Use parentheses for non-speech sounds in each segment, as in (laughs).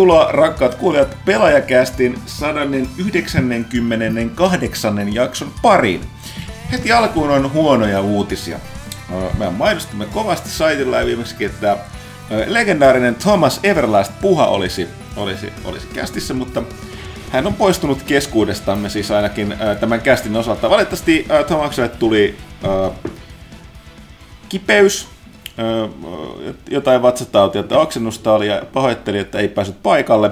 Tervetuloa rakkaat kuulijat Pelaajakästin 198. jakson pariin. Heti alkuun on huonoja uutisia. Me mainostimme kovasti saitilla ja viimeksi, että legendaarinen Thomas Everlast Puha olisi, olisi, olisi kästissä, mutta hän on poistunut keskuudestamme siis ainakin tämän kästin osalta. Valitettavasti Thomakselle tuli kipeys, jotain vatsatautia tai oksennusta oli ja pahoitteli, että ei päässyt paikalle.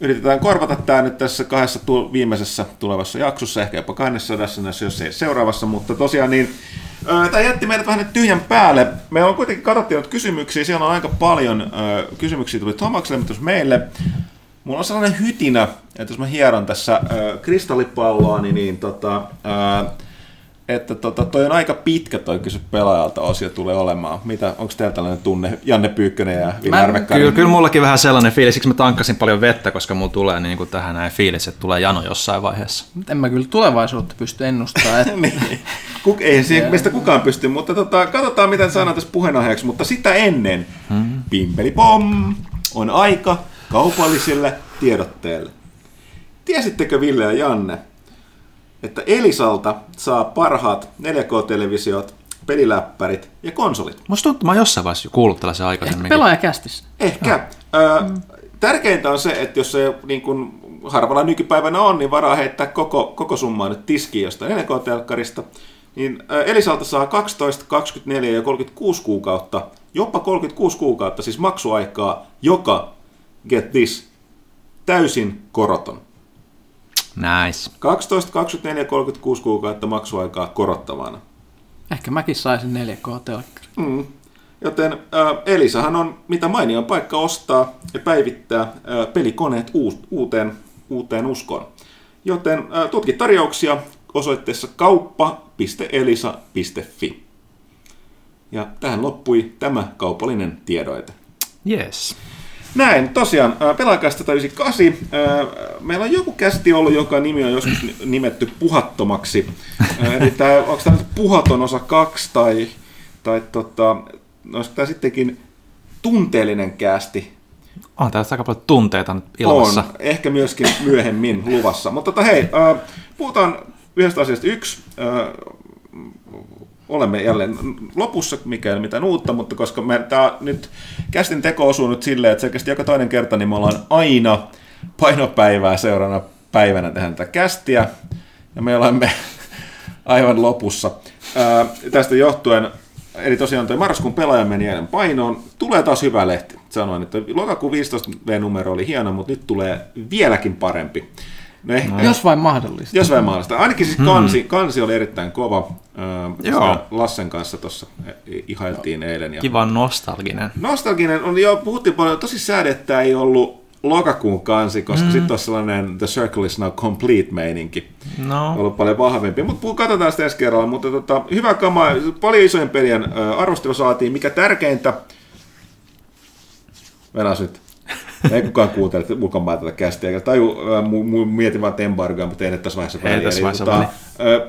Yritetään korvata tämä nyt tässä kahdessa tu- viimeisessä tulevassa jaksossa, ehkä jopa 200, jos ei seuraavassa, mutta tosiaan niin Tämä jätti meidät vähän nyt tyhjän päälle. Meillä on kuitenkin katsottu kysymyksiä, siellä on aika paljon kysymyksiä tuli Tomakselle, mutta meille. Mulla on sellainen hytinä, että jos mä hieron tässä kristallipalloa, niin, niin tota, että tota, toi on aika pitkä toi kysy pelaajalta osio tulee olemaan. Mitä, onko teillä tällainen tunne, Janne Pyykkönen ja Ville Kyllä, kyllä mullakin vähän sellainen fiilis, siksi mä tankkasin paljon vettä, koska mulla tulee niin kuin tähän näin fiilis, että tulee jano jossain vaiheessa. En mä kyllä tulevaisuutta pysty ennustamaan. Että... (laughs) niin. Kuk, ei siihen meistä kukaan pysty, mutta tota, katsotaan miten saadaan tässä puheenaiheeksi. Mutta sitä ennen, hmm. pimpeli pom, on aika kaupallisille tiedotteille. Tiesittekö Ville ja Janne, että Elisalta saa parhaat 4K-televisiot, peliläppärit ja konsolit. Musta tuntuu, että mä jossain vaiheessa kuullut tällaisen aikaisemmin. Ehkä pelaajakästissä. Ehkä. No. Ö, tärkeintä on se, että jos se niin kun harvalla nykypäivänä on, niin varaa heittää koko, koko summaa nyt tiskiin jostain 4K-telkkarista. Niin Elisalta saa 12, 24 ja 36 kuukautta, jopa 36 kuukautta, siis maksuaikaa, joka, get this, täysin koroton. Nice. 12, 24, 36 kuukautta maksuaikaa korottavana. Ehkä mäkin saisin 4K-telkkari. Mm. Joten äh, Elisahan on mitä mainio paikka ostaa ja päivittää äh, pelikoneet uus, uuteen, uuteen uskoon. Joten äh, tutki tarjouksia osoitteessa kauppa.elisa.fi. Ja tähän loppui tämä kaupallinen tiedoite. Yes. Näin, tosiaan, Pelaajasta 98. Meillä on joku kästi ollut, jonka nimi on joskus nimetty puhattomaksi. Eli tämä, onko tämä puhaton osa kaksi tai, tai tota, olisiko tämä sittenkin tunteellinen kästi? On tässä aika paljon tunteita nyt ilmassa. On, ehkä myöskin myöhemmin luvassa. Mutta tota, hei, puhutaan yhdestä asiasta. Yksi, olemme jälleen lopussa, mikä ei mitään uutta, mutta koska me, tämä nyt kästin teko osuu nyt silleen, että selkeästi joka toinen kerta, niin me ollaan aina painopäivää seuraavana päivänä tehdään tätä kästiä, ja me olemme (laughs) aivan lopussa. Ää, tästä johtuen, eli tosiaan tuo marraskuun pelaaja meni eilen painoon, tulee taas hyvä lehti. Sanoin, että lokakuun 15 V-numero oli hieno, mutta nyt tulee vieläkin parempi. No ehkä, jos vain mahdollista. Jos vain mahdollista. Ainakin siis kansi, mm. kansi oli erittäin kova. Joo. Lassen kanssa tuossa ihailtiin eilen. Ja... Kiva nostalginen. Nostalginen on jo, puhuttiin paljon, tosi sääde, että ei ollut lokakuun kansi, koska mm. sitten on sellainen The Circle is now complete meininki. No. Ollut paljon vahvempi. Mutta katsotaan sitä ensi kerralla. Mutta tota, hyvä kama, paljon isojen pelien arvostelu saatiin. Mikä tärkeintä, Venäs nyt. Ei kukaan kuuntele ulkomaan tätä kästiä. Tai äh, mietin vaan embargoa, mutta ei tässä vaiheessa väliä. Tässä vaiheessa tota,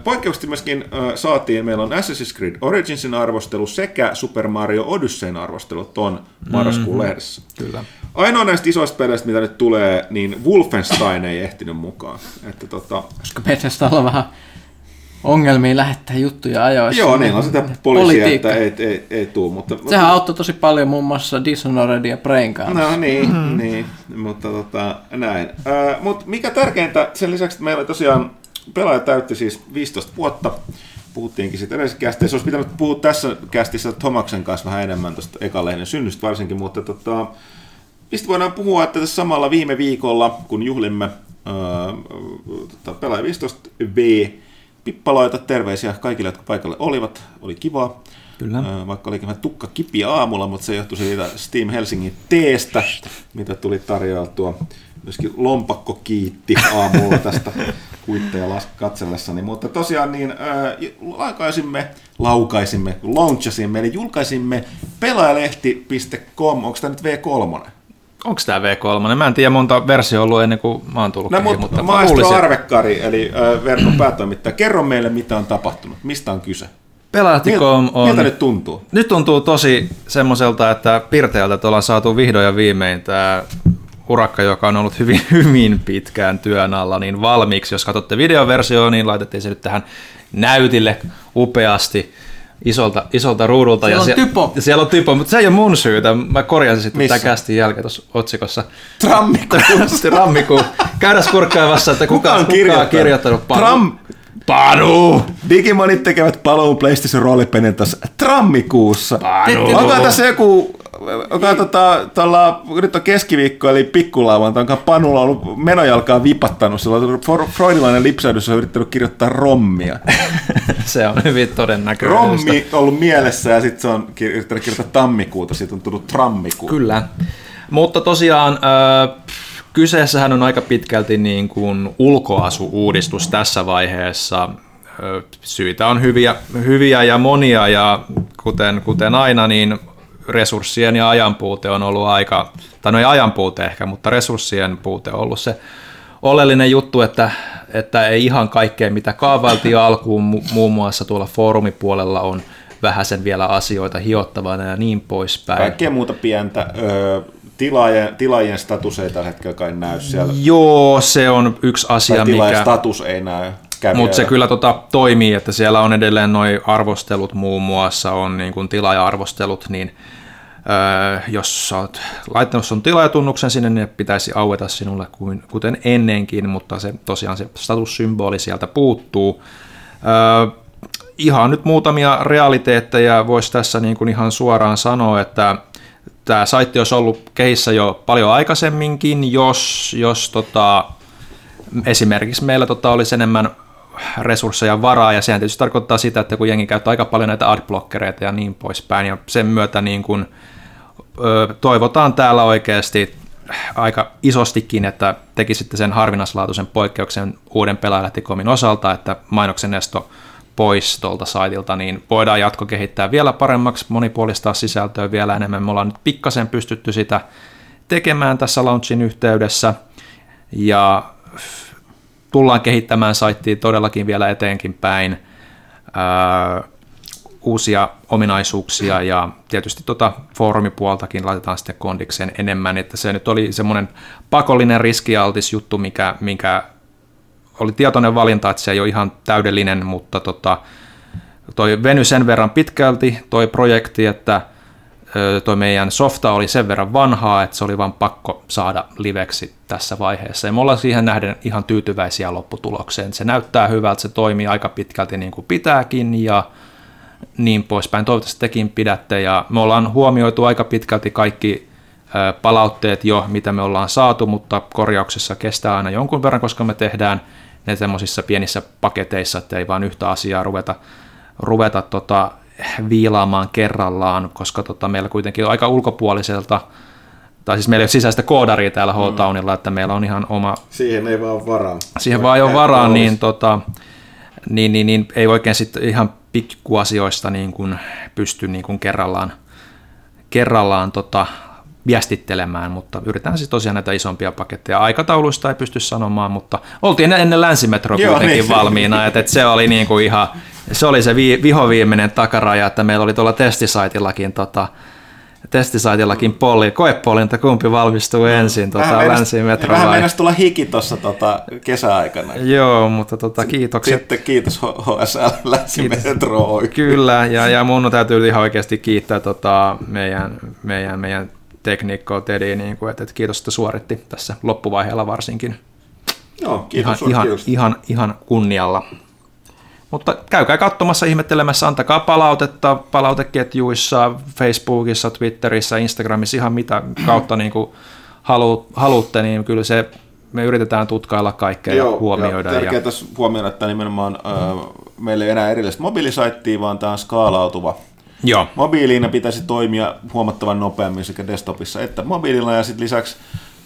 Poikkeuksesti myöskin äh, saatiin, meillä on Assassin's Creed Originsin arvostelu sekä Super Mario Odysseyn arvostelu tuon marraskuun mm-hmm. lehdessä. Kyllä. Ainoa näistä isoista peleistä, mitä nyt tulee, niin Wolfenstein ei ehtinyt mukaan. Että, tota... Koska olla vähän ongelmiin lähettää juttuja ajoissa. Joo, niin on sitä poliisia, että ei, ei, ei tuu. Mutta, Sehän auttoi tosi paljon muun muassa Dishonored ja Brain kanssa. No niin, mm-hmm. niin mutta tota, näin. Äh, mutta mikä tärkeintä, sen lisäksi että meillä tosiaan pelaaja täytti siis 15 vuotta, puhuttiinkin sitten edellisessä kästissä. Olisi pitänyt puhua tässä kästissä Tomaksen kanssa vähän enemmän tuosta ekalehden synnystä varsinkin, mutta tota, mistä voidaan puhua, että tässä samalla viime viikolla, kun juhlimme ää, tota, pelaaja 15 V, Pippaloita terveisiä kaikille, jotka paikalle olivat. Oli kiva. Kyllä. Vaikka olikin vähän tukka kipiä aamulla, mutta se johtui siitä Steam Helsingin teestä, mitä tuli tarjoiltua. Myöskin lompakko kiitti aamulla tästä (laughs) kuitteja katsellessani. Mutta tosiaan niin äh, laukaisimme, laukaisimme, launchasimme, eli julkaisimme pelaajalehti.com, onko tämä nyt V3? Onko tämä V3? Mä en tiedä monta versio ollut ennen kuin mä oon tullut no, mutta, mutta Maestro luulisin... Arvekkari, eli äh, verkon päätoimittaja, kerro meille mitä on tapahtunut, mistä on kyse? Pelaajat.com on... Miltä nyt tuntuu? Nyt tuntuu tosi semmoiselta, että pirteältä, että ollaan saatu vihdoin ja viimein tämä urakka, joka on ollut hyvin, (laughs) hyvin pitkään työn alla, niin valmiiksi. Jos katsotte videoversioon, niin laitettiin se nyt tähän näytille upeasti isolta, isolta ruudulta. Siellä ja on typo. Ja siellä on typo, mutta se ei ole mun syytä. Mä korjasin sitten Missä? tämän kästin jälkeen tuossa otsikossa. Trammikuussa. (laughs) Rammikuu. Käydäs kurkkaamassa, että kuka, Kuka on kuka kirjoittanut? kirjoittanut Panu. Tram... Panu! Digimonit tekevät paluun PlayStation roolipelin tässä trammikuussa. Onko tässä joku, onko tota, tuolla, nyt on keskiviikko, eli pikkulauanta, onko Panulla ollut menojalkaa vipattanut, sillä on freudilainen lipsäydys on yrittänyt kirjoittaa rommia. (laughs) Se on hyvin todennäköistä. Rommi on ollut mielessä ja sitten se on yrittänyt kirjoittaa tammikuuta, siitä on tullut trammikuu. Kyllä. Mutta tosiaan äh, kyseessähän on aika pitkälti niin kuin ulkoasu-uudistus tässä vaiheessa. Syitä on hyviä, hyviä ja monia ja kuten, kuten aina, niin resurssien ja ajan puute on ollut aika, tai no ei ajan puute ehkä, mutta resurssien puute on ollut se oleellinen juttu, että, että ei ihan kaikkea mitä kaavailtiin alkuun, mu- muun muassa tuolla foorumipuolella on vähäsen vielä asioita hiottavana ja niin poispäin. Kaikkea muuta pientä. Öö, tilaajien, tilaajien status ei tällä hetkellä kai näy siellä. Joo, se on yksi asia, Tai mikä... status ei näy kävijöillä. Mutta se kyllä tota, toimii, että siellä on edelleen noin arvostelut muun muassa, on niin kuin tilaaja-arvostelut, niin öö, jos sä oot laittanut sun tilaajatunnuksen sinne, niin ne pitäisi aueta sinulle kuin, kuten ennenkin, mutta se tosiaan se statussymboli sieltä puuttuu. Öö, ihan nyt muutamia realiteetteja voisi tässä niin kuin ihan suoraan sanoa, että tämä saitti olisi ollut kehissä jo paljon aikaisemminkin, jos, jos tota, esimerkiksi meillä tota, olisi enemmän resursseja varaa, ja sehän tietysti tarkoittaa sitä, että kun jengi käyttää aika paljon näitä adblockereita ja niin poispäin, ja sen myötä niin kun, ö, toivotaan täällä oikeasti aika isostikin, että tekisitte sen harvinaislaatuisen poikkeuksen uuden pelaajalähtikomin osalta, että mainoksen esto pois tuolta saitilta, niin voidaan jatko kehittää vielä paremmaksi, monipuolistaa sisältöä vielä enemmän. Me ollaan nyt pikkasen pystytty sitä tekemään tässä launchin yhteydessä, ja tullaan kehittämään saittia todellakin vielä eteenkin päin. Uusia ominaisuuksia ja tietysti tota foorumipuoltakin laitetaan sitten kondikseen enemmän, että se nyt oli semmoinen pakollinen riskialtis juttu, mikä, mikä oli tietoinen valinta, että se ei ole ihan täydellinen, mutta tota, toi veny sen verran pitkälti toi projekti, että toi meidän softa oli sen verran vanhaa, että se oli vaan pakko saada liveksi tässä vaiheessa. Ja me ollaan siihen nähden ihan tyytyväisiä lopputulokseen. Se näyttää hyvältä, se toimii aika pitkälti niin kuin pitääkin ja niin poispäin. Toivottavasti tekin pidätte ja me ollaan huomioitu aika pitkälti kaikki palautteet jo, mitä me ollaan saatu, mutta korjauksessa kestää aina jonkun verran, koska me tehdään ne semmoisissa pienissä paketeissa, että ei vaan yhtä asiaa ruveta, ruveta tota, viilaamaan kerrallaan, koska tota, meillä kuitenkin on aika ulkopuoliselta, tai siis meillä ei ole sisäistä koodaria täällä H-Townilla, että meillä on ihan oma, Siihen ei vaan varaa. siihen vaan ei ole varaa, niin, tota, niin, niin, niin ei oikein sitten ihan pikkuasioista niin kuin pysty niin kuin kerrallaan, kerrallaan tota, viestittelemään, mutta yritetään siis tosiaan näitä isompia paketteja. Aikatauluista ei pysty sanomaan, mutta oltiin ennen länsimetroa Joo, kuitenkin niin. valmiina, että, että se oli niin kuin ihan, se oli se vi, vihoviimeinen takaraja, että meillä oli tuolla testisaitillakin tota, testisaitillakin polli, koepolli, että kumpi valmistuu ensin tota, vähän vai... meinasi tulla hiki tuossa tota, kesäaikana. Joo, mutta tota, kiitokset. Sitten kiitos HSL Länsimetro. Kyllä, ja, ja mun täytyy ihan oikeasti kiittää tota, meidän, meidän, meidän tekniikkoa Tedi, niin kuin, että, että kiitos, että suoritti tässä loppuvaiheella varsinkin. Joo, Ihan, kiitos. ihan, kiitos. ihan, ihan kunnialla. Mutta käykää katsomassa, ihmettelemässä, antakaa palautetta palauteketjuissa, Facebookissa, Twitterissä, Instagramissa, ihan mitä kautta niin kuin halu, haluatte, niin kyllä se, me yritetään tutkailla kaikkea ja huomioida. Ja tärkeää tässä huomioida, että nimenomaan äh, meillä ei enää erillistä mobiilisaittia, vaan tämä on skaalautuva. Joo, Mobiiliina pitäisi toimia huomattavan nopeammin sekä desktopissa että mobiililla, ja sitten lisäksi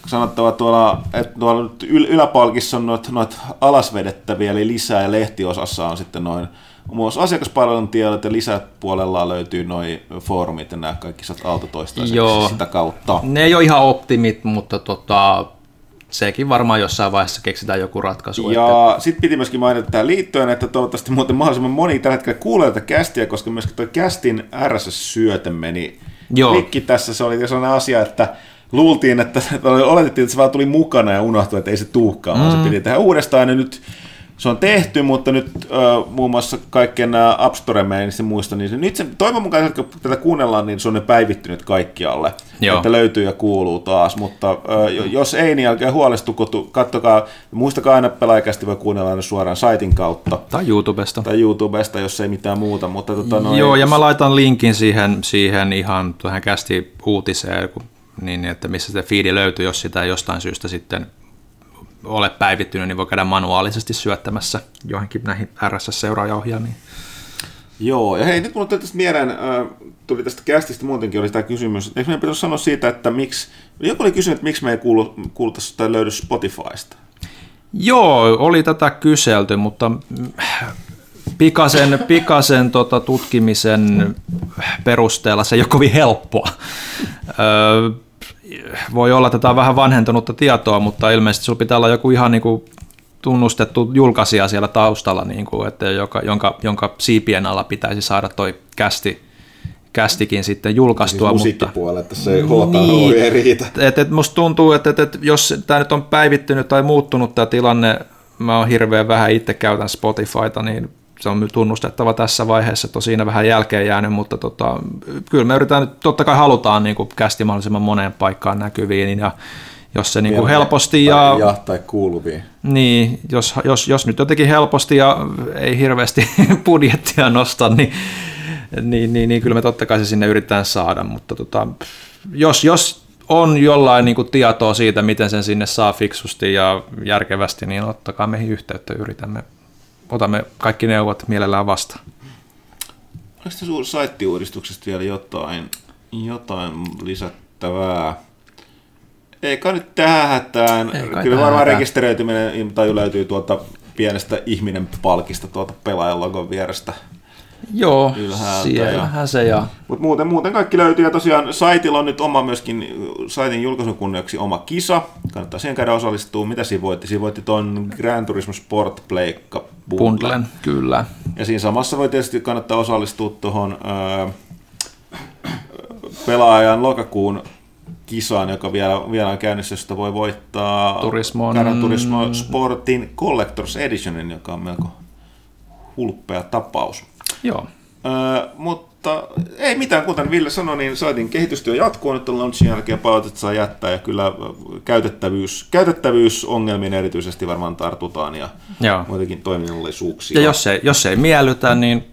sanottava tuolla, että tuolla nyt yl- yläpalkissa on noita noit alasvedettäviä, eli lisää, ja lehtiosassa on sitten noin muun muassa asiakaspalvelun tiedot, ja lisäpuolella löytyy noin foorumit, ja nämä kaikki saat autotoistaiseksi Joo. sitä kautta. ne ei ole ihan optimit, mutta tota, sekin varmaan jossain vaiheessa keksitään joku ratkaisu. että- Ja sitten piti myöskin mainita tähän liittyen, että toivottavasti muuten mahdollisimman moni tällä hetkellä kuulee tätä kästiä, koska myöskin tuo kästin RSS-syöte meni Joo. rikki tässä. Se oli sellainen asia, että luultiin, että oletettiin, että se vaan tuli mukana ja unohtui, että ei se tuukaan, mm. se piti tehdä uudestaan ja nyt se on tehty, mutta nyt uh, muun muassa kaikkien nämä App store niin se muista, niin se, nyt se, toivon mukaan, kun tätä kuunnellaan, niin se on ne päivittynyt kaikkialle, Joo. että löytyy ja kuuluu taas, mutta uh, jos ei, niin älkää huolestuko, kattokaa, muistakaa aina pelaajakästi voi kuunnella aina suoraan saitin kautta. Tai YouTubesta. Tai YouTubesta, jos ei mitään muuta. Mutta, tota, noin, Joo, ja mä laitan linkin siihen, siihen ihan tähän kästi uutiseen, niin, että missä se feedi löytyy, jos sitä jostain syystä sitten ole päivittynyt, niin voi käydä manuaalisesti syöttämässä johonkin näihin RSS-seuraajaohjelmiin. Joo, ja hei, nyt mulla tästä mieleen, äh, tuli tästä kästistä muutenkin oli tämä kysymys, eikö meidän pitäisi sanoa siitä, että miksi, joku oli kysynyt, että miksi me ei kuulu, kuulutaisi tai löydy Spotifysta. Joo, oli tätä kyselty, mutta pikasen, pikasen tota, tutkimisen perusteella se ei ole kovin helppoa. Öö, voi olla, että tämä on vähän vanhentunutta tietoa, mutta ilmeisesti sinulla pitää olla joku ihan niin kuin tunnustettu julkaisija siellä taustalla, niin kuin, että joka, jonka, jonka siipien alla pitäisi saada toi kästi, kästikin sitten julkaistua. Siis mutta, että se niin, ei riitä. Et, et musta tuntuu, että, et, et, jos tämä nyt on päivittynyt tai muuttunut tämä tilanne, mä oon hirveän vähän itse käytän Spotifyta, niin se on tunnustettava tässä vaiheessa, että on siinä vähän jälkeen jäänyt, mutta tota, kyllä me yritetään, totta kai halutaan niin kuin kästi mahdollisimman moneen paikkaan näkyviin, ja jos se niin kuin helposti ja... ja... tai kuuluviin. Niin, jos, jos, jos nyt jotenkin helposti ja ei hirveästi (laughs) budjettia nosta, niin, niin, niin, niin kyllä me totta kai se sinne yritetään saada, mutta tota, jos, jos on jollain niin kuin tietoa siitä, miten sen sinne saa fiksusti ja järkevästi, niin ottakaa meihin yhteyttä, yritämme otamme kaikki neuvot mielellään vastaan. Oliko tässä saittiuudistuksesta vielä jotain, jotain lisättävää? Eikä nyt tähän hätään. Kyllä varmaan rekisteröityminen taju löytyy tuolta pienestä ihminen palkista tuolta pelaajan logon vierestä. Joo, siellähän ja, se ja... Mutta muuten, muuten kaikki löytyy ja tosiaan saitilla on nyt oma myöskin, saitin julkaisun kunniaksi oma kisa, kannattaa siihen käydä osallistua. Mitä siinä voitti? Siinä voitti tuon Gran Turismo Sport Pleikka Bundlen. kyllä. Ja siinä samassa voi tietysti kannattaa osallistua tuohon pelaajan lokakuun kisaan, joka vielä, vielä on käynnissä, josta voi voittaa Turismon... Gran Turismo Sportin Collectors Editionin, joka on melko hulppea tapaus. Joo. Öö, mutta ei mitään, kuten Ville sanoi, niin saitin kehitystyö jatkuu nyt launchin jälkeen, palautetta saa jättää ja kyllä käytettävyys, käytettävyysongelmiin erityisesti varmaan tartutaan ja Joo. muutenkin toiminnallisuuksia. Ja jos ei, jos ei miellytä, niin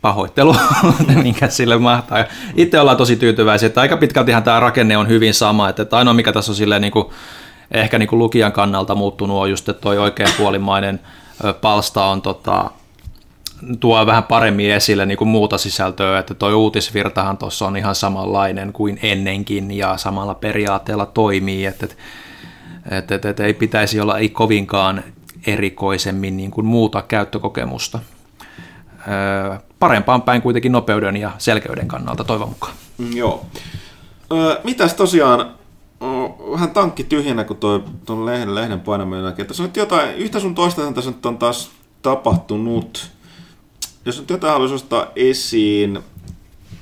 pahoittelu, (laughs) minkä sille mahtaa. Itse ollaan tosi tyytyväisiä, että aika pitkältihan tämä rakenne on hyvin sama, että ainoa mikä tässä on silleen niin kuin, ehkä niin kuin lukijan kannalta muuttunut on just, että toi oikeanpuolimainen palsta on tota, tuo vähän paremmin esille niin kuin muuta sisältöä, että tuo uutisvirtahan tuossa on ihan samanlainen kuin ennenkin ja samalla periaatteella toimii, että, että, että, että ei pitäisi olla ei kovinkaan erikoisemmin niin kuin muuta käyttökokemusta. Parempaan päin kuitenkin nopeuden ja selkeyden kannalta toivon mukaan. Mm, joo. mitäs tosiaan, vähän tankki tyhjänä, kun tuo, tuon lehden, lehden painaminen näkee. Tässä on jotain, yhtä sun toista tässä nyt on taas tapahtunut jos nyt jotain haluaisi nostaa esiin,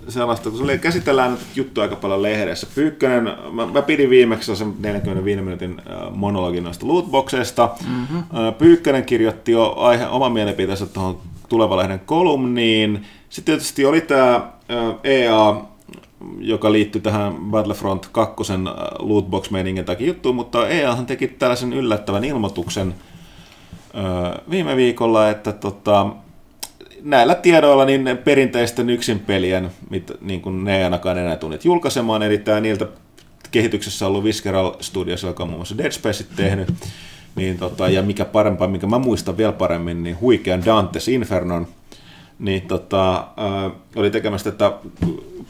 sellaista, kun se käsitellään nyt juttu aika paljon lehdessä. Pyykkönen, mä, mä pidin viimeksi sen 45 minuutin äh, monologin noista lootboxeista. Mm-hmm. Pyykkönen kirjoitti jo aihe, oman mielipiteensä tuohon tulevalehden kolumniin. Sitten tietysti oli tämä EA, joka liittyi tähän Battlefront 2 lootbox-meiningin takia juttuun, mutta EAhan teki tällaisen yllättävän ilmoituksen viime viikolla, että tota, näillä tiedoilla niin perinteisten yksin pelien, mit, niin kuin ne ei ainakaan enää tunnet julkaisemaan, eli tämä niiltä kehityksessä ollut Visceral Studios, joka on muun muassa Dead Space tehnyt, niin tota, ja mikä parempaa, mikä mä muistan vielä paremmin, niin huikean Dantes Infernon, niin tota, äh, oli tekemässä tätä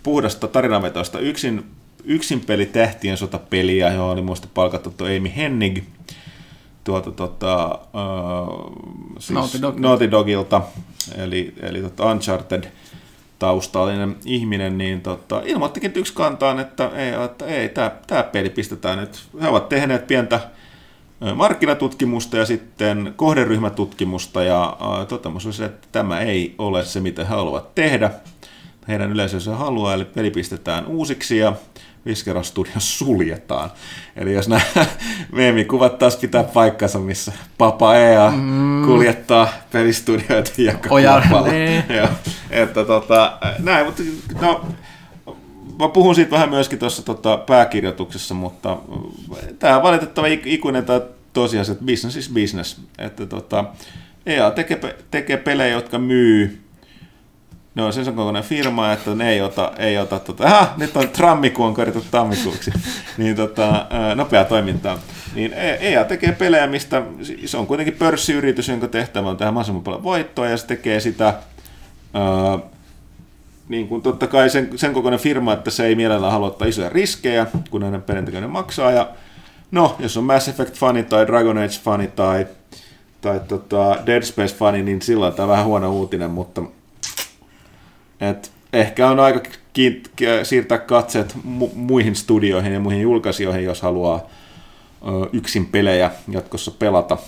puhdasta tarinavetoista yksin, yksin peli tähtien sotapeliä, johon oli muista palkattu Amy Hennig, tuota, tuota, uh, siis Naughty, Dog. Naughty Dogilta, eli, eli tota Uncharted taustallinen ihminen, niin tota, ilmoittikin yksi kantaan, että ei, että ei tämä, tämä peli pistetään nyt. He ovat tehneet pientä markkinatutkimusta ja sitten kohderyhmätutkimusta ja toteamus on se, että tämä ei ole se, mitä he haluavat tehdä. Heidän yleisönsä haluaa, eli peli pistetään uusiksi ja Visceral Studio suljetaan. Eli jos nämä (laughs) meemikuvat taas pitää paikkansa, missä Papa Ea mm. kuljettaa pelistudioita ja Ojalle. että tota, näin, mutta no, mä puhun siitä vähän myöskin tuossa tota, pääkirjoituksessa, mutta tämä on valitettava ikuinen tämä tosiasia, että business is business. Että tota, EA tekee, tekee pelejä, jotka myy ne on sen kokoinen firma, että ne ei ota, ei ota tota, aha, nyt on trammikuu on korjattu tammikuuksi, (laughs) niin tota, nopea toimintaa. Niin EA tekee pelejä, mistä se on kuitenkin pörssiyritys, jonka tehtävä on tehdä mahdollisimman paljon voittoa, ja se tekee sitä ää, niin kuin totta kai sen, sen kokoinen firma, että se ei mielellään halua ottaa isoja riskejä, kun näiden pelin maksaa, ja no, jos on Mass Effect-fani tai Dragon Age-fani tai, tai tota Dead Space-fani, niin silloin tämä on vähän huono uutinen, mutta et ehkä on aika kiint- siirtää katseet mu- muihin studioihin ja muihin julkaisijoihin, jos haluaa ö, yksin pelejä jatkossa pelata.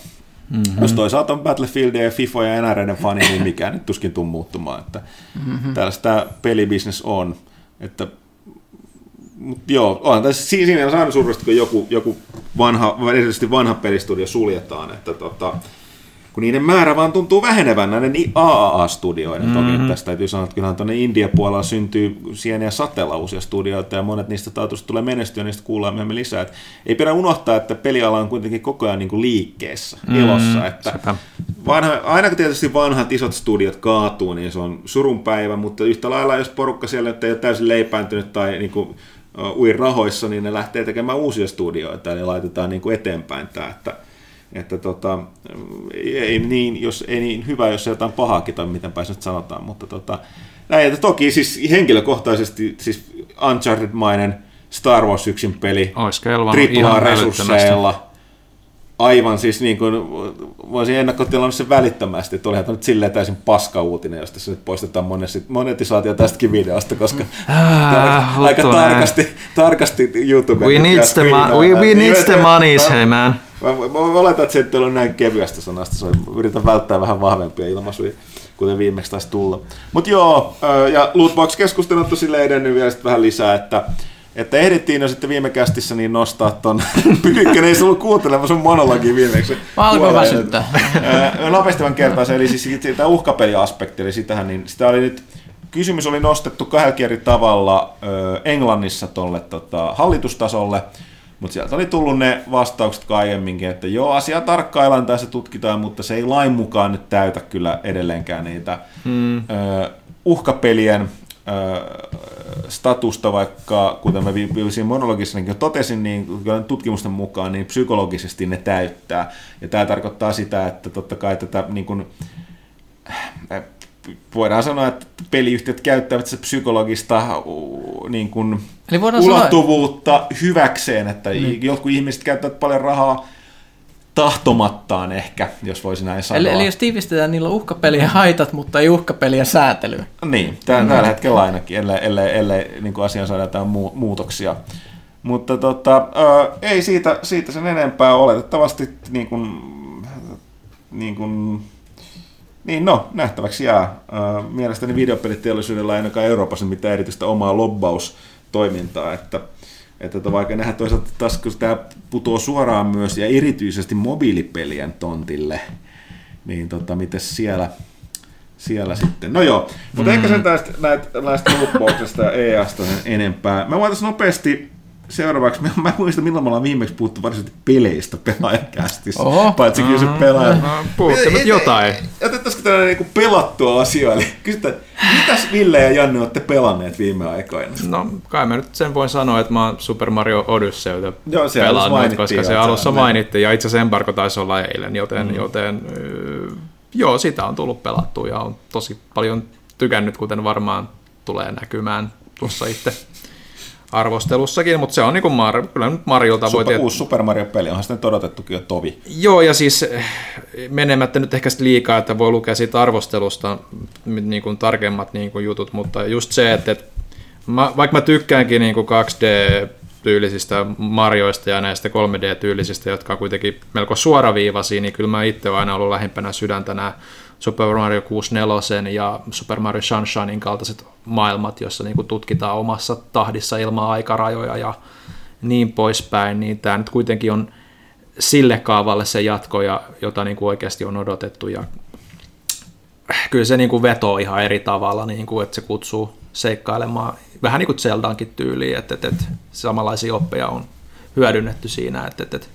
Mm-hmm. Jos toisaalta on Battlefield ja FIFA ja NRDn fani, niin mikään nyt tuskin tuu muuttumaan. Että mm-hmm. Tällaista tämä pelibisnes on. Että, mut joo, on tässä siinä on aina surullista, kun joku, joku vanha, erityisesti vanha pelistudio suljetaan. Että tota, kun niiden määrä vaan tuntuu vähenevän näiden AAA-studioiden. Mm-hmm. Toki tästä täytyy sanoa, että kyllähän tuonne India-puolella syntyy sieniä satella uusia studioita ja monet niistä taatusti tulee menestyä, niistä kuullaan myöhemmin lisää. Et ei pidä unohtaa, että peliala on kuitenkin koko ajan niin kuin liikkeessä, mm-hmm. elossa. Että vanha, aina kun tietysti vanhat isot studiot kaatuu, niin se on surun päivä, mutta yhtä lailla jos porukka siellä nyt ei ole täysin leipääntynyt tai niin kuin, ui rahoissa, niin ne lähtee tekemään uusia studioita, eli laitetaan niin kuin eteenpäin tämä, että että tota, ei, niin, jos, ei niin hyvä, jos se jotain pahaakin tai miten päin nyt sanotaan, mutta tota, näin, että toki siis henkilökohtaisesti siis Uncharted-mainen Star Wars yksin peli, AAA resursseilla, aivan siis niin kuin, voisin ennakkotilannut sen välittömästi, että olihan nyt silleen täysin paska uutinen, jos tässä nyt poistetaan monetisaatio tästäkin videosta, koska äh, aika tarkasti, tarkasti YouTube. We need the, ma- we, we needs the money, hey man. Mä, mä, mä oletan, että se ei ole näin kevyestä sanasta, se yritän välttää vähän vahvempia ilmaisuja, kuten viimeksi taisi tulla. Mutta joo, ja Lootbox-keskustelu on tosi edennyt vielä vähän lisää, että että ehdittiin jo sitten viime kästissä niin nostaa ton, (laughs) Pyykkönen ei ollut kuuntelemaan sun monologi viimeksi. Mä alkoin väsyttää. Nopeasti vaan kertaan se, eli siis tämä uhkapeliaspekti, eli sitähän, niin sitä oli nyt, kysymys oli nostettu kahdella eri tavalla Englannissa tuolle tota, hallitustasolle, mutta sieltä oli tullut ne vastaukset aiemminkin, että joo, asia tarkkaillaan tässä tutkitaan, mutta se ei lain mukaan nyt täytä kyllä edelleenkään niitä hmm. ö, uhkapelien ö, statusta, vaikka kuten mä viimeisiin monologissakin totesin, niin tutkimusten mukaan niin psykologisesti ne täyttää. Ja tämä tarkoittaa sitä, että totta kai tätä niin kuin, voidaan sanoa, että peliyhtiöt käyttävät se psykologista niin kuin, Eli ulottuvuutta sanoa... hyväkseen, että niin. jotkut ihmiset käyttävät paljon rahaa tahtomattaan ehkä, jos voisi näin sanoa. Eli, eli jos tiivistetään, niillä on uhkapelien haitat, mutta ei uhkapelien säätelyä. Niin, tällä, tällä hetkellä ainakin, ellei, ellei, ellei niin kuin asiaan saada jotain muutoksia. Mutta tota, ei siitä, siitä sen enempää oletettavasti niin kuin, niin kuin, niin no, nähtäväksi jää. Mielestäni videopeliteollisuudella ei ainakaan Euroopassa mitään erityistä omaa lobbaustoimintaa, että, että vaikka nähdään toisaalta taas, kun tämä putoo suoraan myös ja erityisesti mobiilipelien tontille, niin tota, miten siellä, siellä sitten. No joo, mutta mm. ehkä sen tästä, näistä, lootboxista ja EAsta enempää. Mä voitaisiin nopeasti seuraavaksi, mä, mä muistan milloin me ollaan viimeksi puhuttu varsinaisesti peleistä pelaajakästissä, Oho. paitsi kyllä se pelaaja. Puhutte nyt jotain. Otettaisiko tällainen niin pelattua asia, eli kysytään, mitäs Ville ja Janne olette pelanneet viime aikoina? No kai mä nyt sen voin sanoa, että mä oon Super Mario Odysseyta Joo, se pelannut, koska se alussa mainittiin, ja itse asiassa Embargo taisi olla eilen, joten, mm. joten joo, sitä on tullut pelattua ja on tosi paljon tykännyt, kuten varmaan tulee näkymään tuossa itse arvostelussakin, mutta se on niin kuin Mar- kyllä nyt Mariolta Super, voi tietää. Uusi Super Mario-peli, onhan sitä nyt odotettukin jo tovi. Joo, ja siis eh, menemättä nyt ehkä liikaa, että voi lukea siitä arvostelusta niin kuin tarkemmat niin kuin jutut, mutta just se, että, että mä, vaikka mä tykkäänkin niin kuin 2D tyylisistä marjoista ja näistä 3D-tyylisistä, jotka on kuitenkin melko suoraviivaisia, niin kyllä mä itse olen aina ollut lähimpänä sydäntä nämä Super Mario 64 ja Super Mario Sunshinein kaltaiset maailmat, joissa niin tutkitaan omassa tahdissa ilman aikarajoja ja niin poispäin, niin tämä nyt kuitenkin on sille kaavalle se jatko, jota niin kuin oikeasti on odotettu ja kyllä se niin kuin vetoo ihan eri tavalla, niin kuin, että se kutsuu seikkailemaan vähän niin kuin Zeldankin tyyliin, että, että, että samanlaisia oppeja on hyödynnetty siinä, että, että, että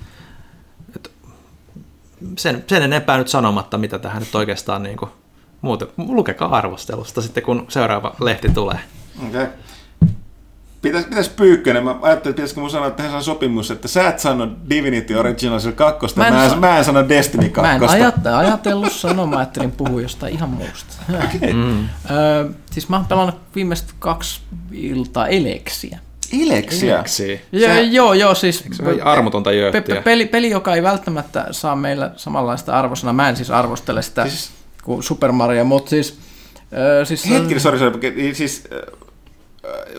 sen, sen enempää nyt sanomatta, mitä tähän nyt oikeastaan niin kuin, muuten, lukekaa arvostelusta sitten, kun seuraava lehti tulee. Okay. Pitäis, pitäis Pyykkönen, mä ajattelin, että pitäisikö mun sanoa tähän sopimus, että sä et sano Divinity Original 2, mä en, mä en, sa- mä en sano Destiny 2. Mä en ajat, ajatellut sanoa, mä ajattelin puhua jostain ihan muusta. Okay. Mm. Ö, siis mä oon pelannut viimeiset kaksi iltaa Eleksiä. Eleksiä? Eleksiä. Ja, Sä, joo, joo, siis... Se on armotonta jööttiä. Pe- peli, peli, joka ei välttämättä saa meillä samanlaista arvosana. Mä en siis arvostele sitä siis, kuin Super Mario, mutta siis... Äh, siis Hetki, on... sori, sori, siis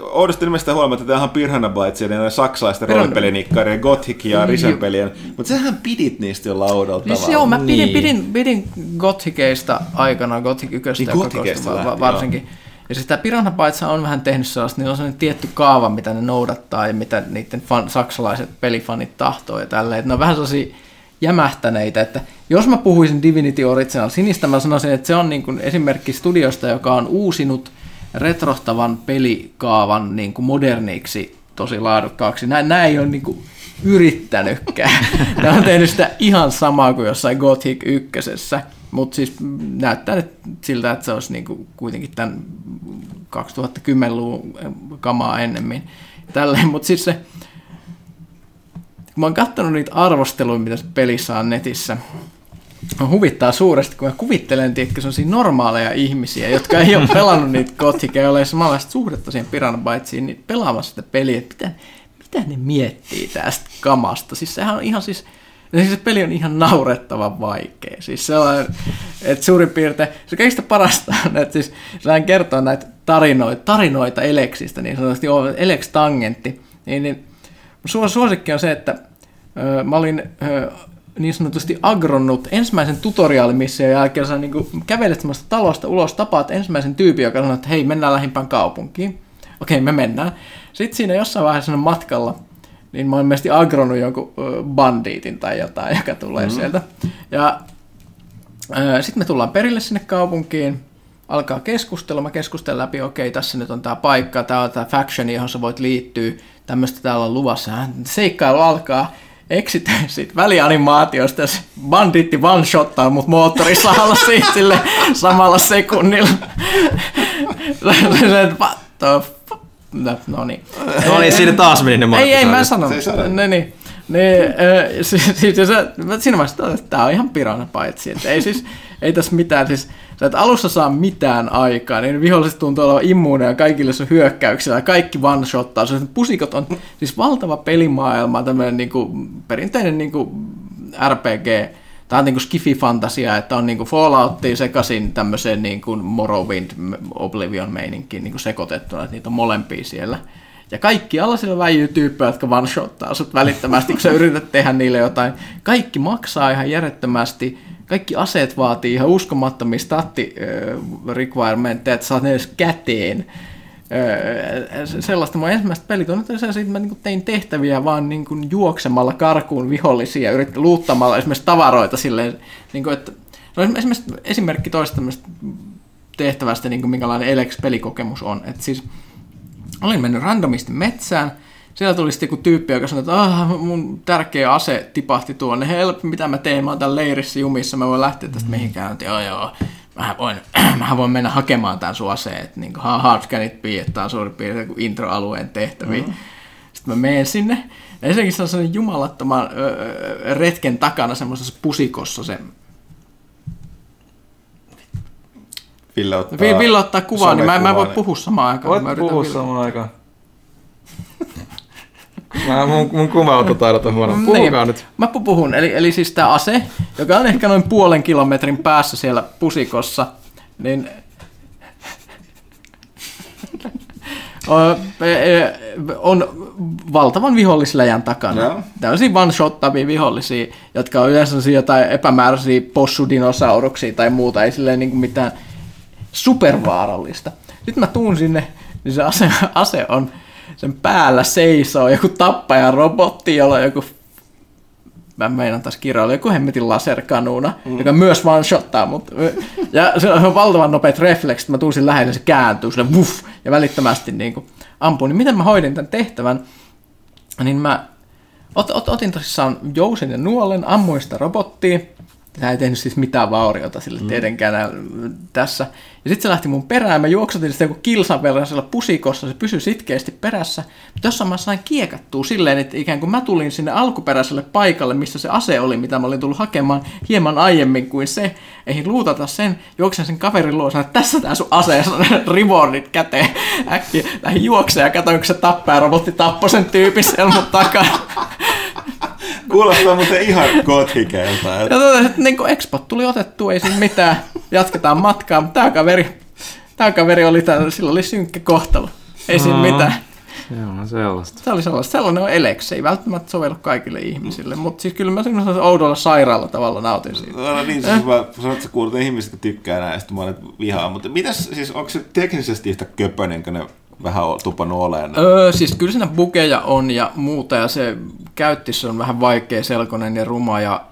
oudosti nimestä huolimatta, että tämähän on Pirhana Bytesia, niin saksalaisten roolipelinikkarien, Gothic ja Risen-pelien, mutta sähän pidit niistä jo laudalta siis Joo, mä pidin, niin. pidin, pidin Gothikeista aikana, Gothic 1 niin, ja va- varsinkin. Joo. Ja siis tämä Piranha Bytes on vähän tehnyt sellaista, niin on sellainen tietty kaava, mitä ne noudattaa ja mitä niiden fan, saksalaiset pelifanit tahtoo ja tälleen. Ne on vähän sellaisia jämähtäneitä, että jos mä puhuisin Divinity Original Sinistä, mä sanoisin, että se on niin kuin esimerkki studiosta, joka on uusinut retrohtavan pelikaavan niin kuin moderniksi tosi laadukkaaksi. Nämä, nämä ei ole niin kuin yrittänytkään. (laughs) Nämä on tehnyt sitä ihan samaa kuin jossain Gothic 1. Mutta siis näyttää nyt siltä, että se olisi kuin kuitenkin tämän 2010-luvun kamaa ennemmin. Tälleen, mutta siis se, kun mä oon katsonut niitä arvosteluja, mitä pelissä on netissä, huvittaa suuresti, kun mä kuvittelen, että se on siinä normaaleja ihmisiä, jotka ei ole pelannut niitä kothikeja, ei ole samanlaista suhdetta siihen Piranha Bytesiin, niin pelaamassa sitä peliä, että mitä, mitä ne miettii tästä kamasta. Siis sehän on ihan siis, siis se peli on ihan naurettavan vaikea. Siis sellainen, että suurin piirtein, se kaikista parasta on, että siis sehän kertoo näitä tarinoita, tarinoita Eleksistä, niin sanotusti Elex Tangentti, niin, niin suosikki on se, että ö, mä olin ö, niin sanotusti agronnut ensimmäisen tutoriaalimission jälkeen, sä niin kävelet semmoista talosta ulos, tapaat ensimmäisen tyypin, joka sanoo, että hei, mennään lähimpään kaupunkiin. Okei, me mennään. Sitten siinä jossain vaiheessa matkalla, niin mä oon ilmeisesti agronnut jonkun bandiitin tai jotain, joka tulee mm-hmm. sieltä. Ja sitten me tullaan perille sinne kaupunkiin, alkaa keskustella, mä keskustelen läpi, okei, tässä nyt on tämä paikka, tämä on tämä faction, johon sä voit liittyä, tämmöistä täällä on luvassa. Seikkailu alkaa, eksitään (laughs) siitä välianimaatiosta, jos banditti one-shottaa mut moottorisahalla (laughs) siitä sille samalla sekunnilla. (laughs) what the No, no niin. No niin, siinä taas meni ne Ei, ei, mä sanon. Ne, niin. Ne, äh, siis, siis, siinä vaiheessa, että tämä on ihan pirana paitsi. Että ei siis, ei tässä mitään, siis sä et alussa saa mitään aikaa, niin viholliset tuntuu olevan immuuneja kaikille sun hyökkäyksillä, kaikki one-shottaa, se pusikot on siis valtava pelimaailma, tämmöinen niin kuin, perinteinen niin kuin RPG, Tämä on niin skifi-fantasia, että on niin kuin Falloutia sekaisin tämmöiseen niin kuin Morrowind Oblivion meininkiin niin kuin sekoitettuna, että niitä on molempia siellä. Ja kaikki alla siellä väijyy tyyppejä, jotka one-shottaa sut välittömästi, kun sä yrität tehdä niille jotain. Kaikki maksaa ihan järjettömästi kaikki aseet vaatii ihan uskomattomia statti requirementteja, että saat ne edes käteen. Sellaista mun ensimmäistä pelit on, että siitä mä niin tein tehtäviä vaan niin kuin juoksemalla karkuun vihollisia, yritin luuttamalla esimerkiksi tavaroita silleen, niin kuin, että no esimerkiksi esimerkki toista tehtävästä, niin kuin minkälainen Elex-pelikokemus on. Että siis olin mennyt randomisti metsään, siellä tuli sitten joku tyyppi, joka sanoi, että ah, mun tärkeä ase tipahti tuonne. Help, mitä mä teen? Mä oon täällä leirissä jumissa, mä voin lähteä tästä mihinkään. Joo, joo, mä voin, (clears throat) mä voin mennä hakemaan tämän sun aseen. Niin kuin, how hard can it be, että tämä on suurin piirtein kuin intro-alueen tehtäviä. Mm-hmm. Sitten mä menen sinne. Ja ensinnäkin se on sellainen jumalattoman öö, retken takana semmoisessa pusikossa se Ville ottaa, Ville ottaa kuvaa, niin mä, mä en voi puhua samaan aikaan. Voit puhua samaan aikaan. Mä, mun, mun kuvaututaidot on huono. Puhukaa niin. nyt. Mä puhun. Eli, eli siis tämä ase, joka on ehkä noin puolen kilometrin päässä siellä pusikossa, niin (laughs) on valtavan vihollisläjän takana. Joo. Tällaisia one-shottavia vihollisia, jotka on yleensä jotain epämääräisiä possudinosauruksia tai muuta, ei silleen niin mitään supervaarallista. Nyt mä tuun sinne, niin se ase, ase on, sen päällä seisoo joku tappaja robotti, jolla on joku mä meinaan taas kirjoilla joku hemmetin laserkanuuna, mm. joka myös vaan shottaa mut. Ja se on valtavan nopeat refleksit, mä tuusin lähelle, se kääntyy sille wuff, ja välittömästi niin kuin ampuu. Niin miten mä hoidin tämän tehtävän? Niin mä ot, ot, otin tosissaan jousen ja nuolen, ammuin sitä robottia, Tämä ei tehnyt siis mitään vauriota sille mm. tietenkään tässä. Ja sitten se lähti mun perään, mä juoksutin sitä joku kilsan verran siellä pusikossa, se pysyi sitkeästi perässä. Mutta jossain mä sain kiekattua silleen, että ikään kuin mä tulin sinne alkuperäiselle paikalle, missä se ase oli, mitä mä olin tullut hakemaan hieman aiemmin kuin se. Ei luutata sen, juoksen sen kaverin luo, että tässä tää sun ase, rewardit käteen. Äkkiä lähdin juokseen ja katsoin, kun se tappaa robotti tappoi sen tyypin siellä mun takana. Kuulostaa muuten ihan gothikeilta. Ja tota, että niin kuin expot tuli otettu, ei siinä mitään, jatketaan matkaa, mutta tämä kaveri, tämä kaveri oli täällä, sillä oli synkkä kohtalo. Ei siinä mitään. Joo, sellaista. Se oli sellaista. Sellainen on eleksi. Ei välttämättä sovellu kaikille ihmisille, mutta siis kyllä mä semmoisella oudolla sairaalla tavalla nautin siitä. No, no niin, siis mä sanoin, että että ihmiset tykkää näistä, monet vihaa, mutta mitäs, siis onko se teknisesti yhtä köpönen, kun ne vähän tupannut olemaan? Öö, siis kyllä siinä bukeja on ja muuta, ja se käyttis on vähän vaikea selkonen ja ruma, ja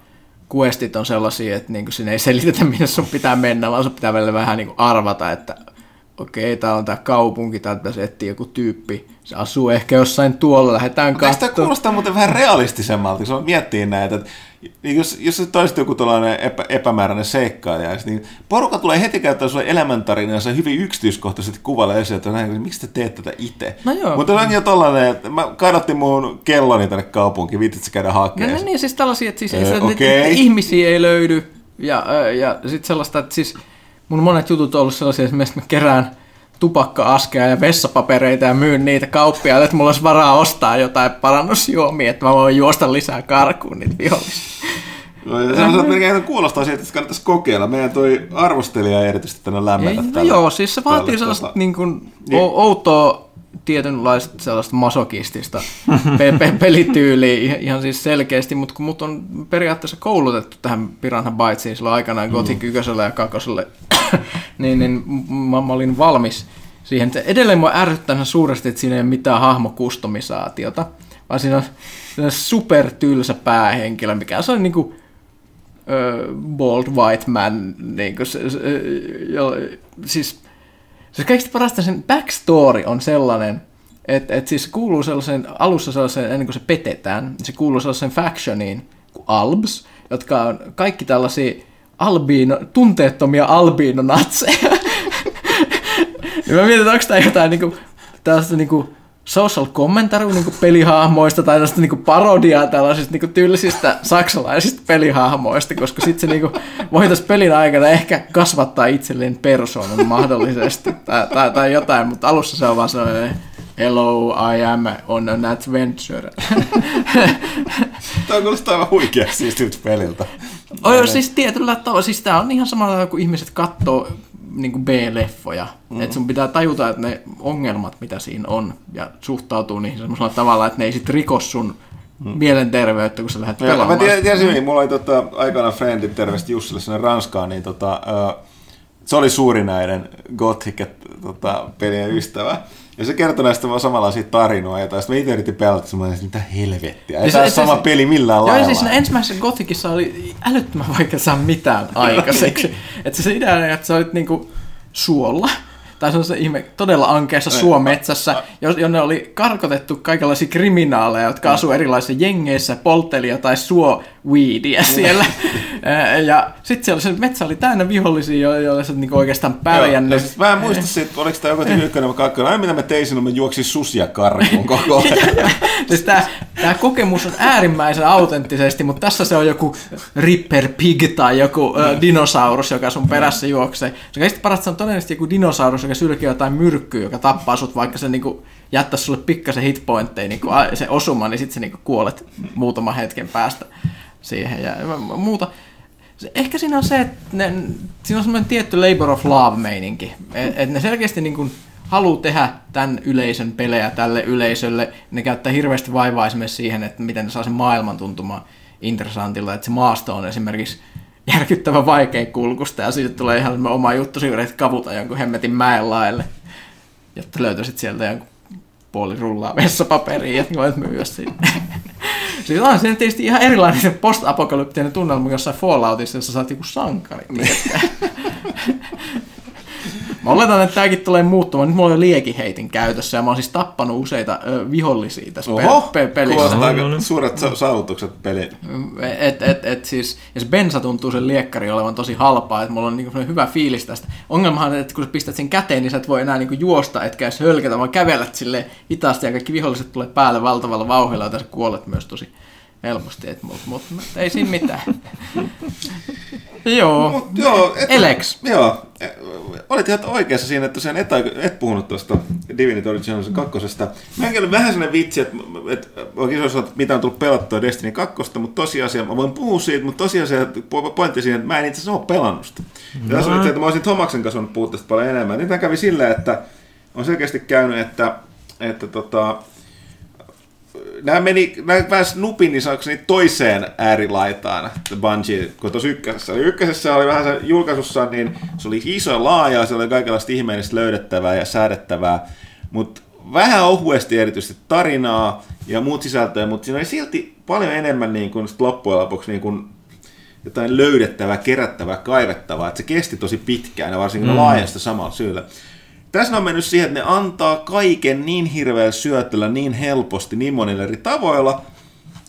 questit on sellaisia, että niin sinne ei selitetä, (laughs) minne sun pitää mennä, vaan sun pitää välillä vähän niin arvata, että okei, okay, tää on tää kaupunki, täältä pitäisi etsiä joku tyyppi, se asuu ehkä jossain tuolla, lähdetään katsomaan. Tämä kuulostaa muuten vähän realistisemmalta, kun miettii näitä, että niin jos, jos se toisi joku tällainen epä, epämääräinen seikkailija, niin porukka tulee heti käyttää sulle se hyvin yksityiskohtaisesti kuvailee esiin, että näin, miksi te teet tätä itse. No joo. Mutta on jo tällainen, että mä kadottiin mun kelloni tänne kaupunkiin, viitit käydä hakemaan. No, no niin, siis tällaisia, että, siis, öö, okay. ihmisiä ei löydy ja, ja sitten sellaista, että siis mun monet jutut on ollut sellaisia, että mä kerään tupakka-askea ja vessapapereita ja myyn niitä kauppiaille, että mulla olisi varaa ostaa jotain parannusjuomia, että mä voin juosta lisää karkuun niitä vihollisia. No, ja sellaiset melkein kuulostaa siitä, että kannattaisi kokeilla. Meidän toi arvostelija erityisesti tänne lämmetä. No joo, siis se vaatii sellaista tota... niin kuin, niin. outoa tietynlaista sellaista masokistista (laughs) pe- pe- pelityyliä ihan siis selkeästi, mutta kun mut on periaatteessa koulutettu tähän Piranha Bytesiin silloin aikanaan mm. Gothic 1 ja 2, (clears throat) niin, niin mä, mä, olin valmis siihen. Edelleen mua ärsyttää suuresti, että siinä ei ole mitään hahmokustomisaatiota, vaan siinä on, siinä on super tylsä päähenkilö, mikä se on niin kuin, uh, bald white man, niin kuin se, se, jo, siis se kaikista parasta sen backstory on sellainen, että et siis kuuluu sellaisen, alussa sellaisen, ennen kuin se petetään, se kuuluu sellaisen factioniin kuin Albs, jotka on kaikki tällaisia albiino, tunteettomia albiinonatseja. ja (laughs) mä mietin, että onko tämä jotain niinku, tällaista niinku social commentary niinku pelihahmoista tai tällaista niinku parodiaa tällaisista niinku tylsistä saksalaisista pelihahmoista, koska sitten se niinku voitaisiin pelin aikana ehkä kasvattaa itselleen persoonan mahdollisesti tai, tai, tai jotain, mutta alussa se on vaan sellainen Hello, I am on an adventure. (laughs) Tämä kuulostaa aivan huikea siis peliltä. Oh, siis tietyllä tavalla, siis tämä on ihan samalla kuin ihmiset katsoo niin B-leffoja. Mm. Että sun pitää tajuta, että ne ongelmat, mitä siinä on, ja suhtautuu niihin semmoisella tavalla, että ne ei sit rikos sun mm. mielenterveyttä, kun sä lähdet ja, pelaamaan. Mä tiesin, niin, mulla oli tota, aikana friendit terveesti Jussille sinne Ranskaan, niin tota, uh, se oli suuri näiden Gothic tota, pelien ystävä. Ja se kertoi näistä vaan samanlaisia tarinoita, ja sitten mä itse yritin pelata semmoinen, mitä helvettiä. Ei tämä sama se, peli millään joo, lailla. Joo, siis ensimmäisessä Gothicissa oli älyttömän vaikea saada mitään aikaiseksi. (laughs) että se idea, että sä olit niinku suolla, tai se on se ihme todella ankeassa suometsässä, jonne oli karkotettu kaikenlaisia kriminaaleja, jotka asuu erilaisissa jengeissä, poltteli jotain suo weedia siellä. (laughs) ja sitten siellä se metsä oli täynnä vihollisia, joille sä niinku oikeastaan pärjännyt. Joo, siis mä en muista siitä, oliko tämä joku ykkönen vai kakkonen. Aina mitä mä tein sinun, mä juoksin susia karkuun koko ajan. (laughs) siis tämä, tämä kokemus on äärimmäisen autenttisesti, mutta tässä se on joku Ripper Pig tai joku uh, dinosaurus, joka sun perässä juoksee. Se kaikista parasta on todennäköisesti joku dinosaurus, joka sylkee jotain myrkkyä, joka tappaa sut, vaikka se niinku jättäisi sulle pikkasen hitpointteja, niin se osuma, niin sitten niinku kuolet muutaman hetken päästä siihen ja muuta. Ehkä siinä on se, että ne, siinä on semmoinen tietty labor of love meininki, että et ne selkeästi niin kuin haluaa tehdä tämän yleisön pelejä tälle yleisölle. Ne käyttää hirveästi vaivaa esimerkiksi siihen, että miten ne saa sen maailman tuntumaan interessantilta, että se maasto on esimerkiksi järkyttävän vaikea kulkusta ja siitä tulee ihan oma juttu siinä, että kavuta jonkun hemmetin mäen laelle, jotta löytäisit sieltä jonkun puoli rullaa vessapaperia ja voit myyä sinne. (laughs) Siis on se tietysti ihan erilainen post-apokalyptinen tunnelma jossain Falloutissa, jossa saat joku sankari. (laughs) Mä oletan, että tämäkin tulee muuttumaan. Nyt mulla on jo liekiheitin käytössä ja mä oon siis tappanut useita ö, vihollisia tässä Oho, pe- pe- pelissä. kuulostaa No, no, aika no. suuret sa- saavutukset peliin. Et, et, et siis, ja se bensa tuntuu sen liekkari olevan tosi halpaa, että mulla on niinku hyvä fiilis tästä. Ongelmahan on, että kun sä pistät sen käteen, niin sä et voi enää niinku juosta, etkä edes hölkätä, vaan kävelät sille hitaasti ja kaikki viholliset tulee päälle valtavalla vauhdilla, ja tässä kuolet myös tosi helposti, mutta mut, mut, ei siinä mitään. (laughs) Joo, Mut joo, et, Elex. Joo, olit ihan oikeassa siinä, että sen et, et puhunut tuosta Divinity Originalsin kakkosesta. Mäkin oli vähän sellainen vitsi, että, että oikein olisi että mitä on tullut pelattua Destiny 2, mutta tosiasia, mä voin puhua siitä, mutta tosiasia, pointti siinä, että mä en itse asiassa ole pelannut sitä. Ja tässä on itse, että mä olisin Tomaksen kanssa puhua tästä paljon enemmän. Nyt kävi silleen, että on selkeästi käynyt, että, että tota, nämä meni, nämä pääsi nupin niin sanokseni toiseen äärilaitaan, Bungie, kun tuossa ykkösessä. Eli ykkösessä oli vähän se julkaisussa, niin se oli iso ja laaja, se oli kaikenlaista ihmeellistä löydettävää ja säädettävää, mutta vähän ohuesti erityisesti tarinaa ja muut sisältöjä, mutta siinä oli silti paljon enemmän niin kuin sit loppujen lopuksi niin kuin jotain löydettävää, kerättävää, kaivettavaa, että se kesti tosi pitkään ja varsinkin mm. laajasta samalla syyllä. Tässä on mennyt siihen, että ne antaa kaiken niin hirveällä syötöllä, niin helposti, niin monilla eri tavoilla,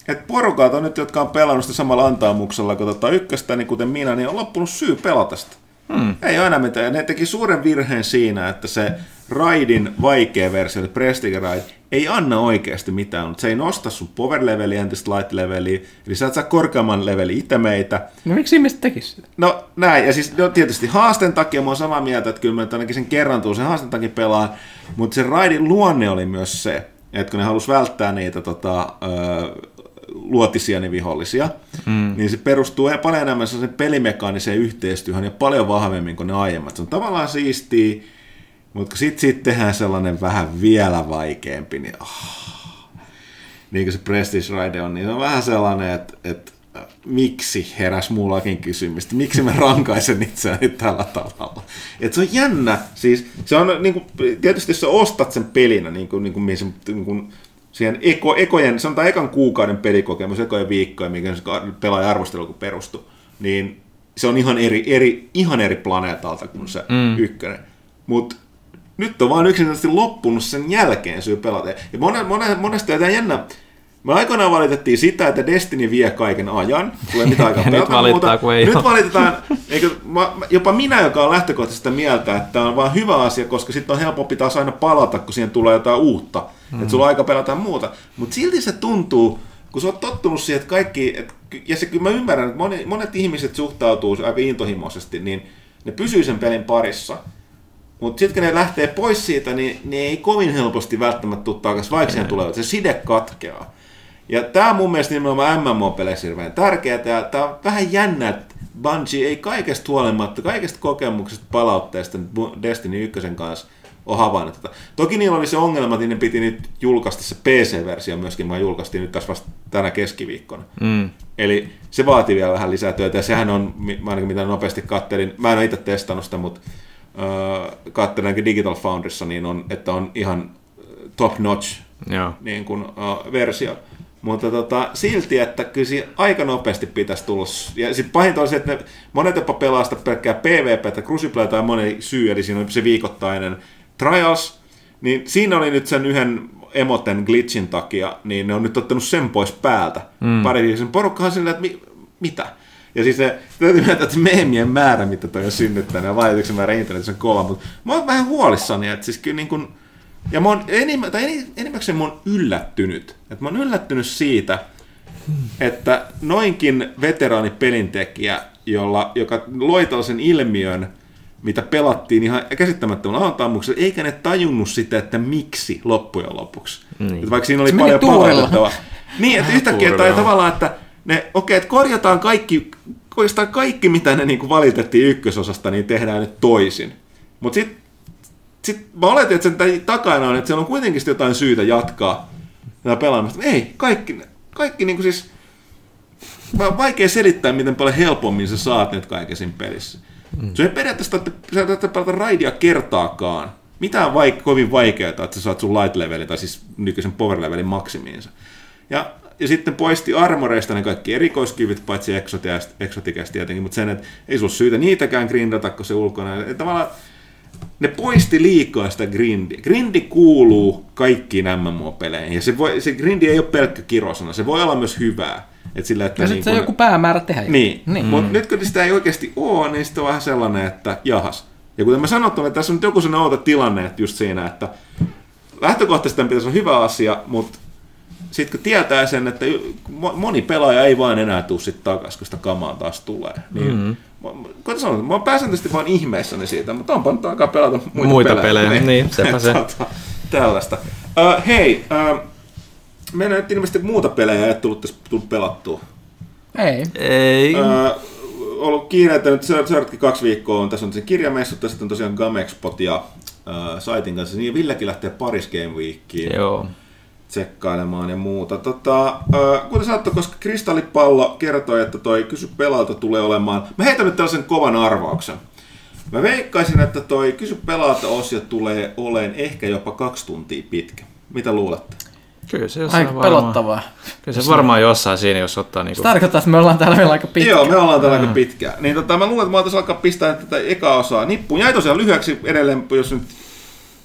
että porukat on nyt, jotka on pelannut sitä samalla antaamuksella kuin tota ykköstä, niin kuten minä, niin on loppunut syy pelata sitä. Hmm. Ei ole enää mitään. Ja ne teki suuren virheen siinä, että se Raidin vaikea versio, eli Prestige Raid, ei anna oikeasti mitään, mutta se ei nosta sun power leveliä entistä light leveliä, eli sä et saa korkeamman leveli itemeitä, no miksi ihmiset tekis sitä? No näin, ja siis no, tietysti haasten takia mä oon samaa mieltä, että kyllä mä ainakin sen kerran tuun sen haasten takia pelaan, mutta se raidin luonne oli myös se, että kun ne halus välttää niitä tota, ö, luotisia niin vihollisia, mm. niin se perustuu paljon enemmän sen pelimekaaniseen yhteistyöhön ja paljon vahvemmin kuin ne aiemmat. Se on tavallaan siistiä, mutta sitten sit tehdään sellainen vähän vielä vaikeampi, niin, oh, niin kuin se Prestige Ride on, niin se on vähän sellainen, että, että miksi heräs mullakin kysymystä, miksi mä rankaisen itseäni tällä tavalla. Et se on jännä, siis se on niin kuin, tietysti jos sä ostat sen pelinä, niin kuin, niin kuin, niin kuin, niin kuin siihen eko, ekojen, sanotaan ekan kuukauden pelikokemus, ekojen viikkoja, mikä se pelaaja arvostelu kun perustui, niin se on ihan eri, eri, ihan eri planeetalta kuin se mm. ykkönen. Mutta nyt on vaan yksinkertaisesti loppunut sen jälkeen syy pelata. Ja monen, monen, monesti on jännä, me aikoinaan valitettiin sitä, että Destiny vie kaiken ajan. Tulee mitä (laughs) aikaa Ja nyt pelata valittaa, muuta. kun ei Nyt ole. valitetaan, eikö, mä, jopa minä, joka on lähtökohtaisesti sitä mieltä, että tämä on vaan hyvä asia, koska sitten on helpompi taas aina palata, kun siihen tulee jotain uutta. Mm. Että sulla on aika pelata muuta. Mutta silti se tuntuu, kun sä oot tottunut siihen, että kaikki, et, ja se kyllä mä ymmärrän, että monet, monet ihmiset suhtautuu aika intohimoisesti, niin ne pysyy sen pelin parissa. Mutta sitten kun ne lähtee pois siitä, niin ne ei kovin helposti välttämättä tule takaisin, vaikka siihen tulee. Se side katkeaa. Ja tämä on mun mielestä nimenomaan MMO-peleissä hirveän tärkeää. Ja tämä on vähän jännä, että Bungie ei kaikesta huolimatta, kaikesta kokemuksesta palautteesta Destiny 1 kanssa ole havainnut tätä. Toki niillä oli se ongelma, että ne piti nyt julkaista se PC-versio myöskin, vaan julkaistiin nyt tässä vasta tänä keskiviikkona. Mm. Eli se vaatii vielä vähän lisää työtä, ja sehän on, mä ainakin mitä nopeasti kattelin, mä en ole itse testannut sitä, mutta kattelin ainakin Digital Foundrissa, niin on, että on ihan top notch Joo. niin kuin, uh, versio. Mutta tota, silti, että kyllä aika nopeasti pitäisi tulla. Ja sitten pahinta on se, että ne, monet jopa pelaa sitä pelkkää PvP, että Crucible tai moni syy, eli siinä on se viikoittainen Trials, niin siinä oli nyt sen yhden emoten glitchin takia, niin ne on nyt ottanut sen pois päältä. Mm. Pari viikon porukkahan silleen, että mi, mitä? Ja siis se, täytyy myöntää, että meemien määrä, mitä toi on synnyttänyt, ja vaikutuksen määrä internetissä on kova, mutta mä oon vähän huolissani, että siis kyllä niin kuin, ja mä oon enimmä, tai eni- enimmäkseen mä oon yllättynyt. Että mä oon yllättynyt siitä, että noinkin veteraani pelintekijä, jolla, joka loi tällaisen ilmiön, mitä pelattiin ihan käsittämättömällä antaamuksella, eikä ne tajunnut sitä, että miksi loppujen lopuksi. Niin. Että vaikka siinä oli Se paljon palautettavaa. Niin, että yhtäkkiä tai tavallaan, että ne, okei, että korjataan kaikki, oikeastaan kaikki, mitä ne niin kuin valitettiin ykkösosasta, niin tehdään nyt toisin. Mutta sitten sit mä oletin, että sen takana on, että siellä on kuitenkin jotain syytä jatkaa tätä pelaamista. Ei, kaikki, kaikki niin kuin siis, vaikea selittää, miten paljon helpommin sä saat nyt kaiken pelissä. Mm. Se ei periaatteessa tarvitse, sä et pelata raidia kertaakaan. Mitään vaik- kovin vaikeaa, että sä saat sun light levelin tai siis nykyisen power levelin maksimiinsa. Ja, ja sitten poisti armoreista ne kaikki erikoiskivyt, paitsi exotikästä tietenkin, mutta sen, että ei sulla syytä niitäkään grindata, kun se ulkona. Että tavallaan ne poisti liikaa sitä grindiä. Grindi kuuluu kaikkiin MMO-peleihin, ja se, voi, se grindi ei ole pelkkä kirosana, se voi olla myös hyvää. Et sillä, että Ja niin sitten se on joku päämäärä tehdä. niin, niin. niin. mutta nyt kun sitä ei oikeasti ole, niin sitten on vähän sellainen, että jahas. Ja kuten mä sanottu, että tässä on nyt joku sellainen outo tilanne, että just siinä, että lähtökohtaisesti tämän pitäisi olla hyvä asia, mutta sitten kun tietää sen, että mo- moni pelaaja ei vaan enää tule sitten takaisin, kun sitä kamaa taas tulee. Niin, mm-hmm. Kuten sanoin, mä oon pääsääntöisesti vaan ihmeessäni siitä, mutta on pannut aikaa pelata muita, Muita pelejä, niin, sepä se. (laughs) Tota, Tällaista. Uh, hei, uh, meillä nyt ilmeisesti muuta pelejä ei tullut tässä tullut pelattua. Ei. Ei. Öö, ollut kiireitä nyt seuraavatkin kaksi viikkoa on. Tässä on se kirjamessut ja sitten on tosiaan Gamexpot ja äh, Saitin kanssa. Niin Villekin lähtee Paris Game Weekiin Joo. Tsekkailemaan ja muuta. Tota, äh, kuten sanottu, koska Kristallipallo kertoi, että toi Kysy pelaalta tulee olemaan... Mä heitän nyt tällaisen kovan arvauksen. Mä veikkaisin, että toi Kysy pelaalta osio tulee oleen ehkä jopa kaksi tuntia pitkä. Mitä luulette? Kyllä se jossain Aika varmaan, pelottavaa. Kyllä se varmaan jossain siinä, jos ottaa niinku... Se tarkoittaa, että me ollaan täällä vielä aika pitkä. Joo, me ollaan täällä aika pitkään. Niin tota, mä luulen, että mä voitaisiin alkaa pistää tätä ekaa osaa nippuun. Jäi tosiaan lyhyeksi edelleen, jos nyt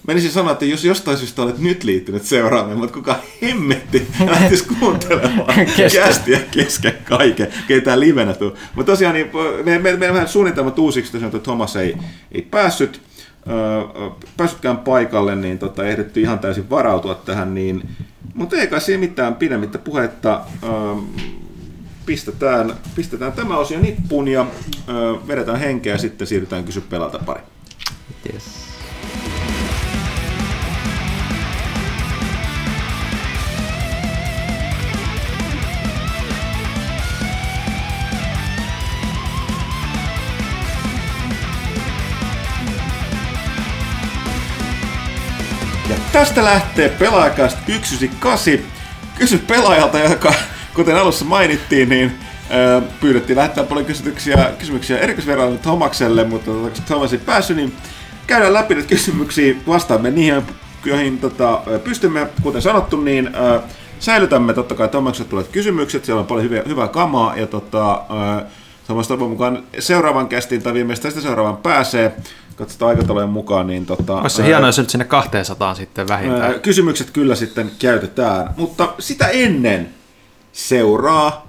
menisin sanoa, että jos jostain syystä olet nyt liittynyt seuraamaan, mutta kuka hemmetti lähtisi kuuntelemaan (laughs) kästiä kesken kaiken, keitä livenä tuu. Mutta tosiaan niin, me, me, me, vähän suunnitelmat uusiksi, tosiaan, että Thomas ei, ei päässyt, öö, päässytkään paikalle, niin tota, ehditty ihan täysin varautua tähän, niin, mutta ei kai siinä mitään pidemmittä puhetta. Öö, pistetään, pistetään tämä osio nippuun ja vedetään henkeä ja sitten siirrytään kysy pelalta pari. Yes. Tästä lähtee pelaajakast 198. Kysy pelaajalta, joka, kuten alussa mainittiin, niin ö, pyydettiin lähettää paljon kysymyksiä, kysymyksiä erikoisvieraalle Tomakselle, mutta koska Thomas ei päässyt, niin käydään läpi nyt kysymyksiä, vastaamme niihin, joihin tota, pystymme. Kuten sanottu, niin ö, säilytämme totta kai Tomakselle tulevat kysymykset, siellä on paljon hyvää, hyvää kamaa, ja tota, ö, Samasta toivon mukaan seuraavan kästiin tai viimeistään sitä seuraavan pääsee. Katsotaan aikataulujen mukaan. Niin tota, Olisi se ää, hienoa, jos nyt sinne 200 sitten vähintään. Ää, Kysymykset kyllä sitten käytetään, mutta sitä ennen seuraa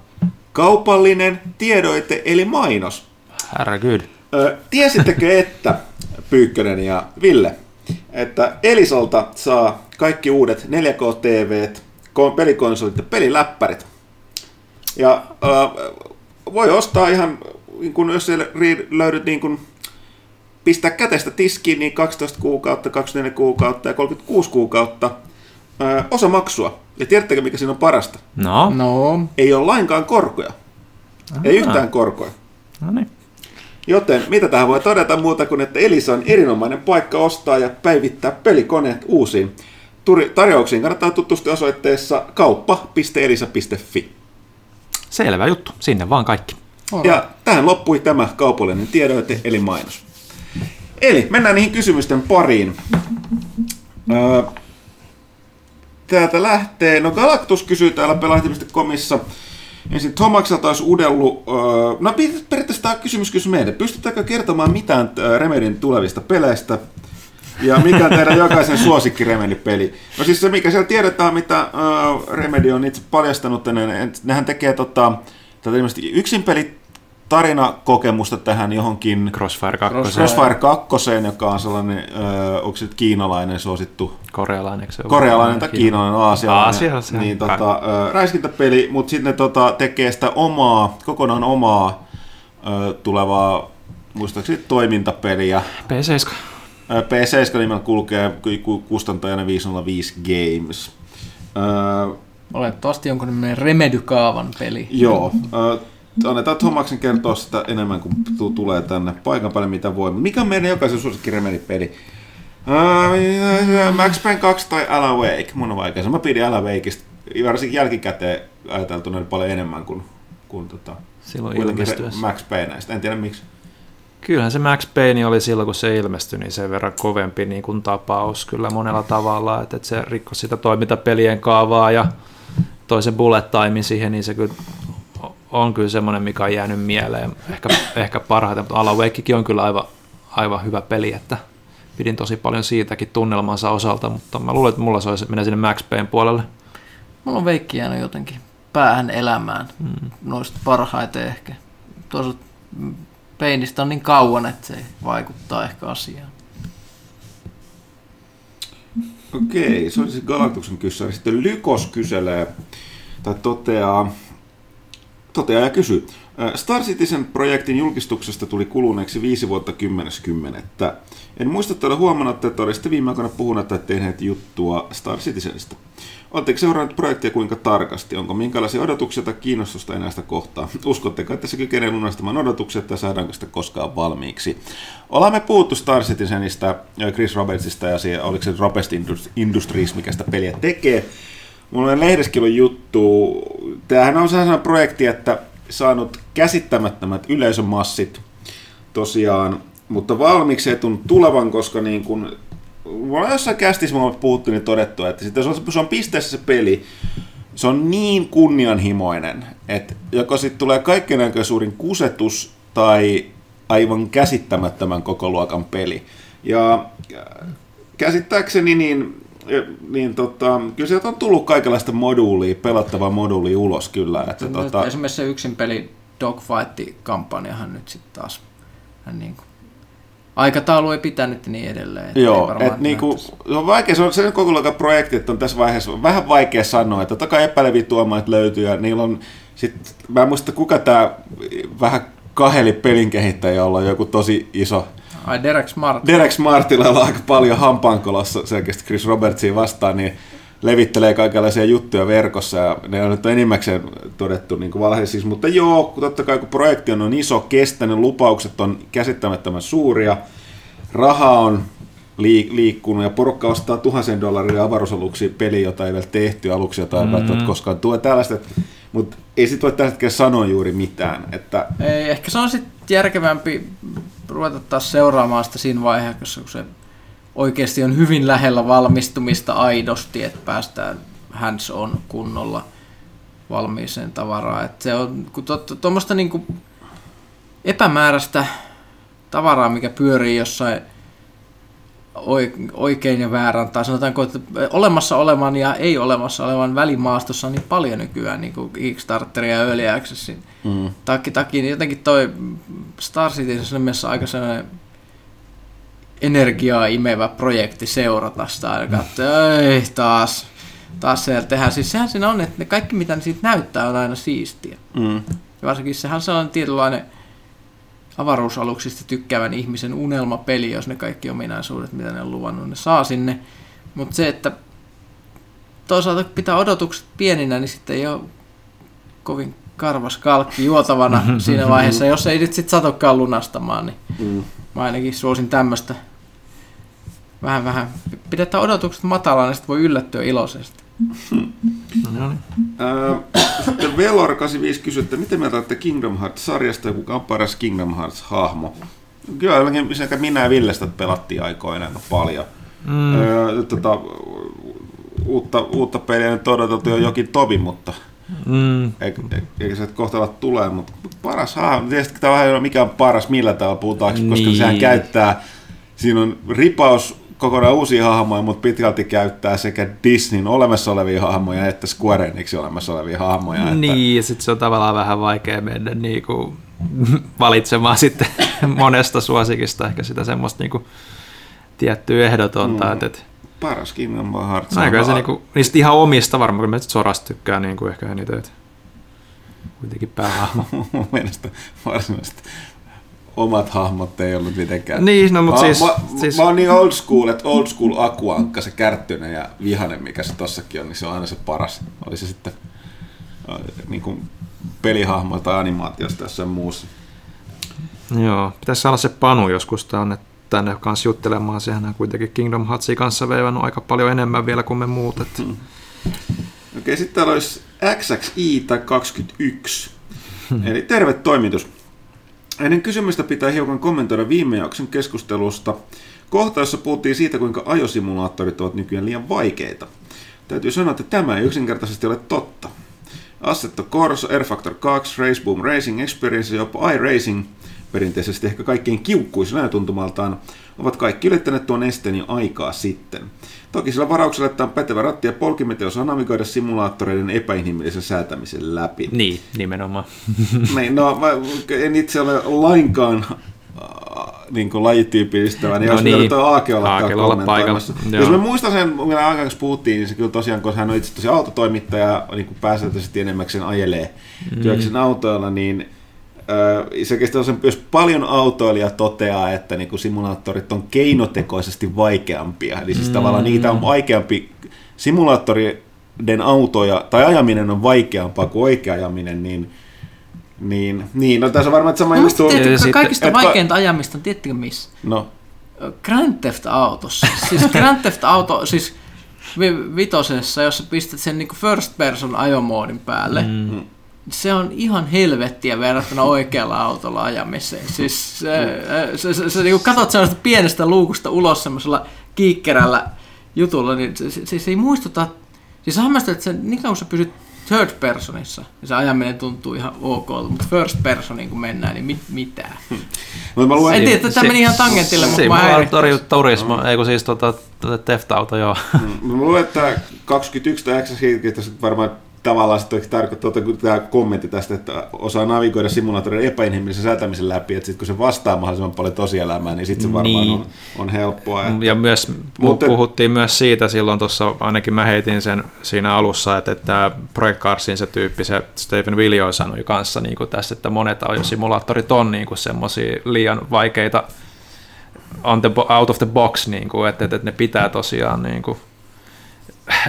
kaupallinen tiedoite eli mainos. Herregud. Ö, Tiesittekö, että Pyykkönen ja Ville, että Elisalta saa kaikki uudet 4K-TVt, ko- pelikonsolit ja peliläppärit. Ja ö, voi ostaa ihan, niin kun, jos siellä ri- löydyt niin kun, pistää käteistä tiskiin, niin 12 kuukautta, 24 kuukautta ja 36 kuukautta ö, osa maksua. Ja tiedättekö, mikä siinä on parasta? No, no. Ei ole lainkaan korkoja. Ei yhtään korkoja. no niin. Joten mitä tähän voi todeta muuta kuin, että Elisa on erinomainen paikka ostaa ja päivittää pelikoneet uusiin tarjouksiin. Kannattaa tutustua osoitteessa kauppa.elisa.fi. Selvä juttu. Sinne vaan kaikki. Ja tähän loppui tämä kaupallinen tiedoite eli mainos. Eli mennään niihin kysymysten pariin. Täältä lähtee, no Galactus kysyy täällä pelaajat.comissa, ensin Tomakselta olisi uudellut, öö, no periaatteessa tämä kysymys kysy meille, pystyttekö kertomaan mitään Remedin tulevista peleistä, ja mikä on teidän jokaisen suosikki Remedy-peli? No siis se, mikä siellä tiedetään, mitä öö, Remedy on itse paljastanut, ne, nehän tekee tota, tätä ilmeisesti yksin peli tarinakokemusta tähän johonkin Crossfire 2. Crossfire 2, joka on sellainen, öö, onko se nyt kiinalainen suosittu Korealainen, se korealainen tai kiinalainen, aasialainen, Aasia, se on niin, tota, ö, räiskintäpeli, mutta sitten ne tota, tekee sitä omaa, kokonaan omaa ö, tulevaa, muistaakseni toimintapeliä. PC. Ö, PC nimellä kulkee ku- ku- kustantajana 505 Games. Ö, oletettavasti jonkun Remedy-kaavan peli. joo, ö, annetaan Tomaksen kertoa sitä enemmän, kun tu- tulee tänne paikan päälle, mitä voi. Mikä on meidän jokaisen suosikki Remedy-peli? Uh, Max Payne 2 tai Alan Wake. Mun on vaikea. Mä pidin Alan Wakeista. Varsinkin jälkikäteen ajateltuna oli paljon enemmän kuin, kuin tota, Silloin. Max Payneista. En tiedä miksi. Kyllähän se Max Payne oli silloin, kun se ilmestyi, niin sen verran kovempi niin kuin tapaus kyllä monella tavalla, että, että se rikkoi sitä toimintapelien kaavaa ja toisen bullet timein siihen, niin se kyllä on kyllä semmoinen, mikä on jäänyt mieleen ehkä, ehkä parhaiten, mutta Alan Wakekin on kyllä aivan, aivan hyvä peli, että pidin tosi paljon siitäkin tunnelmansa osalta, mutta mä luulen, että mulla se olisi mennä sinne Max Payne puolelle. Mulla on veikki jäänyt jotenkin päähän elämään mm. noista parhaiten ehkä. Toisaalta peinistä on niin kauan, että se vaikuttaa ehkä asiaan. Okei, se oli se Galactuksen kyssäri. Sitten Lykos kyselee, tai toteaa, toteaa ja kysyy. Star Citizen projektin julkistuksesta tuli kuluneeksi viisi vuotta 10.10. En muista, että olen huomannut, että olisitte viime aikoina puhuneet tai tehneet juttua Star Citizenistä. Oletteko seurannut projektia kuinka tarkasti? Onko minkälaisia odotuksia tai kiinnostusta enää sitä kohtaa? Uskotteko, että se kykenee lunastamaan odotukset ja saadaanko sitä koskaan valmiiksi? Olemme puhuttu Star Citizenista, Chris Robertsista ja siihen, oliko se Robest Industries, mikä sitä peliä tekee. Mulla on lehdessäkin juttu. Tämähän on sellainen projekti, että saanut käsittämättömät yleisömassit tosiaan, mutta valmiiksi ei tunnu tulevan, koska niin kun, mulla on jossain kästissä me puhuttu niin todettu, että sitten se on, se on pisteessä se peli, se on niin kunnianhimoinen, että joko sitten tulee kaikkein suurin kusetus tai aivan käsittämättömän koko luokan peli. Ja käsittääkseni niin niin tota, kyllä sieltä on tullut kaikenlaista moduulia, pelattavaa moduulia ulos kyllä. Että, Nyt tota, Esimerkiksi se yksin peli Dogfight-kampanjahan nyt sitten taas hän niin kuin, aikataulu ei pitänyt niin edelleen. että Joo, et niinku, se on vaikea, se on sen koko luokan projekti, että on tässä vaiheessa vähän vaikea sanoa, että totta kai epäileviä tuomaat löytyy ja niillä on, sit, mä en muista kuka tämä vähän kaheli pelin kehittäjä, jolla on joku tosi iso Ai Derek Smart. Derek Smartilla on aika paljon hampaankolossa selkeästi Chris Robertsia vastaan, niin levittelee kaikenlaisia juttuja verkossa ja ne on nyt enimmäkseen todettu niin valheisiksi, mutta joo, totta kai kun projekti on, on iso, kestänyt, lupaukset on käsittämättömän suuria, raha on liik- liikkunut ja porukka ostaa tuhansien dollarin avaruusaluksia peli, jota ei vielä tehty aluksi, jota ei mm-hmm. koskaan tue tällaista, mutta ei sit voi tällä hetkellä sanoa juuri mitään, että Ei, ehkä se on sitten järkevämpi ruveta taas seuraamaan sitä siinä vaiheessa, kun se oikeasti on hyvin lähellä valmistumista aidosti, että päästään hands on kunnolla valmiiseen tavaraan. Et se on tuommoista to, niinku epämääräistä tavaraa, mikä pyörii jossain oikein ja väärän, tai sanotaanko, että olemassa olevan ja ei olemassa olevan välimaastossa on niin paljon nykyään niin kuin Kickstarteria ja Early Accessin mm, takki, takki, niin jotenkin toi Star City on mielessä aika sellainen energiaa imevä projekti seurata sitä katsoa, ei taas, taas siellä tehdään. Siis sehän siinä on, että ne kaikki mitä ne siitä näyttää on aina siistiä. mm, Ja varsinkin sehän on sellainen tietynlainen avaruusaluksista tykkäävän ihmisen unelmapeli, jos ne kaikki ominaisuudet, mitä ne on luvannut, ne saa sinne. Mutta se, että toisaalta kun pitää odotukset pieninä, niin sitten ei ole kovin karvas kalkki juotavana (laughs) siinä vaiheessa, jos ei nyt sitten satokaan lunastamaan, niin mm. mä ainakin suosin tämmöistä. Vähän vähän. Pidetään odotukset matalana, niin sitten voi yllättyä iloisesti. No niin. Ää, Sitten Velor85 kysyy, että miten mieltä olette Kingdom Hearts-sarjasta ja kuka on paras Kingdom Hearts-hahmo? Kyllä ainakin sekä minä ja Villestä pelattiin aikoinaan aika paljon. Mm. Öö, tota, uutta, uutta peliä nyt odoteltu jo jokin Tobi, mutta Mm. eikä, eikä se kohta ala tulee, mutta paras hahmo, tietysti tämä on vähän mikä on paras, millä tavalla puhutaanko, koska Niin. sehän käyttää, siinä on ripaus kokonaan uusia hahmoja, mutta pitkälti käyttää sekä Disneyn olemassa olevia hahmoja että Square Enixin olemassa olevia hahmoja. Että, Niin, ja sitten se on tavallaan vähän vaikea mennä niinku (laughs) valitsemaan sitten (laughs) monesta suosikista ehkä sitä semmoista niinku tiettyä ehdotonta. Mm. Mm. Et, paras Kingdom Hearts. et, on- se niinku, niistä ihan omista varmaan, kun mä Sorasta tykkään niinku ehkä eniten. Et, kuitenkin päähahmo. (laughs) mun mielestä varsinaisesti omat hahmot ei ollut mitenkään. Niin, no mut mä, siis, mä, siis mä oon niin old school, että old school akuankka, se kärttyinen ja vihanen, mikä se tossakin on, niin se on aina se paras. Oli se sitten äh, niin kuin pelihahmo tai animaatiosta jossain muussa. joo, pitäisi saada se Panu joskus tänne tänne kanssa juttelemaan. Sehän on kuitenkin Kingdom Heartsin kanssa veivannut aika paljon enemmän vielä kuin me muut. Et... Hmm. Okei, sitten täällä olisi XXI 21. Hmm. Eli terve toimitus. Ennen kysymystä pitää hiukan kommentoida viime jakson keskustelusta. Kohta, jossa puhuttiin siitä, kuinka ajosimulaattorit ovat nykyään liian vaikeita. Täytyy sanoa, että tämä ei yksinkertaisesti ole totta. Assetto Corsa, Air Factor 2, Raceboom Racing Experience ja jopa iRacing, perinteisesti ehkä kaikkein kiukkuisena tuntumaltaan, ovat kaikki ylittäneet tuon esteen jo aikaa sitten. Toki sillä varauksella, että on pätevä ratti ja polkimet ja osaa navigoida simulaattoreiden epäinhimillisen säätämisen läpi. Niin, nimenomaan. (laughs) niin, no, mä en itse ole lainkaan niin kuin lajityypillistävä, niin no jos niin. tuo Aake olla, Aake olla paikalla. Jos mä muistan sen, mitä Aake kanssa puhuttiin, niin se kyllä tosiaan, kun hän on itse tosiaan autotoimittaja, niin kuin pääsääntöisesti enemmäkseen ajelee mm. työksen autoilla, niin se kestää sen myös paljon autoilija toteaa, että niin kuin simulaattorit on keinotekoisesti vaikeampia. Eli siis mm. tavallaan niitä on vaikeampi, simulaattoriden autoja, tai ajaminen on vaikeampaa kuin oikea ajaminen, niin niin, niin no tässä on varmaan sama no, just tiedätkö, Kaikista että, vaikeinta ajamista, tiedättekö missä? No. Grand Theft Autossa. Siis Grand Theft Auto, siis vitosessa, jos pistät sen niin first person ajomoodin päälle, mm. Se on ihan helvettiä verrattuna oikealla autolla ajamiseen. Siis se, se, se, se niin katsot sellaista pienestä luukusta ulos semmoisella kiikkerällä jutulla, niin se, se, se ei muistuta, siis hämmästä, että se, niin kauan sä pysyt third personissa, niin se ajaminen tuntuu ihan ok, mutta first personiin kun mennään, niin mit, mitään. Hmm. mä luen, en tiedä, että tämä meni ihan tangentille, mutta mä Simulaattori turismo, mm. ei kun siis tota, Theft Auto, joo. Hmm. Mä luulen, että 21 tai X varmaan tavallaan sitten tarkoittaa tämä kommentti tästä, että osaa navigoida simulaattorin epäinhimillisen säätämisen läpi, että sitten kun se vastaa mahdollisimman paljon tosielämään, niin sitten se varmaan niin. on, on helppoa. Että... Ja myös Mutta... puhuttiin myös siitä silloin tuossa, ainakin mä heitin sen siinä alussa, että, että Project Carsin se tyyppi, se Stephen Willio sanoi kanssa niin kuin tässä, että monet simulaattorit on niin semmoisia liian vaikeita on the, out of the box, niin kuin, että, että ne pitää tosiaan niin kuin,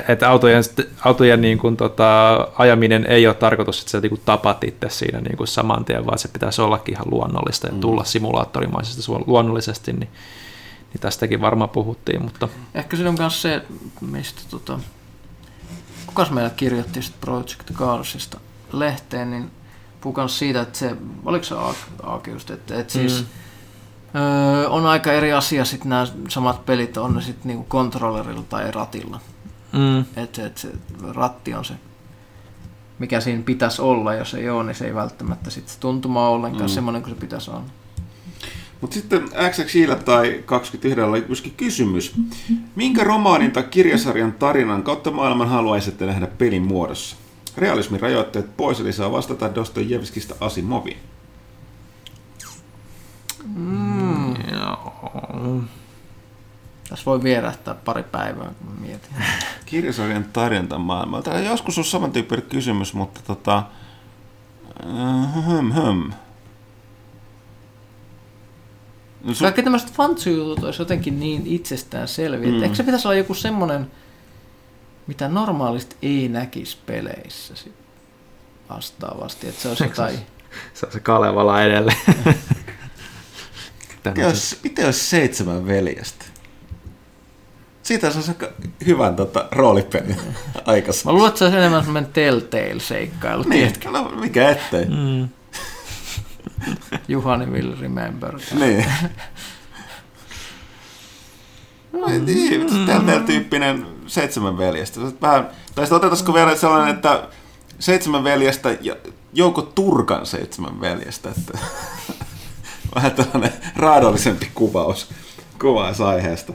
että autojen, autojen niin kuin, tota, ajaminen ei ole tarkoitus, että sä niin kuin, tapat itse siinä niin kuin saman tien, vaan se pitäisi ollakin ihan luonnollista ja mm. tulla mm. simulaattorimaisesti luonnollisesti, niin, niin tästäkin varmaan puhuttiin. Mutta... Ehkä siinä on myös se, mistä tota, kukas meillä kirjoitti Project Carsista lehteen, niin puhuu siitä, että se, oliko se Aake just, että, että siis mm. öö, on aika eri asia sitten nämä samat pelit, on ne sitten niinku kontrollerilla tai ratilla. Mm. Että et se ratti on se, mikä siinä pitäisi olla. Jos ei ole, niin se ei välttämättä sit tuntuma ollenkaan mm. semmoinen kuin se pitäisi olla. Mutta sitten XXIllä tai 21 oli myöskin kysymys. Minkä romaanin tai kirjasarjan tarinan kautta maailman haluaisitte nähdä pelin muodossa? Realismin rajoitteet pois, eli saa vastata Dostojevskista Asimoviin. Mm. Joo. Tässä voi vierähtää pari päivää, kun mä mietin. (laughs) Kirjasarjan tarjonta maailmaa. Tämä joskus on samantyyppinen kysymys, mutta tota... Höm, höm. No, su- Kaikki tämmöiset fantsy-jutut olisi jotenkin niin itsestään selviä. Mm. Eikö se pitäisi olla joku semmoinen, mitä normaalisti ei näkisi peleissä vastaavasti, että se olisi jotain... Se on se Kalevala edelleen. (laughs) Miten olisi seitsemän veljestä? Siitä se on hyvän tota, roolipelin aikaisemmin. Mä luulen, että se on enemmän semmoinen telltale-seikkailu. Niin, no, mikä ettei. Mm. Juhani will remember. Niin. No, niin, Telltale-tyyppinen seitsemän veljestä. Vähän, tai sitten otetaanko vielä sellainen, että seitsemän veljestä ja Jouko Turkan seitsemän veljestä. Että (laughs) vähän tällainen raadollisempi kuvaus, kuvaus aiheesta.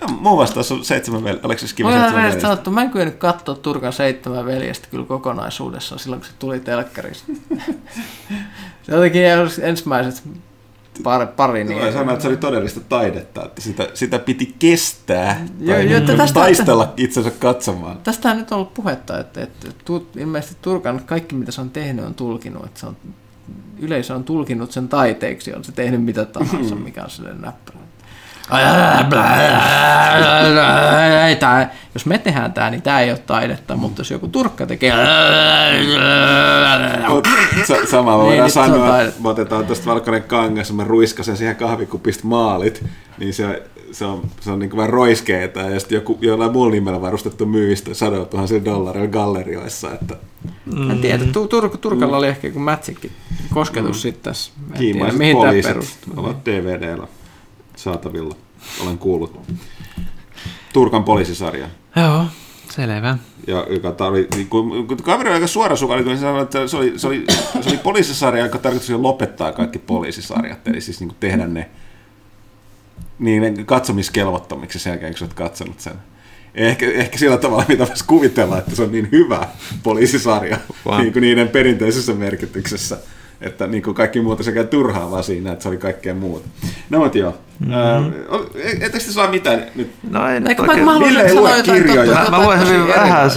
Ja mun vastaus on seitsemän veljestä. Oliko se kiva seitsemän veljestä? sanottu, mä en kyennyt katsoa Turkan seitsemän veljestä kyllä kokonaisuudessaan silloin, kun se tuli telkkarista. (laughs) se jotenkin ensimmäiset pari, pari niin... Mä sanoin, että se oli todellista taidetta, että sitä, sitä piti kestää jo, tai jo, tästä, taistella itsensä katsomaan. Tästä on nyt ollut puhetta, että, että, ilmeisesti Turkan kaikki mitä se on tehnyt on tulkinut, että se on, yleisö on tulkinut sen taiteeksi, on se tehnyt mitä tahansa, mikä on sille näppärä. Tää, jos me tehdään tämä, niin tämä ei ole taidetta, mutta jos joku turkka tekee... Sa- sama Niin, voidaan on sanoa, me otetaan tuosta valkoinen kangas, mä ruiskasen siihen kahvikupista maalit, niin se, se on, se on niin kuin vähän roiskeeta, ja sitten joku, jollain muulla nimellä varustettu myyvistä sadoilla tuhansilla dollarilla gallerioissa, että En tiedä, tu- Tur- Turkalla oli ehkä joku mätsikki kosketus sitten tässä. En tiedä, kiimaiset mihin tämä poliisit perustuu. ovat DVDllä saatavilla, olen kuullut. Turkan poliisisarja. Joo, selvä. Ja joka oli, niin kun, kun kaveri oli aika suorasukainen, kun se sanoi, että se oli, se oli, se oli poliisisarja, joka tarkoitus oli lopettaa kaikki poliisisarjat, eli siis niin tehdä ne niin katsomiskelvottomiksi sen jälkeen, kun sä oot katsonut sen. Ehkä, ehkä sillä tavalla, mitä voisi kuvitella, että se on niin hyvä poliisisarja Vaan. niin kuin niiden perinteisessä merkityksessä, että niin kuin kaikki muuta sekä turhaa vaan siinä, että se oli kaikkea muuta. No mutta joo. Mm-hmm. Etteikö te saa mitään nyt? No ei nyt Eikö mä, oikein. mä Ville ei sanoa lue jotain kirjoja. totta- Mä, luen tosi hyvin vähän erikoista.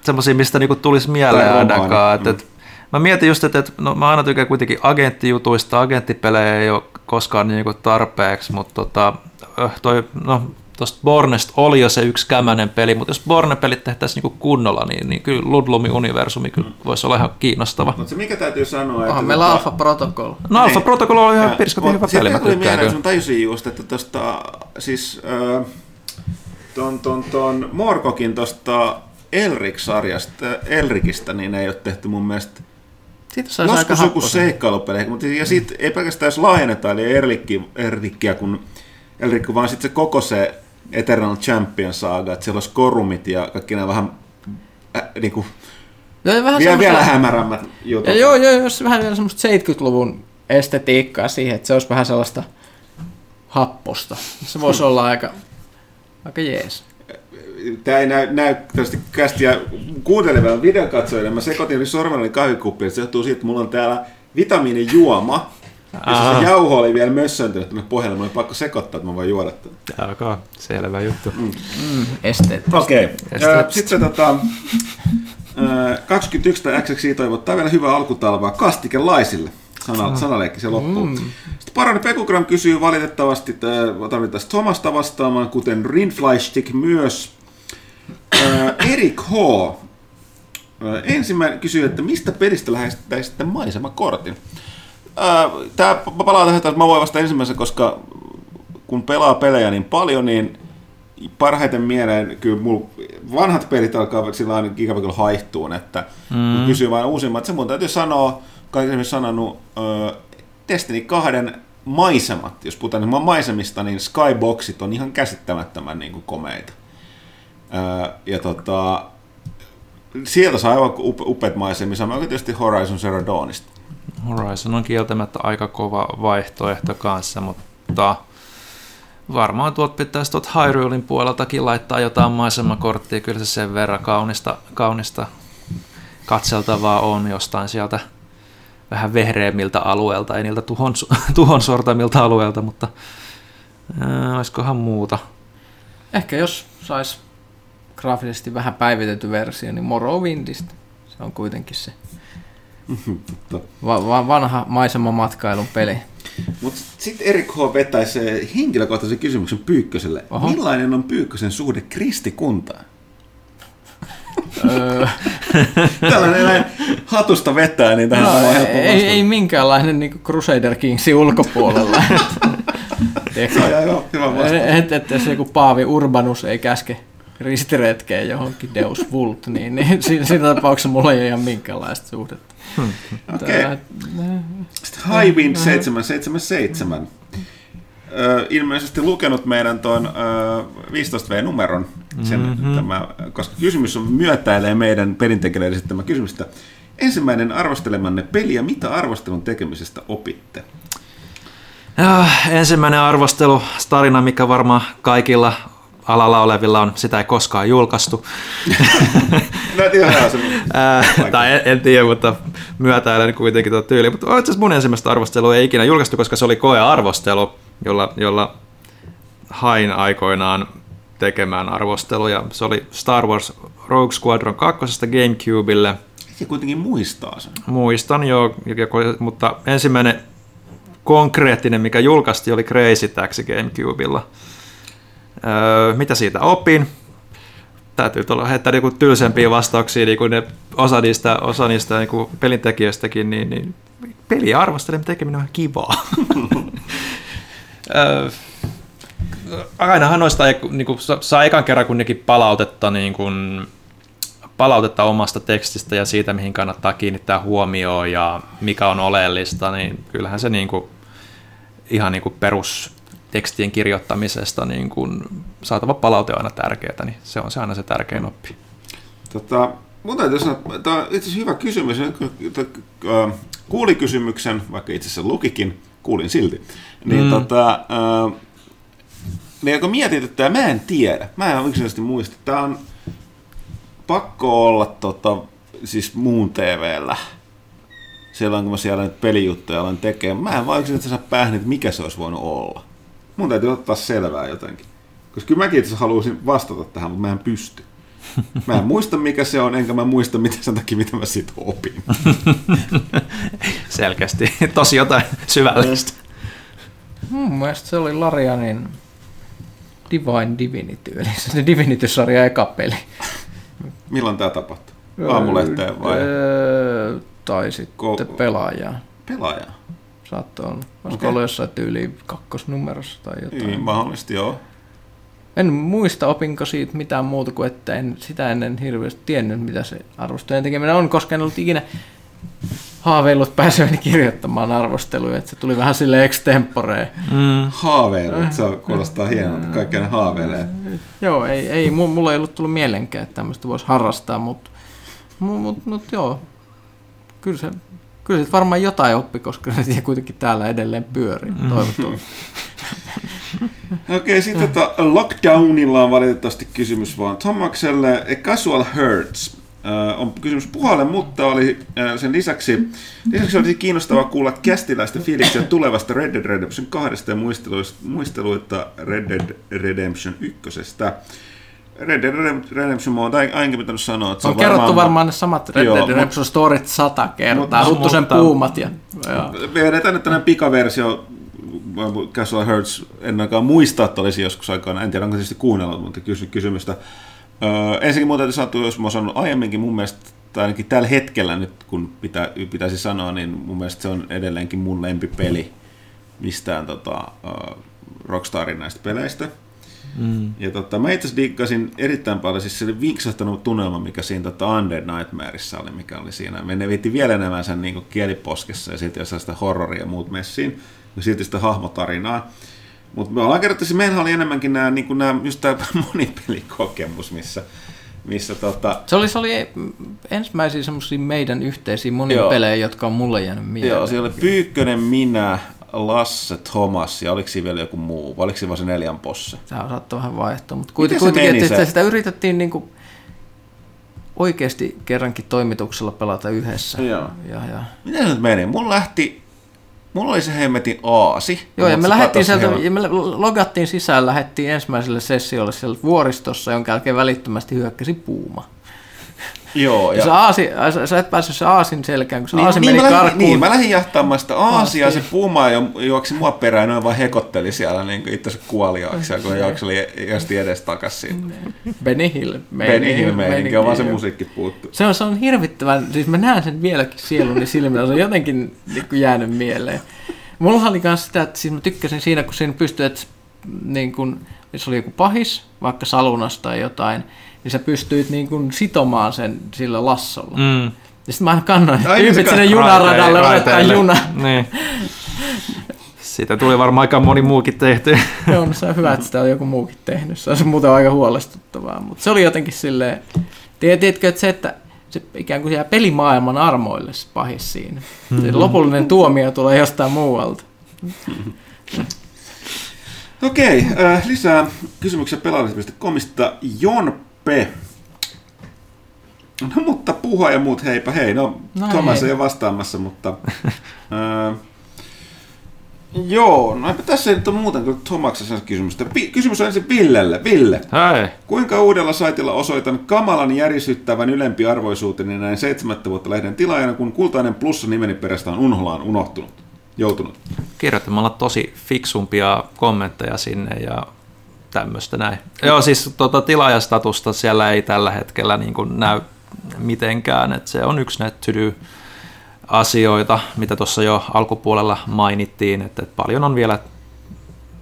semmoisia, niinku, mistä niinku tulisi mieleen ainakaan. Että, että, mä mietin just, että, että no, mä aina tykkään kuitenkin agenttijutuista, agenttipelejä ei ole koskaan niinku tarpeeksi, mutta tota, toi, no, tuosta Bornesta oli jo se yksi kämänen peli, mutta jos Borne-pelit tehtäisiin niinku kunnolla, niin, niin kyllä Ludlumin universumi kyllä voisi olla ihan kiinnostava. Mutta se mikä täytyy sanoa, että... Onhan meillä tota- Alpha Protocol. No Alpha Niin. Protocol on ihan pirskatin hyvä peli, mä tuli tykkään mieleen, kyllä. sun tajusin just, että tosta, siis äh, ton, ton, ton Morkokin tosta Elrik-sarjasta, Elrikistä, niin ei ole tehty mun mielestä Siitä aika joskus joku happosen. seikkailupeleihin, mutta ja sit ei pelkästään jos laajennetaan, eli Erlikki, Erlikkiä, kun Elrikki, vaan sitten se koko se Eternal Champion saaga, että siellä olisi korumit ja kaikki nämä vähän äh, niin kuin, Joo, vähän vielä, vielä hämärämmät jutut. Ja joo, joo, jos vähän vielä semmoista 70-luvun estetiikkaa siihen, että se olisi vähän sellaista happosta. Se voisi olla aika, aika jees. Tämä ei näy, näy tästä kästiä kuuntelevalle videokatsojille. Mä sekoitin sormellani kahvikuppiin. Se johtuu siitä, että mulla on täällä vitamiinijuoma. Ja se, jauho oli vielä mössöntynyt tuonne pohjalle. Mulla oli pakko sekoittaa, että mä voin juoda tätä. Okay. Selvä juttu. Mm, esteet. Okei. Okay. Sitten tota, ö, 21 tai XXI toivottaa vielä hyvää alkutalvaa kastikelaisille. Sana, sanaleikki se loppuu. Mm. Sitten Parani Pekugram kysyy valitettavasti, että tarvitaan Thomasta vastaamaan, kuten Rinfleischtik myös. Erik H. Ensimmäinen kysyy, että mistä pelistä lähestyttäisitte maisemakortin? Tämä palaa tähän, että mä voin vasta ensimmäisen, koska kun pelaa pelejä niin paljon, niin parhaiten mieleen kyllä mulla vanhat pelit alkaa sillä aina ikävä haihtuun, että mm. kun kysyy vain uusimmat, se mun täytyy sanoa, kaikki esimerkiksi sanonut, ö, Destiny 2 maisemat, jos puhutaan niin maisemista, niin skyboxit on ihan käsittämättömän niin kuin komeita. Ja tota, sieltä saa aivan upe- upeat maisemia, samoin tietysti Horizon Zero Dawnista. Horizon on kieltämättä aika kova vaihtoehto kanssa, mutta varmaan tuot pitäisi tuot Hyrulein puoleltakin laittaa jotain maisemakorttia. Kyllä se sen verran kaunista, kaunista katseltavaa on jostain sieltä vähän vehreämmiltä alueelta, ei niiltä tuhon, (laughs) tuhon sortamilta alueelta, mutta ää, olisikohan muuta. Ehkä jos sais graafisesti vähän päivitetty versio, niin Morrowindista. Se on kuitenkin se va- va- vanha maisemamatkailun peli. Mutta sitten Erik H. vetäisi henkilökohtaisen kysymyksen Pyykköselle. Oho. Millainen on Pyykkösen suhde kristikuntaan? Öö, (laughs) Tällainen näin hatusta vetää, niin tähän no, on ei, helppo ei, minkäänlainen niin Crusader Kingsin ulkopuolella. Tiedätkö, (laughs) Se on ihan hyvä- hyvä vastaus. että et, et, se joku Paavi Urbanus ei käske ristiretkeen johonkin Deus Vult, niin, niin siinä, siinä tapauksessa mulla ei ole ihan minkäänlaista suhdetta. Okei. Tää- Sitten Highwind 777. Ö, ilmeisesti lukenut meidän tuon ö, 15V-numeron, sen, mm-hmm. tämä, koska kysymys on myötäilee meidän perintekijöille esittämä kysymystä. Ensimmäinen arvostelemanne peli ja mitä arvostelun tekemisestä opitte? Ja, ensimmäinen arvostelu, tarina, mikä varmaan kaikilla alalla olevilla on, sitä ei koskaan julkaistu. (laughs) Ää, tai en, en tiedä, mutta myötäilen kuitenkin tuota tyyliä. Mutta itse asiassa mun ensimmäistä arvostelua ei ikinä julkaistu, koska se oli koearvostelu, jolla, jolla hain aikoinaan tekemään arvosteluja. Se oli Star Wars Rogue Squadron 2. Gamecubelle. Se kuitenkin muistaa sen. Muistan jo, joko- mutta ensimmäinen konkreettinen, mikä julkaistiin, oli Crazy Taxi Gamecubella. Öö, mitä siitä opin? Täytyy tulla heittää niinku tylsempiä vastauksia, niin kuin ne, osa niistä, osa niistä niin kuin pelintekijöistäkin, niin, niin peliä arvostelen tekeminen on kivaa. (laughs) öö, ainahan noista niin kuin, saa ekan kerran kuitenkin palautetta, niin palautetta omasta tekstistä ja siitä, mihin kannattaa kiinnittää huomioon ja mikä on oleellista, niin kyllähän se niin kuin, ihan niin kuin perustekstien kirjoittamisesta niin kuin, saatava palaute on aina tärkeää, niin se on se aina se tärkein oppi. Tota, mun täytyy sanoa, tämä on itse asiassa hyvä kysymys. Kuuli kysymyksen, vaikka itse asiassa lukikin, kuulin silti. Niin mm. tota, niin kun mietit, että mä en tiedä, mä en yksinkertaisesti muista, tämä on pakko olla tota, siis muun TVllä silloin, kun mä siellä nyt pelijuttuja aloin tekemään. Mä en vaan yksinkertaisesti päähän, että mikä se olisi voinut olla. Mun täytyy ottaa selvää jotenkin. Koska kyllä mäkin itse haluaisin vastata tähän, mutta mä en pysty. Mä en muista mikä se on, enkä mä muista mitä sen takia, mitä mä siitä opin. (laughs) Selkeästi. Tosi jotain syvällistä. Mun mielestä se oli Larianin Divine Divinity, eli se Divinity-sarja eka peli. Milloin tämä tapahtui? Aamulehteen vai? Öö, tai sitten Ko- pelaajaa. Pelaajaa? Saattoi olla. Olisiko okay. ollut jossain tyyli kakkosnumerossa tai jotain? Niin, mahdollisesti joo. En muista, opinko siitä mitään muuta kuin, että en sitä ennen hirveästi tiennyt, mitä se arvostojen tekeminen on, koska en ollut ikinä haaveillut pääseväni kirjoittamaan arvosteluja, että se tuli vähän sille extemporeen. Mm. Haaveilut, se kuulostaa hienolta, kaikki ne haaveilee. Joo, ei, ei mulla ei ollut tullut mielenkään, että tämmöistä voisi harrastaa, mutta mut, mut, mut, joo, kyllä se, kyllä se varmaan jotain oppi, koska se kuitenkin täällä edelleen pyörii, mm. toivottavasti. (laughs) Okei, okay, sitten tota, Lockdownilla on valitettavasti kysymys vaan Tomakselle. A Casual Hurts Uh, on kysymys puhalle, mutta oli uh, sen lisäksi, lisäksi olisi kiinnostavaa kuulla kästiläistä fiiliksiä tulevasta Red Dead Redemption 2 ja muisteluita Red Dead Redemption 1. Red Dead Redemption on ainakin pitänyt sanoa, että se on, on kerrottu varmaan, varmaan ne samat Red Dead Redemption storit sata kertaa, mutta, sen puumat. Ja, vedetään nyt tämmöinen pikaversio, Casual Hertz, en ainakaan muista, että olisi joskus aikaan, en tiedä onko tietysti kuunnellut, mutta kysy, kysymystä. Öö, ensinnäkin muuta täytyy sanoa, jos mä sanonut aiemminkin mun mielestä, tai ainakin tällä hetkellä nyt, kun pitä, pitäisi sanoa, niin mun mielestä se on edelleenkin mun lempipeli mistään tota, uh, Rockstarin näistä peleistä. Mm. Ja tota, mä itse diggasin erittäin paljon, siis se oli viksahtanut tunnelma, mikä siinä tota Undead Nightmareissa oli, mikä oli siinä. Me ne viitti vielä enemmän sen niin kieliposkessa ja sitten jossain sitä horroria ja muut messiin, ja silti sitä hahmotarinaa. Mutta me ollaan kerrottu, että meillä oli enemmänkin nämä, niin kuin nämä just tämä (laughs) monipelikokemus, missä, missä tota... Se oli, se oli ensimmäisiä semmoisia meidän yhteisiä monipelejä, Joo. jotka on mulle jäänyt mieleen. Joo, siellä oli Pyykkönen, minä, Lasse, Thomas ja oliko siinä vielä joku muu, vai oliko siinä vaan se neljän posse? Tämä saattaa vähän vaihtua, mutta kuitenkin, kuitenkin että sitä, sitä yritettiin niin kuin oikeasti kerrankin toimituksella pelata yhdessä. Joo. Ja, ja... Miten se nyt meni? Mulla lähti Mulla oli se hemmetin aasi. Joo, ja me, lähdettiin sieltä, ja me logattiin sisään, lähdettiin ensimmäiselle sessiolle siellä vuoristossa, jonka jälkeen välittömästi hyökkäsi puuma. Joo. Ja... Sä, aasi, sä, et päässyt se aasin selkään, kun se niin, aasi niin, meni mä lähdin, karkuun. Niin, mä lähdin jahtaamaan sitä aasia, ja se puuma jo, juoksi mua perään, noin vaan hekotteli siellä niin itse kuoliaaksi, kun juokseli josti edes takas siitä. Benny Hill. Benny Hill meininki, on vaan se musiikki puuttu. Se on, se on hirvittävän, siis mä näen sen vieläkin sieluni silmillä, se on jotenkin niin jäänyt mieleen. Mulla oli myös sitä, että siis mä tykkäsin siinä, kun siinä pystyi, että niin kun, jos oli joku pahis, vaikka salunasta tai jotain, niin sä pystyit niin kuin sitomaan sen sillä lassolla. Mm. Ja sitten mä aina kannoin tyypit sinne junaradalle odottaa juna. Niin. (laughs) Siitä tuli varmaan aika moni muukin tehty. (laughs) Joo, no se on hyvä, että sitä on joku muukin tehnyt. Se on muuten aika huolestuttavaa. Mutta se oli jotenkin silleen, tiedätkö, että se, että se ikään kuin jää pelimaailman armoille se pahis siinä. Mm-hmm. Se lopullinen tuomio tulee jostain muualta. Okei, äh, lisää kysymyksiä pelaallisesta.comista. Jon P. No mutta puha ja muut heipä hei. No, no Thomas ei ole vastaamassa, mutta... (laughs) ää, joo, no eipä tässä ei nyt ole muuten kuin Tomaksessa kysymystä. Kysymys on ensin Villelle. Ville, Hei. kuinka uudella saitilla osoitan kamalan järisyttävän ylempiarvoisuuteni näin seitsemättä vuotta lehden tilaajana, kun kultainen plussa nimeni perästä on unholaan unohtunut? joutunut? Kirjoittamalla tosi fiksumpia kommentteja sinne ja tämmöistä näin. Joo, siis tuota, tilaajastatusta siellä ei tällä hetkellä niin kuin näy mitenkään, että se on yksi näitä asioita, mitä tuossa jo alkupuolella mainittiin, että, että paljon on vielä,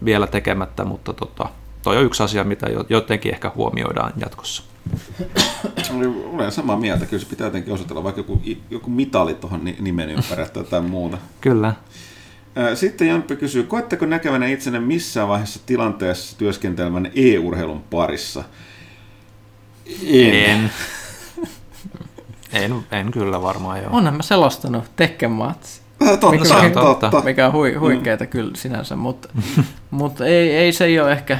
vielä tekemättä, mutta tota, toi on yksi asia, mitä jotenkin ehkä huomioidaan jatkossa. Olen samaa mieltä, kyllä se pitää jotenkin osoitella vaikka joku, joku mitali tuohon nimen ympärille tai muuta. Kyllä. Sitten Jamppi kysyy, koetteko näkevänä itsenne missään vaiheessa tilanteessa työskentelemään e-urheilun parissa? En. En, en, en kyllä varmaan joo. Onhan mä selostanut Tekken Match. Totta, mikä, on totta. Mikä on hui, huikeeta mm. kyllä sinänsä, mutta, (laughs) mutta ei, ei se ei ole ehkä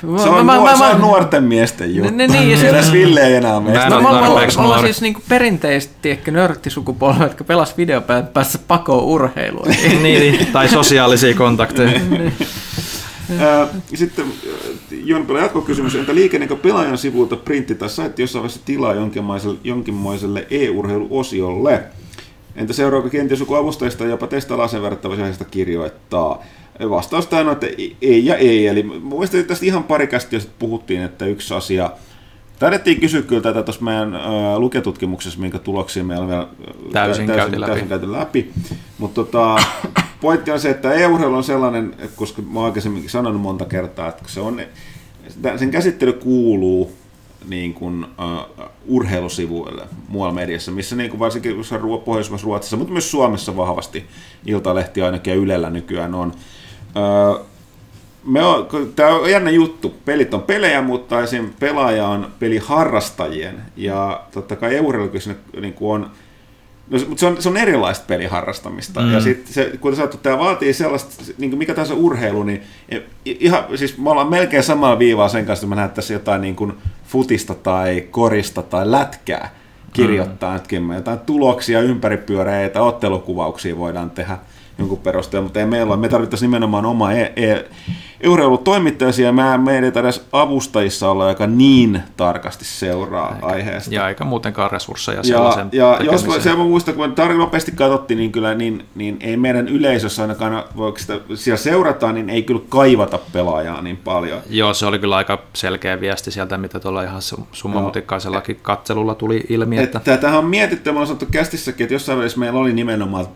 se on, mä, nuor- mä, se on nuorten miesten juttu. Ne, niin, ja se, Ville ei enää meistä. Mä, mä, mä, mä, mä siis niinku perinteisesti tiedätkö, nörttisukupolvet, jotka pelas videopäätä päässä pakoon urheiluun. (laughs) niin, niin, tai sosiaalisia kontakteja. Niin. Sitten Jon Pela jatkokysymys, entä liikennekö pelaajan sivulta printti tai saitti jossain vaiheessa tilaa jonkinmoiselle, jonkinmoiselle e-urheiluosiolle? Entä seuraako kenties joku avustajista jopa testailla sen verrattavasti kirjoittaa? Vastaus tähän on, että ei ja ei. Eli mielestäni tästä ihan pari kästiä puhuttiin, että yksi asia, Taidettiin kysyä kyllä tätä tuossa meidän luketutkimuksessa, minkä tuloksia meillä on vielä täysin, täysin, käyty, täysin käyty läpi. Mutta tota, (coughs) pointti on se, että e-urheilu on sellainen, koska mä oon aikaisemminkin sanonut monta kertaa, että se on, sen käsittely kuuluu niin kuin, uh, urheilusivuille muualla mediassa, missä niin kuin varsinkin Pohjoismaissa Ruotsissa, mutta myös Suomessa vahvasti Iltalehti ainakin ja Ylellä nykyään on. Uh, me on, tämä on jännä juttu. Pelit on pelejä, mutta esim. pelaaja on peliharrastajien. Ja totta kai urheilukin niin on No, mutta se on, se on erilaista peliharrastamista. Mm. Ja sitten se, kuten sanottu, tämä vaatii sellaista, niin kuin mikä tahansa urheilu, niin ihan, siis me ollaan melkein samalla viivaa sen kanssa, että me näyttäisiin jotain niin kuin futista tai korista tai lätkää kirjoittaa mm. jotain tuloksia, ympäripyöreitä, ottelukuvauksia voidaan tehdä jonkun perusteella, mutta ei meillä ole. Me tarvittaisiin nimenomaan oma e- e- urheilutoimittajia, mä, meidän ei edes avustajissa olla, joka niin tarkasti seuraa eikä, aiheesta. Ja eikä muutenkaan resursseja ja, sellaisen Ja jos mä, se mä muistan, kun tarkasti nopeasti katsottiin, niin kyllä niin, niin ei meidän yleisössä ainakaan, voiko sitä siellä seurataan, niin ei kyllä kaivata pelaajaa niin paljon. Joo, se oli kyllä aika selkeä viesti sieltä, mitä tuolla ihan summamutikaisellakin katselulla tuli ilmi. Että... että tämähän on mietitty, mä olen sanottu kästissäkin, että jossain välissä meillä oli nimenomaan,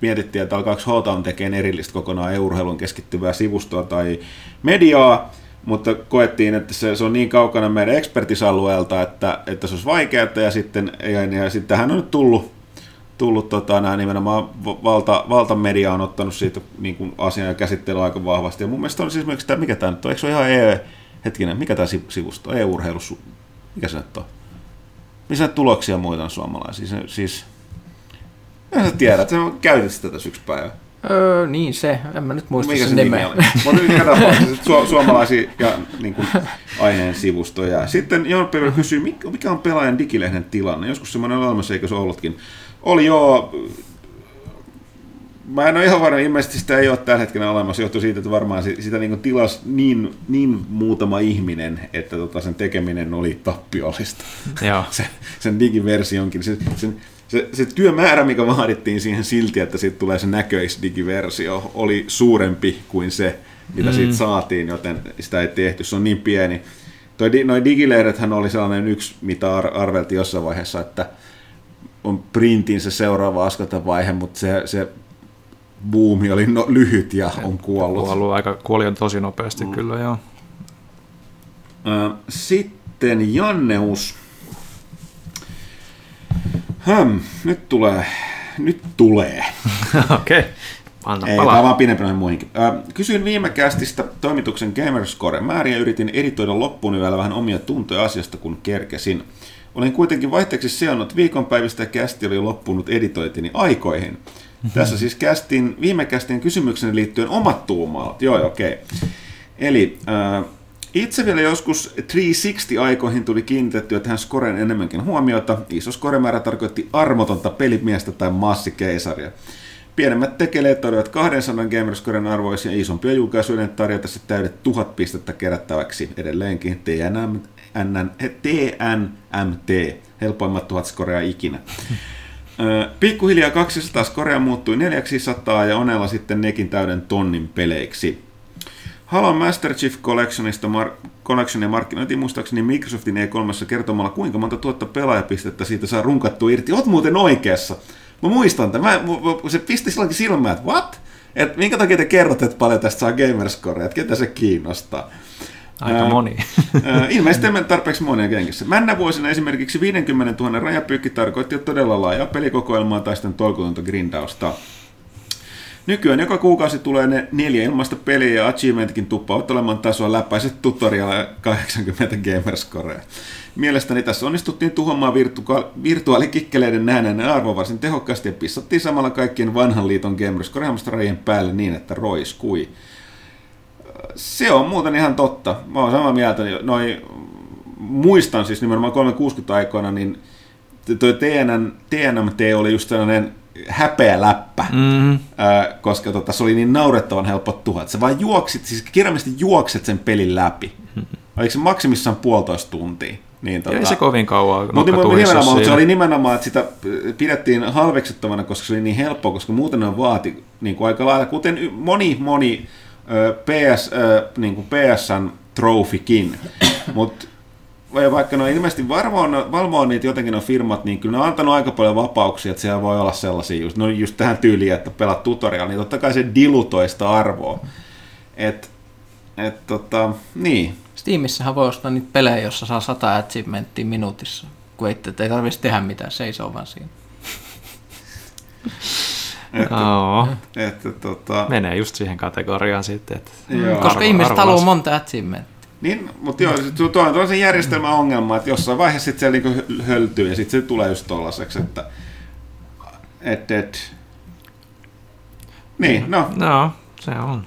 mietittiin, että alkaako Hotan tekemään erillistä kokonaan urheilun keskittyvää sivustoa tai mediaa, mutta koettiin, että se, se on niin kaukana meidän ekspertisalueelta, että, että se olisi vaikeaa, ja sitten, ja, ja sitten hän on nyt tullut, tullut tota, nämä nimenomaan valta, valtamedia on ottanut siitä niin kuin asian ja käsittelyä aika vahvasti, ja mun mielestä on siis esimerkiksi tämä, mikä tämä nyt on, eikö se ole ihan e, hetkinen, mikä tämä sivusto, e-urheilu, mikä se nyt on? Missä tuloksia muita on suomalaisia? Siis, siis en sä tiedä, että sä käytit sitä tässä yksi päivä. Öö, niin se, en mä nyt muista Mikä sen nimeä. Mutta (laughs) su- suomalaisia ja niin kuin, aiheen sivustoja. Sitten Jan Pevä kysyy, mikä on pelaajan digilehden tilanne? Joskus semmoinen olemassa, eikö se ollutkin? Oli joo, Mä en ole ihan varma, ilmeisesti sitä ei ole tällä hetkellä olemassa, johtuu siitä, että varmaan sitä niin tilas niin, niin muutama ihminen, että tota sen tekeminen oli tappiollista. Joo. (laughs) sen, sen digiversionkin. Sen, sen, se, se työmäärä, mikä vaadittiin siihen silti, että siitä tulee se näköisdigiversio, oli suurempi kuin se, mitä mm. siitä saatiin, joten sitä ei tehty. Se on niin pieni. Toi, noi digilehdethän oli sellainen yksi, mitä ar- arvelti jossain vaiheessa, että on printin se seuraava vaihe, mutta se, se buumi oli no, lyhyt ja on kuollut. Kuollut aika, kuoli tosi nopeasti mm. kyllä, joo. Sitten Janneus Häm, nyt tulee. Nyt tulee. (laughs) Okei. Okay. Anna Ei, tämä on vaan pidempi noihin muihinkin. Äh, kysyin viime kästistä toimituksen Gamerscore määriä ja yritin editoida loppuun vielä vähän omia tuntoja asiasta, kun kerkesin. Olin kuitenkin vaihteeksi seonnut viikonpäivistä ja kästi oli loppunut editoitini aikoihin. Mm-hmm. Tässä siis kästin, viime kästin kysymyksen liittyen omat tuumaat. Joo, okei. Okay. Eli äh, itse vielä joskus 360-aikoihin tuli kiinnitettyä tähän skoreen enemmänkin huomiota. Iso skoremäärä tarkoitti armotonta pelimiestä tai massikeisaria. Pienemmät tekeleet olivat 200 gamerscoren arvoisia isompia julkaisuiden tarjota se täydet tuhat pistettä kerättäväksi. Edelleenkin TNM, TNMT, helpoimmat tuhat skorea ikinä. Pikkuhiljaa 200 Korea muuttui 400 ja Onella sitten nekin täyden tonnin peleiksi. Halo Master Chief Collectionista mar- Collectionia markkinointi muistaakseni Microsoftin E3 kertomalla, kuinka monta tuotta pelaajapistettä siitä saa runkattua irti. Oot muuten oikeassa. Mä muistan tämän. Mä, se pisti silloinkin silmään, että what? Et minkä takia te kerrotte, että paljon tästä saa Gamerscore, että ketä se kiinnostaa? Aika ää, moni. ää, ilmeisesti tarpeeksi monia kenkissä. Männä vuosina esimerkiksi 50 000 rajapyykki tarkoitti todella laajaa pelikokoelmaa tai sitten tolkutonta grindausta. Nykyään joka kuukausi tulee ne neljä ilmaista peliä ja achievementkin tuppaavat olemaan tasoa läpäiset tutorial 80 gamerscorea. Mielestäni tässä onnistuttiin tuhoamaan virtua- virtuaalikikkeleiden nähneen arvo varsin tehokkaasti ja pissattiin samalla kaikkien vanhan liiton gamerscore päälle niin, että roiskui. Se on muuten ihan totta. Mä oon samaa mieltä. Noi, muistan siis nimenomaan 360 aikoina, niin toi TNN, TNMT oli just sellainen häpeä läppä, mm-hmm. koska tota, se oli niin naurettavan helppo tuhat. Sä vaan juoksit, siis kirjaimellisesti juokset sen pelin läpi. Mm-hmm. Oliko se maksimissaan puolitoista tuntia? Niin, tota, ei se kovin kauan mutta nimenomaan, mutta se oli nimenomaan, että sitä pidettiin halveksettavana, koska se oli niin helppoa, koska muuten on vaati niin kuin aika lailla, kuten moni, moni PS, niin kuin PSN trofikin. Mutta vaikka ne ilmeisesti varmaan, valvoa niitä jotenkin on firmat, niin kyllä ne on antanut aika paljon vapauksia, että siellä voi olla sellaisia just, no just tähän tyyliin, että pelaat tutorial, niin totta kai se dilutoi arvoa. Et, et tota, niin. Steamissähän voi ostaa niitä pelejä, jossa saa 100 achievementtia minuutissa, kun ei, ei tarvitsisi tehdä mitään, seisoo vaan siinä. Että, (laughs) että, tota... Menee just siihen kategoriaan sitten. Että Joo. Koska arvo, ihmiset haluaa monta achievementtia. Niin, mutta joo, tuo on, tuo se järjestelmä ongelma, että jossain vaiheessa sitten se niinku höltyy ja sitten se tulee just tollaseksi, että et, et. Niin, no. No, se on.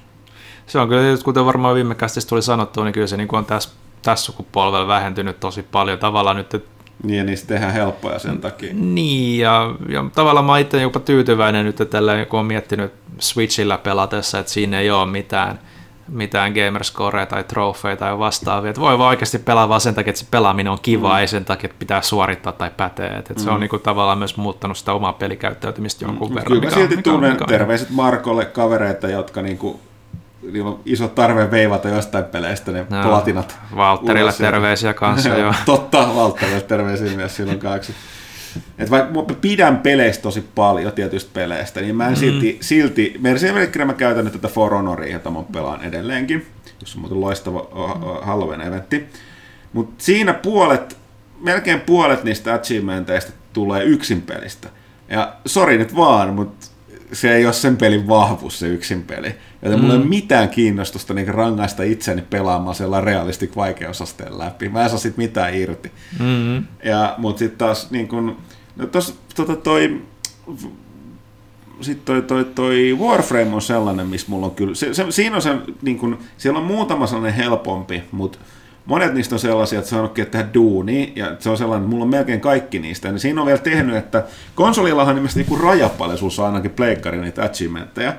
Se on kyllä, kuten varmaan viime kästissä tuli sanottu, niin kyllä se niin on tässä, tässä sukupolvella vähentynyt tosi paljon. Tavallaan nyt, että niin, ja niistä tehdään helppoja sen takia. Niin, ja, ja tavallaan mä itse jopa tyytyväinen nyt, että tällä, kun on miettinyt Switchillä pelatessa, että siinä ei ole mitään, mitään gamerscorea tai trofeja tai vastaavia. Että voi vaan oikeasti pelaa vaan sen takia, että se pelaaminen on kiva, mm. ei sen takia, että pitää suorittaa tai pätee. Että mm. Se on mm. niinku tavallaan myös muuttanut sitä omaa pelikäyttäytymistä jonkun mm. verran. Kyllä mä silti tunnen terveiset Markolle kavereita, jotka niinku niillä on iso tarve veivata jostain peleistä ne no, platinat. Valtterille terveisiä kanssa (laughs) jo. Totta, Valtterille terveisiä myös silloin kaksi. Et vaikka mä pidän peleistä tosi paljon, tietystä peleistä, niin mä en mm. silti, silti esimerkiksi mä käytän nyt tätä For Honoria, jota mä pelaan edelleenkin, jos on muuten loistava Halloween-eventti. Mutta siinä puolet, melkein puolet niistä achievementeista tulee yksin pelistä. Ja sori nyt vaan, mutta se ei ole sen pelin vahvuus, se yksin peli. Joten mm. mulla ei ole mm. mitään kiinnostusta niin rangaista itseäni pelaamaan sellainen realistik vaikeusasteen läpi. Mä en saa sit mitään irti. Mm-hmm. Ja, mut sitten taas niin kun, no tos, tota toi, sitten toi, toi, toi Warframe on sellainen, missä mulla on kyllä, se, se, siinä on se, niin kun, siellä on muutama sellainen helpompi, mutta monet niistä on sellaisia, että se on tehdä duuni, ja se on sellainen, että mulla on melkein kaikki niistä. Ja siinä on vielä tehnyt, että konsolillahan nimesti niin rajapaljaisuus on ainakin pleikkari niitä achievementteja.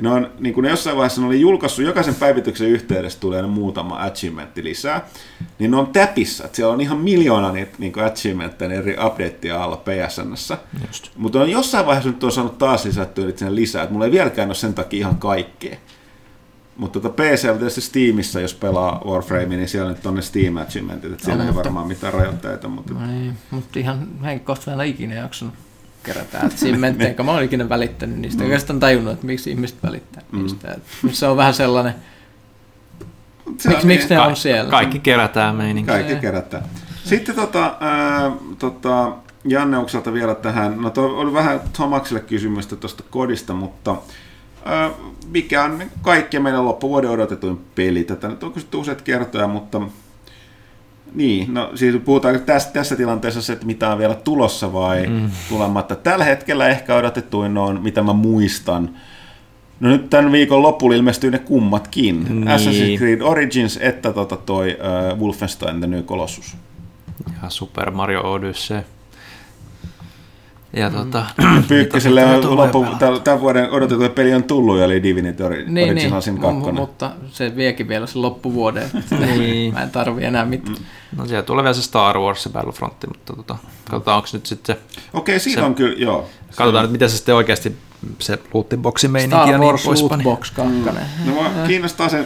Ne, on, niin kuin ne jossain vaiheessa ne oli julkaissut, jokaisen päivityksen yhteydessä tulee muutama achievementti lisää, niin ne on täpissä, että siellä on ihan miljoona niitä niin achievementteja eri updateja alla PSNssä. Mutta on jossain vaiheessa nyt on saanut taas lisättyä sen lisää, että mulla ei vieläkään ole sen takia ihan kaikkea. Mutta tota PC tietysti Steamissa, jos pelaa Warframe, niin siellä nyt on ne Steam Achievementit, että siellä no, ei mutta... varmaan mitään rajoitteita. Mutta... No niin, mutta ihan henkkohta vielä ikinä jaksanut kerätä achievementteja, enkä mä oon ikinä välittänyt niistä. Mm. Oikeastaan tajunnut, että miksi ihmiset välittää mm. niistä. Se on vähän sellainen, se miksi, miksi ne on siellä? Kaikki kerätään meininki. Kaikki kerätään. Sitten tota, ää, tota, Janne Ukselta vielä tähän, no toi oli vähän Tomakselle kysymystä tuosta kodista, mutta mikä on kaikkien meidän loppuvuoden odotetuin peli. Tätä nyt on kysytty useat kertoja, mutta niin, no siis puhutaan tässä, tässä tilanteessa se, että mitä on vielä tulossa vai mm. tulematta. Tällä hetkellä ehkä odotetuin on, mitä mä muistan. No nyt tämän viikon lopulla ilmestyy ne kummatkin. Niin. Assassin's Creed Origins että tota toi uh, Wolfenstein The New Colossus. Ja Super Mario Odyssey. Ja tota, Pyykkiselle mitä on loppu, tämän- vuoden odotettu peli on tullut, eli Divinity Niin, niin, Original Sin 2. mu- mutta se viekin vielä sen loppuvuoden. että (laughs) Niin. Mä en tarvi enää mitään. no siellä tulee vielä se Star Wars, se Battlefront, mutta tota, katsotaan onko nyt sitten se, Okei, siitä Se- on kyllä, joo. katsotaan nyt miten se sitten oikeasti se lootboxi meininki Star ja niin Wars poispäin. Lootbox 2. No mua kiinnostaa se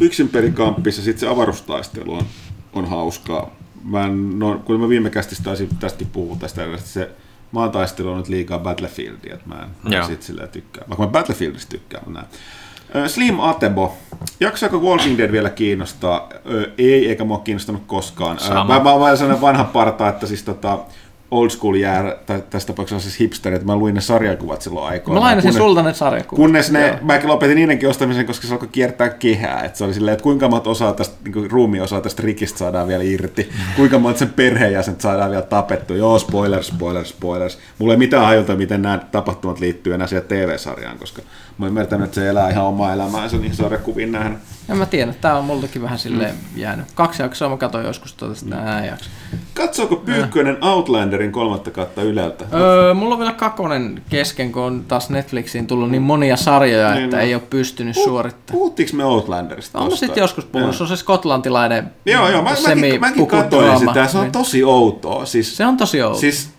yksin pelikampissa, sitten se avaruustaistelu on, on hauskaa. Mä en, no, kun mä viime kästissä taisin tästäkin puhua tästä, että se maantaistelu on nyt liikaa Battlefieldia, että mä en, Joo. siitä silleen tykkää. Vaikka mä Battlefieldista tykkään, mä näen. Slim Atebo. Jaksaako Walking Dead vielä kiinnostaa? Ei, eikä mua kiinnostanut koskaan. Sama. Mä, mä, mä olen sellainen vanha parta, että siis tota, old school jää, tai tässä tapauksessa siis hipsterit, mä luin ne sarjakuvat silloin aikoinaan. Mä lainasin Kunnes- sulta ne sarjakuvat. Kunnes ne, Joo. mäkin lopetin niidenkin ostamisen, koska se alkoi kiertää kehää. Et se oli silleen, että kuinka monta osaa tästä, niin ruumi osaa tästä rikistä saadaan vielä irti. Kuinka monta sen perheenjäsenet saadaan vielä tapettu. Joo, spoilers, spoilers, spoilers. Mulla ei mitään hajuta, miten nämä tapahtumat liittyy enää siihen TV-sarjaan, koska mä ymmärtänyt, että se elää ihan omaa elämäänsä niin sarjakuviin nähden. En mä tiedä, tää on multakin vähän silleen jäänyt. Kaksi jaksoa mä katsoin joskus tuota sitä mm. jakso. Katsooko Pyykkönen Outlanderin kolmatta kautta Yleltä? Öö, mulla on vielä kakonen kesken, kun on taas Netflixiin tullut niin monia sarjoja, Niin, että no. ei ole pystynyt suorittamaan. Puhuttiinko me Outlanderista? On sitten joskus puhunut, Joo. se on se skotlantilainen Joo, joo, mä, mäkin, mäkin katsoin sitä, se on tosi outoa. Siis, Se on tosi outo. Siis,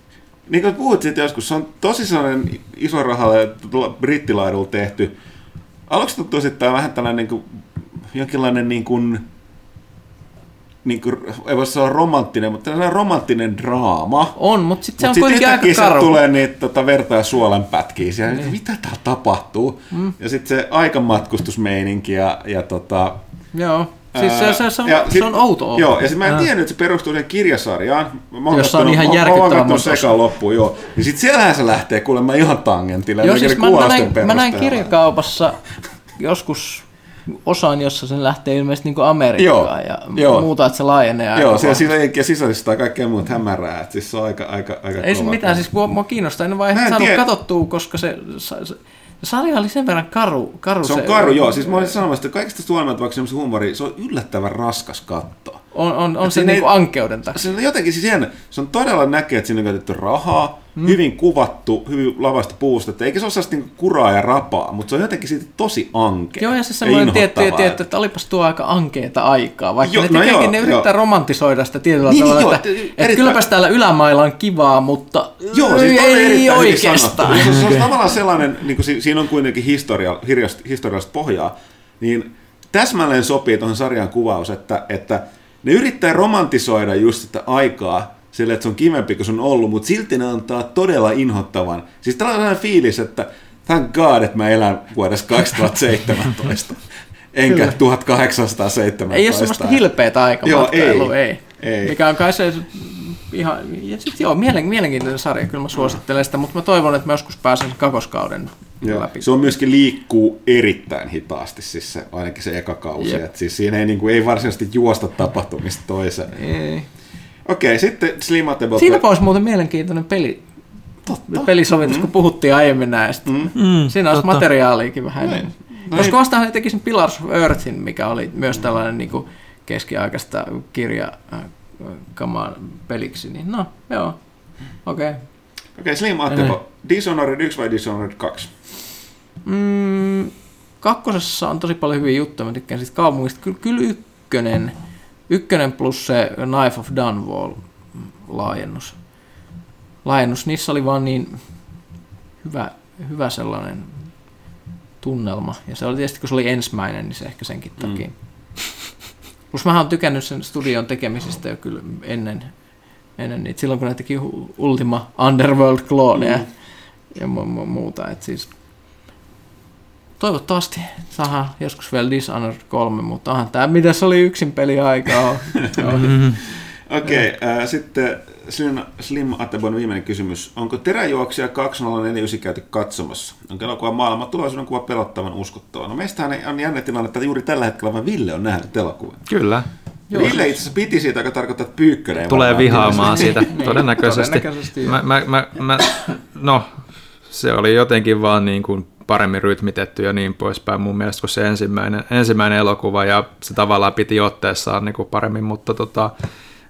niin kuin puhut siitä joskus, se on tosi sellainen iso rahalle tuolla brittilaidulla tehty. Aluksi tuntuu sitten vähän tällainen niin kuin, jonkinlainen niin kuin, niin kuin, ei voi sanoa romanttinen, mutta tällainen romanttinen draama. On, mutta sitten se Mut on sit kuitenkin aika karu. tulee niitä tota, verta- ja suolenpätkiä siellä, niin. mitä täällä tapahtuu? Mm. Ja sitten se aikamatkustusmeininki ja, ja tota, Joo, siis se, se, se, on, ja se on outo outo. Joo, ja sitten mä en Ää. tiennyt, että se perustuu siihen kirjasarjaan. Mä oon Jossa on ihan mä- Mä oon sekaan loppuun, joo. Ja sitten siellähän se lähtee kuulemma ihan tangentille. Joo, siis mä, mä, näin, mä näin kirjakaupassa joskus osan, jossa sen lähtee ilmeisesti niin Amerikkaan Joo, ja joo. muuta, että se laajenee Joo, sisällisistä ja ja kaikkea muuta hämärää. Et siis se on aika, aika, aika Ei se mitään, siis mua, mua kiinnostaa, en vaan saanut tiedä. katsottua, koska se, se, se, se sarja oli sen verran karu. karu Se on karu, joo. Siis mä olin sanomassa, että kaikista huolimatta vaikka semmoisen huumori, se on yllättävän raskas katto. On, on, on Et se siinä ei- niinku ankeuden takia. Se on jotenkin siis. Se on todella näkee, että siinä on käytetty rahaa, mm. hyvin kuvattu, hyvin lavasta puustettu. Eikä se ole sellaista niinku kuraa ja rapaa, mutta se on jotenkin siitä tosi ankea. Joo, ja se semmoinen tietty, tietty, että olipas tuo aika ankeeta aikaa, vaikka Joo, ne no joo, ne yrittää joo. romantisoida sitä tietyllä Niin, tavalla, joo, että, et- että erittäin- kylläpäs täällä ylämailla on kivaa, mutta Joo, siis ei erittäin hyvin oikeastaan. Se, on- se on tavallaan sellainen, niin kuin si, siinä on kuitenkin historia, historiallista pohjaa, niin täsmälleen sopii tuohon sarjan kuvaus, että, että ne yrittää romantisoida just sitä aikaa sille, että se on kivempi kuin se on ollut, mutta silti ne antaa todella inhottavan. Siis tällainen fiilis, että thank god, että mä elän vuodessa 2017, (laughs) enkä Kyllä. 1817. Ei ole semmoista hilpeätä aikamatkailua, Joo, ei. ei. ei. Mikä on kai se ihan, ja sit joo, mielen, mielenkiintoinen sarja, kyllä mä suosittelen sitä, mutta mä toivon, että mä joskus pääsen sen kakoskauden Joo. läpi. Se on myöskin liikkuu erittäin hitaasti, siis se, ainakin se eka kausi. Et siis siinä ei, niin kuin, ei varsinaisesti juosta tapahtumista toiseen. Ei. Okei, sitten Slimatable. Siinäpä olisi muuten mielenkiintoinen peli, Totta. pelisovitus, kun puhuttiin aiemmin näistä. Mm. Mm, Siinä olisi totta. materiaaliakin vähän enemmän. No Koska vastahan ne teki sen Pillars of Earthin, mikä oli myös tällainen niin kuin keskiaikaista kirja äh, peliksi, niin no, joo, okei. Okay. Okei, Slimatable. Dishonored 1 vai Dishonored 2? Mm, kakkosessa on tosi paljon hyviä juttuja, mä tykkään siitä kaupungista. Kyllä, kyllä ykkönen, ykkönen plus se Knife of Dunwall laajennus. Laajennus, niissä oli vaan niin hyvä, hyvä sellainen tunnelma. Ja se oli tietysti, kun se oli ensimmäinen, niin se ehkä senkin Mm. takia. Plus mä oon tykännyt sen studion tekemisistä jo kyllä ennen, ennen niitä. Silloin kun ne teki Ultima Underworld-klooneja Mm. ja mu- mu- muuta. Et siis toivottavasti saadaan joskus vielä Dishonored 3, mutta onhan tämä, mitä se oli yksin peli aikaa. (laughs) Mm. Okei, äh, sitten Slim, Slim Atebon viimeinen kysymys. Onko Teräjuoksija 2049 käyty katsomassa? Onko elokuva maailma tulevaisuuden kuva pelottavan uskottava? No meistähän on jännä tilanne, että juuri tällä hetkellä vain Ville on nähnyt elokuvan. Kyllä. Joo. Ville itse asiassa piti siitä, joka tarkoittaa, että Pyykkönen Tulee vihaamaan siitä, (laughs) todennäköisesti. Todennäköisesti, joo. mä, mä, mä, mä, no, se oli jotenkin vaan niin kuin paremmin rytmitetty ja niin poispäin mun mielestä kuin se ensimmäinen, ensimmäinen elokuva ja se tavallaan piti otteessaan niin kuin paremmin, mutta tota,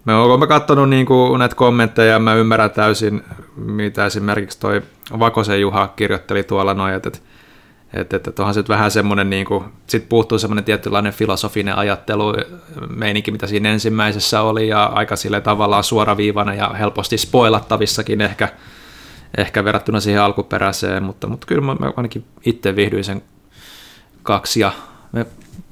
oon mä katsonut niin kuin näitä kommentteja ja mä ymmärrän täysin mitä esimerkiksi toi Vakosen Juha kirjoitteli tuolla noin, että, että, että, että onhan se vähän semmoinen, niin kuin, sit puuttuu semmoinen tietynlainen filosofinen ajattelu, meininki, mitä siinä ensimmäisessä oli, ja aika sille tavallaan suoraviivana ja helposti spoilattavissakin ehkä, ehkä verrattuna siihen alkuperäiseen, mutta, mutta kyllä mä, mä ainakin itse viihdyin sen kaksi ja me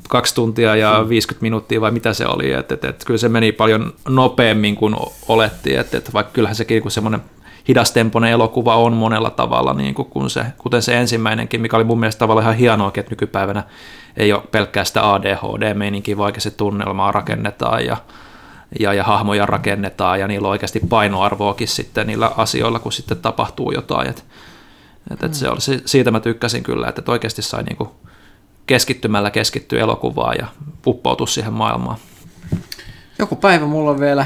kaksi tuntia ja 50 minuuttia vai mitä se oli, että et, et, kyllä se meni paljon nopeammin kuin olettiin, että et, vaikka kyllähän sekin kun semmoinen hidastempoinen elokuva on monella tavalla, niin kuin kun se, kuten se ensimmäinenkin, mikä oli mun mielestä tavallaan ihan hienoa, että nykypäivänä ei ole pelkkää sitä ADHD-meininkiä, vaikka se tunnelmaa rakennetaan ja, ja, ja hahmoja rakennetaan ja niillä on oikeasti painoarvoakin sitten niillä asioilla, kun sitten tapahtuu jotain. Et, et, et se oli, siitä mä tykkäsin kyllä, että oikeasti sai niinku keskittymällä keskittyä elokuvaan ja uppoutua siihen maailmaan. Joku päivä mulla on vielä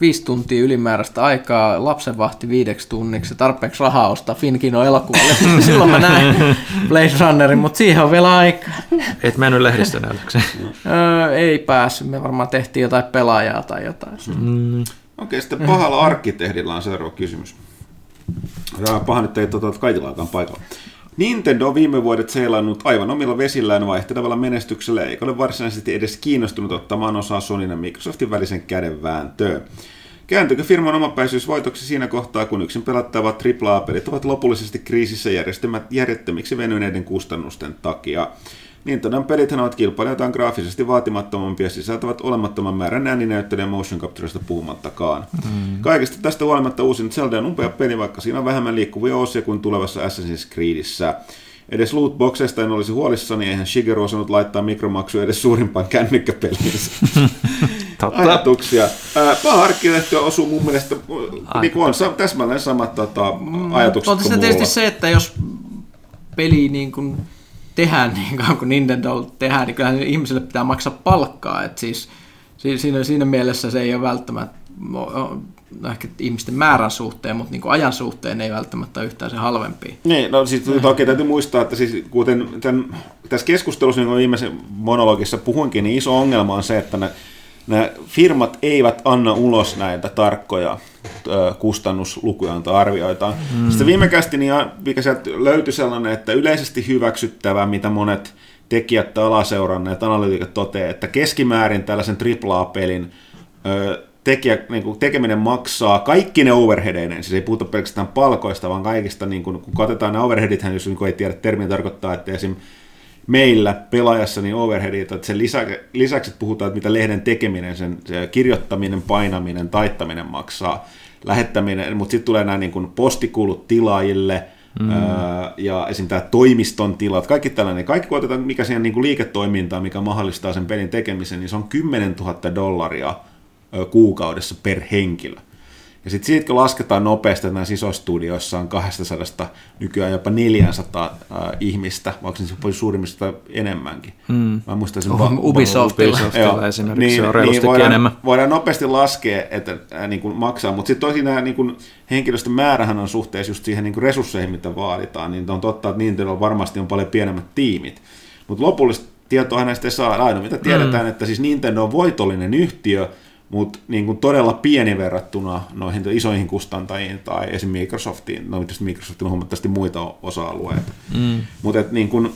viisi tuntia ylimääräistä aikaa, lapsenvahti viideksi tunniksi ja tarpeeksi rahaa ostaa Finkino elokuvalle. (laughs) Silloin mä näin Blade Runnerin, mutta siihen on vielä aikaa. Et mennyt lehdistönäytökseen? öö, ei päässyt, me varmaan tehtiin jotain pelaajaa tai jotain. Mm. Okei, okay, sitten pahalla arkkitehdillä on seuraava kysymys. Paha nyt ei tuota, kaikilla aikaan paikalla. Nintendo on viime vuodet seilannut aivan omilla vesillään vaihtelevalla menestyksellä, eikä ole varsinaisesti edes kiinnostunut ottamaan osaa Sonyn ja Microsoftin välisen kädenvääntöön. Kääntyykö firman omapäisyys voitoksi siinä kohtaa, kun yksin pelattavat AAA-pelit ovat lopullisesti kriisissä järjettömiksi venyneiden kustannusten takia? Nintendon pelithän ovat kilpailijoitaan graafisesti vaatimattomampia sisältävät olemattoman määrän ääninäyttelijä motion capturesta puhumattakaan. Mm. Kaikesta tästä huolimatta uusin Zelda on upea peli, vaikka siinä on vähemmän liikkuvia osia kuin tulevassa Assassin's Creedissä. Edes lootboxesta en olisi huolissani, eihän Shigeru osannut laittaa mikromaksuja edes suurimpaan kännykkäpeliinsä. (laughs) Ajatuksia. Paha arkkitehtyä osuu mun mielestä, niin on täsmälleen samat tota, mm, ajatukset mm, kuin tietysti se, että jos peli niin kuin tehdään (laughs) niin kauan kuin Nintendo tehdään, niin kyllähän ihmisille pitää maksaa palkkaa. Et siis, siinä, siinä mielessä se ei ole välttämättä, no ehkä ihmisten määrän suhteen, mutta niin kuin ajan suhteen ei välttämättä yhtään se halvempi. Niin, no siis toki täytyy muistaa, että siis kuten tämän, tässä keskustelussa, niin kuin viimeisen monologissa puhuinkin, niin iso ongelma on se, että ne nämä firmat eivät anna ulos näitä tarkkoja kustannuslukuja, joita arvioitaan. Mm. Sitten viime kästi, niin mikä sieltä löytyi sellainen, että yleisesti hyväksyttävä, mitä monet tekijät tai alaseuranneet analytiikat toteaa, että keskimäärin tällaisen AAA-pelin tekijä, niin kuin tekeminen maksaa kaikki ne overheadeineen, siis ei puhuta pelkästään palkoista, vaan kaikista, niin kuin, kun katsotaan ne overheadithän, jos niin ei tiedä termiä tarkoittaa, että esimerkiksi meillä pelaajassa niin overheadit, että sen lisäksi, lisäksi puhutaan, että mitä lehden tekeminen, sen se kirjoittaminen, painaminen, taittaminen maksaa, lähettäminen, mutta sitten tulee nämä niin kuin postikulut tilaajille, Mm. ja esim. tämä toimiston tilat, kaikki tällainen, kaikki kun otetaan mikä siihen niin kuin liiketoimintaan, mikä mahdollistaa sen pelin tekemisen, niin se on 10 000 dollaria kuukaudessa per henkilö. Ja sitten siitä kun lasketaan nopeasti, että näissä isoissa studioissa on 200 nykyään jopa 400 äh, ihmistä, vaikka se on suurimmista enemmänkin. Mm. Mä muistan sen... Oh, Ubisoftilla, Ubisoftilla esimerkiksi niin, se on niin voidaan, enemmän. Voidaan nopeasti laskea, että äh, niin kuin maksaa, mutta sitten tosi nämä niin kuin, henkilöstön määrähän on suhteessa just siihen niin kuin resursseihin, mitä vaaditaan, niin on totta, että Nintendo varmasti on paljon pienemmät tiimit. Mutta lopullista tietoa näistä ei saa. Ainoa mitä tiedetään, mm. että siis Nintendo on voitollinen yhtiö, mutta niin kuin todella pieni verrattuna noihin isoihin kustantajiin tai esim. Microsoftiin, no tietysti Microsoftilla on huomattavasti muita osa-alueita. Mm. Mutta niin kuin,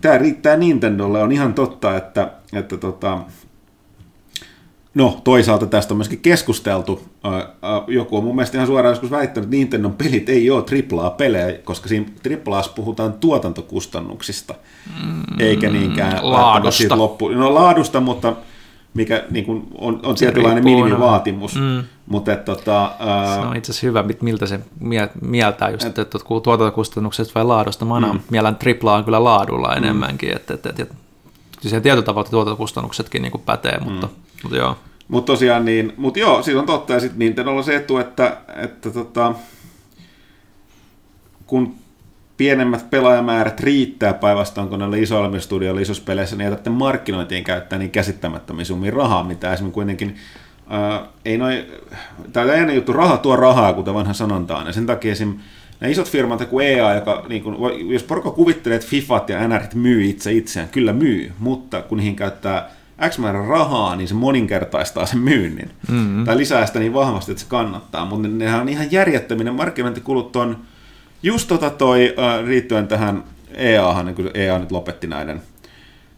tämä riittää Nintendolle, on ihan totta, että, että tota, No, toisaalta tästä on myöskin keskusteltu. Joku on mun mielestä ihan suoraan joskus väittänyt, että Nintendon pelit ei ole AAA-pelejä, koska siinä AAA puhutaan tuotantokustannuksista, mm, eikä niinkään laadusta. Loppu. No laadusta, mutta mikä niin kuin on, on tietynlainen minimivaatimus. Mm. Mutta et, tota, ää... Se on itse asiassa hyvä, miltä se mieltää just, että, että tuotantokustannukset vai laadusta. Mä mm. mielen tripla on kyllä laadulla mm. enemmänkin, että, että, että, että siihen tietyllä tavalla tuotantokustannuksetkin niin kuin pätee, mutta, mm. mutta joo. Mutta tosiaan niin, mutta joo, siis on totta, ja sitten Nintendolla se etu, että, että tota, kun pienemmät pelaajamäärät riittää päinvastoin kuin näillä isoilla studioilla isoissa peleissä, niin jätätte markkinointiin käyttää niin käsittämättömiä summia rahaa, mitä esimerkiksi kuitenkin ää, ei noin, tämä ennen juttu, raha tuo rahaa, kuten vanha sanontaan, ja sen takia esim. Nämä isot firmat kuin EA, joka, niin kuin, jos porukka kuvittelee, että FIFAt ja NRit myy itse itseään, kyllä myy, mutta kun niihin käyttää X määrä rahaa, niin se moninkertaistaa sen myynnin. Mm-hmm. Tai lisää sitä niin vahvasti, että se kannattaa. Mutta nehän on ihan järjettöminen. Markkinointikulut on just tota toi, äh, riittyen tähän EA-han, niin kun EA nyt lopetti näiden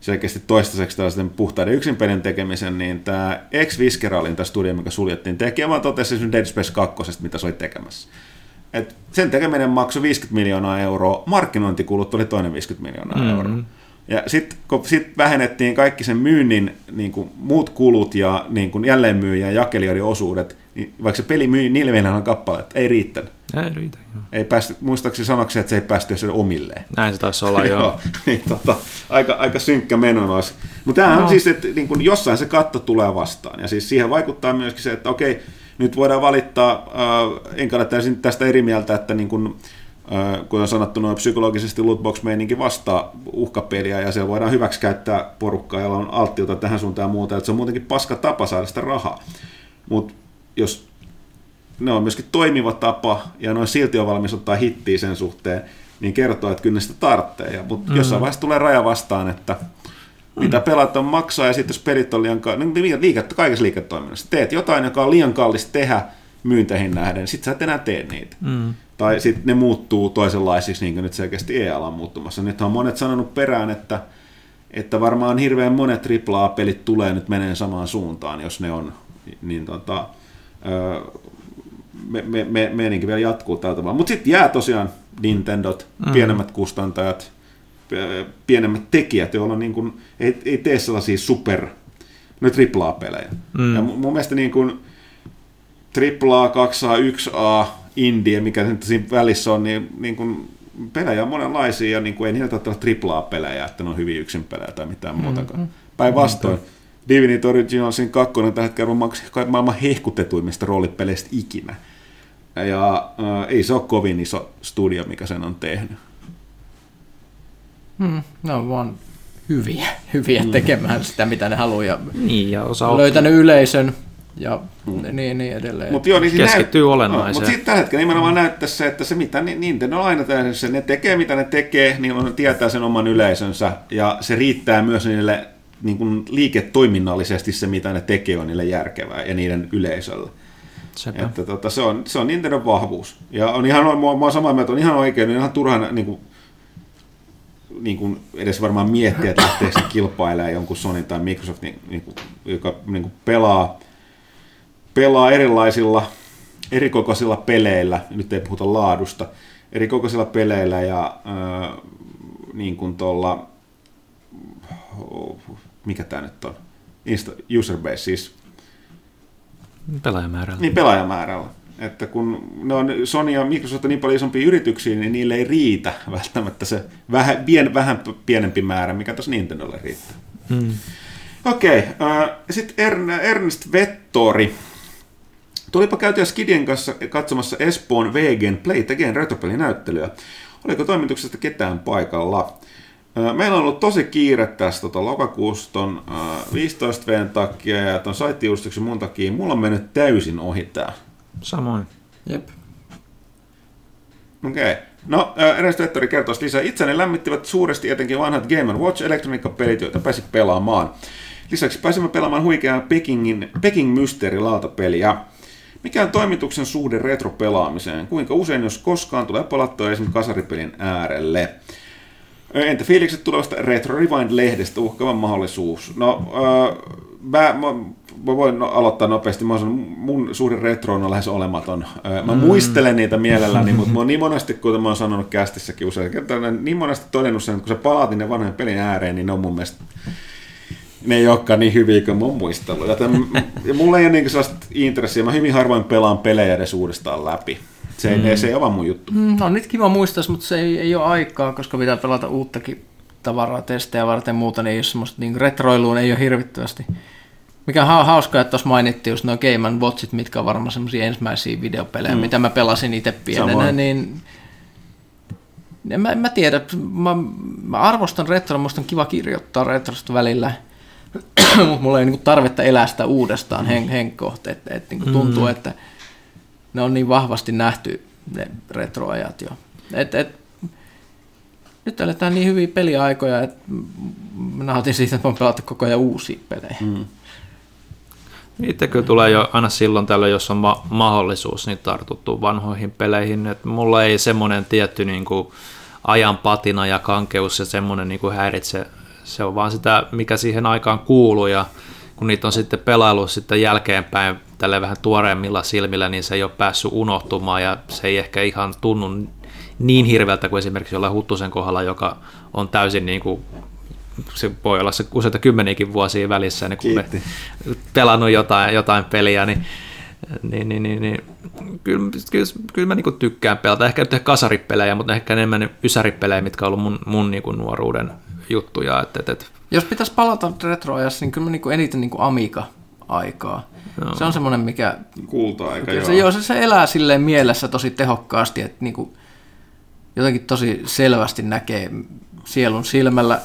selkeästi toistaiseksi tällaisen puhtaiden yksinpelin tekemisen, niin tämä ex Visceralin tämä studio, mikä suljettiin tekemään, totesi esimerkiksi Dead Space 2, mitä se oli tekemässä. Et sen tekeminen maksoi 50 miljoonaa euroa, markkinointikulut oli toinen 50 miljoonaa mm-hmm. euroa. Ja sitten kun sit vähennettiin kaikki sen myynnin niin kuin muut kulut ja niin kuin jälleenmyyjän ja jakelijoiden osuudet, niin vaikka se peli myi niille miljoonaa kappaleet, ei riittänyt. Ei riitä, joo. Ei päästy, muistaakseni sanoksi, että se ei päästy sen omilleen. Näin se taisi olla, (laughs) joo. joo niin, tota, aika, aika synkkä meno olisi. Mutta tämähän no. on siis, että niin kun jossain se katto tulee vastaan. Ja siis siihen vaikuttaa myöskin se, että okei, nyt voidaan valittaa, äh, enkä ole täysin tästä eri mieltä, että niin kun, on sanottu, noin psykologisesti lootbox-meininki vastaa uhkapeliä, ja siellä voidaan hyväksi käyttää porukkaa, jolla on alttiota tähän suuntaan ja muuta, että se on muutenkin paska tapa saada sitä rahaa. Mutta jos ne on myöskin toimiva tapa, ja noin silti on valmis ottaa hittiä sen suhteen, niin kertoo, että kyllä ne sitä tarvitsee. Mutta mm. jossain vaiheessa tulee raja vastaan, että mitä pelat on maksaa, ja sitten jos pelit on liian kallis, niin kaikessa liiketoiminnassa, teet jotain, joka on liian kallis tehdä myynteihin nähden, sitten sä et enää tee niitä. Mm. Tai sitten ne muuttuu toisenlaisiksi, niin kuin nyt selkeästi EA on muuttumassa. Nyt on monet sanonut perään, että, että varmaan hirveän monet AAA-pelit tulee nyt meneen samaan suuntaan, jos ne on, niin tota, me, me, me, meininki vielä jatkuu tällä tavalla. Mutta sitten jää tosiaan Nintendot, mm. pienemmät kustantajat, pienemmät tekijät, joilla niin kun, ei, ei tee sellaisia super, no AAA-pelejä. Mm. Ja mun mielestä niin kun, AAA, 2A, 1A, Indie, mikä nyt siinä välissä on, niin, niin kun, pelejä on monenlaisia, ja niin kuin, ei niitä ole AAA-pelejä, että ne on hyvin yksin pelejä tai mitään muutakaan. Mm-hmm. Päinvastoin. Mm-hmm. Divinity Originalsin kakkonen tällä hetkellä on maailman hehkutetuimmista roolipeleistä ikinä. Ja äh, ei se ole kovin iso studio, mikä sen on tehnyt. Hmm, ne on vaan hyviä, hyviä mm. tekemään sitä, mitä ne haluaa. Ja, niin, ja osa löytänyt yleisön ja mm. niin, niin edelleen. Mut joo, niin Keskittyy näyt... olennaiseen. Mutta sitten tällä hetkellä nimenomaan näyttää se, että se mitä Nintendo on aina täydessä, ne tekee mitä ne tekee, niin on tietää sen oman yleisönsä ja se riittää myös niille niin kuin liiketoiminnallisesti se, mitä ne tekee, on niille järkevää ja niiden yleisölle. Sepä. Että tota, se, on, se on Nintendo vahvuus. Ja on ihan, mä, mä oon samaa mieltä, on ihan oikein, on ihan turhan niin kuin, niin kuin edes varmaan miettiä, että lähtee se kilpailemaan jonkun Sony tai Microsoft, niin, niin kuin, joka niin kuin pelaa, pelaa erilaisilla, erikokoisilla peleillä, nyt ei puhuta laadusta, erikokoisilla peleillä ja äh, niin kuin tuolla, mikä tämä nyt on, Insta, user base, siis Pelaajamäärällä. Niin, pelaajamäärällä. Että kun ne on Sony ja Microsoft on niin paljon isompia yrityksiä, niin niille ei riitä välttämättä se vähän, pien, vähän pienempi määrä, mikä tuossa Nintendolle riittää. Mm. Okei, okay, äh, sitten Ernst Vettori. Tulipa käytyä Skidien kanssa katsomassa Espoon VGn Play Again retropelinäyttelyä. Oliko toimituksesta ketään paikalla? Meillä on ollut tosi kiire tästä tota, lokakuusta ton, 15 v takia ja ton saittiuudistuksen mun takia. Mulla on mennyt täysin ohi tää. Samoin. Jep. Okei. Okay. No, Ernest Vettori kertoo lisää. Itseni lämmittivät suuresti etenkin vanhat Game Watch elektroniikkapelit, joita pääsi pelaamaan. Lisäksi pääsimme pelaamaan huikeaa Pekingin, Peking Mystery lautapeliä. Mikä on toimituksen suhde retropelaamiseen? Kuinka usein, jos koskaan, tulee palattua esimerkiksi kasaripelin äärelle? Entä fiilikset tulevasta Retro Rewind-lehdestä uhkava mahdollisuus? No, äh, mä, mä, mä voin no, aloittaa nopeasti. Mä sanon, mun suuri retro on lähes olematon. Mä mm. muistelen niitä mielelläni, mutta mä oon niin monesti, kuten mä oon sanonut kästissäkin usein, niin monesti todennut sen, että kun sä palaat ne vanhojen pelin ääreen, niin ne on mun mielestä ne ei olekaan niin hyviä kuin mun muistellut. Joten, ja mulla ei ole niin sellaista intressiä. Mä hyvin harvoin pelaan pelejä edes uudestaan läpi. Se, mm. se ei ole mun juttu. Mm, no nyt kiva muistaa, mutta se ei, ei ole aikaa, koska pitää pelata uuttakin tavaraa, testejä varten muuta, niin ei ole semmoista niin retroiluun ei ole hirvittävästi. Mikä on hauskaa, että tuossa mainittiin just nuo Game Watchit, mitkä on varmaan semmoisia ensimmäisiä videopelejä, mm. mitä mä pelasin itse pienenä, Samoin. niin en mä, en mä tiedä, mä, mä arvostan retroa, musta on kiva kirjoittaa retrosta välillä, (clears throat) mutta mulla ei ole niin tarvetta elää sitä uudestaan hen, henkkohta, että et, niin tuntuu, mm. että ne on niin vahvasti nähty ne retroajat jo. Et, et, nyt eletään niin hyviä peliaikoja, että mä nautin siitä, että mä pelata koko ajan uusia pelejä. Mm. Kyllä tulee jo aina silloin tällöin, jos on ma- mahdollisuus, niin tartuttu vanhoihin peleihin. Et mulla ei semmoinen tietty niin kuin, ajan patina ja kankeus ja semmoinen niin kuin häiritse. Se on vaan sitä, mikä siihen aikaan kuuluu ja kun niitä on sitten pelailu sitten jälkeenpäin tälle vähän tuoreemmilla silmillä, niin se ei ole päässyt unohtumaan ja se ei ehkä ihan tunnu niin hirveältä kuin esimerkiksi jollain Huttusen kohdalla, joka on täysin niin kuin se voi olla se useita kymmeniäkin vuosia välissä, niin kun me pelannut jotain, jotain peliä, niin, niin, niin, niin, niin kyllä, kyllä, kyllä mä niin tykkään pelata. Ehkä nyt kasaripelejä, mutta ehkä enemmän ysäripelejä, mitkä on ollut mun, mun niin nuoruuden juttuja. Et, et, et. Jos pitäisi palata retroajassa, niin kyllä mä niin eniten niin Amiga-aikaa. Joo. Se on semmoinen, mikä... Kulta-aika, joo. Se, joo, se, se elää silleen mielessä tosi tehokkaasti, että niin kuin, jotenkin tosi selvästi näkee sielun silmällä,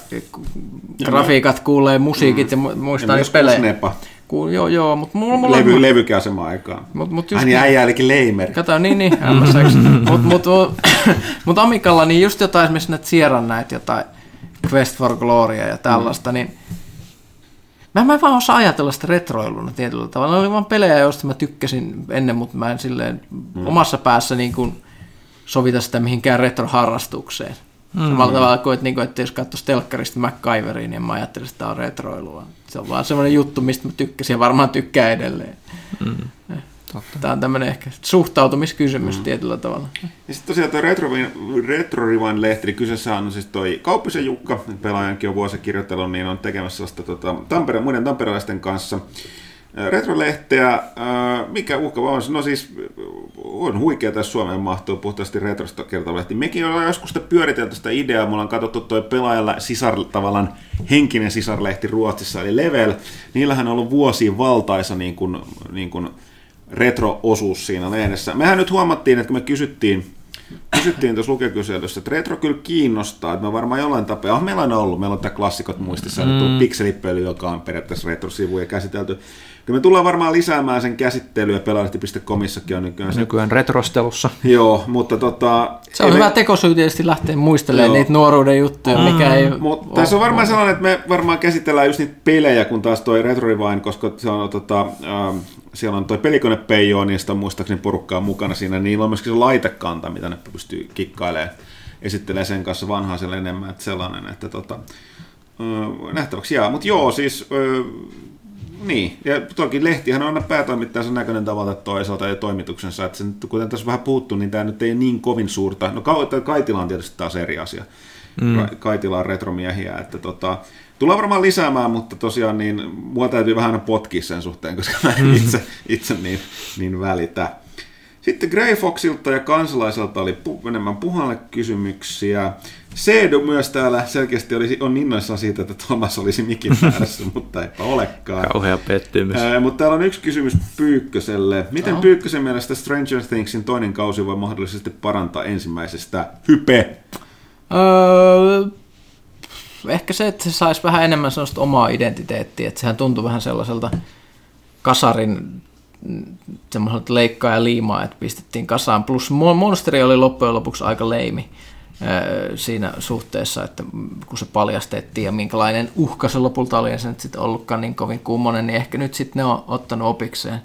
grafiikat kuulee, musiikit mm. ja muistaa ja pelejä. Snepa. Ku, joo, joo, mutta mulla, mulla Levy, on... Levykäsema aikaan. Mut, mut just Hän niin, äijä olikin Leimer. Kato, niin, niin, mutta (laughs) mut, mut, mut Amikalla niin just jotain esimerkiksi näitä Sierran näitä jotain Quest for Gloria ja tällaista, mm. niin Mä, mä en vaan osaa ajatella sitä retroiluna tietyllä tavalla. Ne oli vaan pelejä, joista mä tykkäsin ennen, mutta mä en silleen mm. omassa päässä niin kuin sovita sitä mihinkään retroharrastukseen. Mm. Samalla tavalla kuin, että, niin kuin, että jos katsoisi telkkarista MacGyveriin, niin mä ajattelin, että tämä on retroilua. Se on vaan semmoinen juttu, mistä mä tykkäsin ja varmaan tykkää edelleen. Mm. Totta. Tämä on tämmöinen ehkä suhtautumiskysymys mm. tietyllä tavalla. Ja sitten tosiaan tuo Retro, Retro Rewind-lehti, niin kyseessä on siis toi Kauppisen Jukka, pelaajankin on vuosikirjoittanut, niin on tekemässä sellaista tota, Tampere, muiden tamperelaisten kanssa Retrolehteä, mikä uhka on? No siis on huikea tässä Suomeen mahtuu puhtaasti retrosta kertolehti. Mekin ollaan joskus sitä pyöritelty sitä ideaa, mulla on katsottu toi pelaajalla sisar, tavallaan henkinen sisarlehti Ruotsissa, eli Level. Niillähän on ollut vuosia valtaisa niin kuin, niin kuin retro-osuus siinä lehdessä. Mehän nyt huomattiin, että kun me kysyttiin, kysyttiin tuossa lukekyselyssä, että retro kyllä kiinnostaa, että me varmaan jollain tapaa, ah, meillä on ollut, meillä on tämä klassikot muistissa, mm. pikselipöly, joka on periaatteessa retrosivuja käsitelty. Kyllä me tullaan varmaan lisäämään sen käsittelyä, pelaajalehti.comissakin on nykyään. Nykyään retrostelussa. Joo, mutta tota... Se on hyvä me... tekosyy tietysti lähteä muistelemaan Joo. niitä nuoruuden juttuja, mm. mikä ei... Mutta tässä on varmaan sellainen, että me varmaan käsitellään just niitä pelejä, kun taas toi Retro Rewind, koska se on, tota, äh, siellä on toi pelikone Peijo, niin sitä on muistaakseni porukkaa mukana siinä, niin niillä on myöskin se laitekanta, mitä ne pystyy kikkailemaan, esittelee sen kanssa vanhaa siellä enemmän, että sellainen, että tota, äh, nähtäväksi jää. Mutta joo, siis niin, ja toki lehtihän on aina päätoimittajansa näköinen tavalla toisaalta ja toimituksensa, että sen, kuten tässä vähän puuttuu, niin tämä nyt ei niin kovin suurta, no Kaitila on tietysti taas eri asia, mm. Kaitila on retromiehiä, että tota, tullaan varmaan lisäämään, mutta tosiaan niin mua täytyy vähän potkia sen suhteen, koska mä en mm. itse, itse niin, niin välitä. Sitten Grey Foxilta ja kansalaiselta oli pu- enemmän puhalle kysymyksiä. Seedu myös täällä selkeästi olisi, on innoissaan siitä, että Thomas olisi mikin ääressä, (laughs) mutta eipä olekaan. Kauhea pettymys. Ää, mutta täällä on yksi kysymys Pyykköselle. Miten no. Pyykkösen mielestä Stranger Thingsin toinen kausi voi mahdollisesti parantaa ensimmäisestä? Hype! Öö, ehkä se, että se saisi vähän enemmän sellaista omaa identiteettiä, että sehän tuntuu vähän sellaiselta kasarin semmoiselta leikkaa ja liimaa, että pistettiin kasaan. Plus Monsteri oli loppujen lopuksi aika leimi siinä suhteessa, että kun se paljastettiin ja minkälainen uhka se lopulta oli, ja se nyt sitten ollutkaan niin kovin kummonen, niin ehkä nyt sitten ne on ottanut opikseen.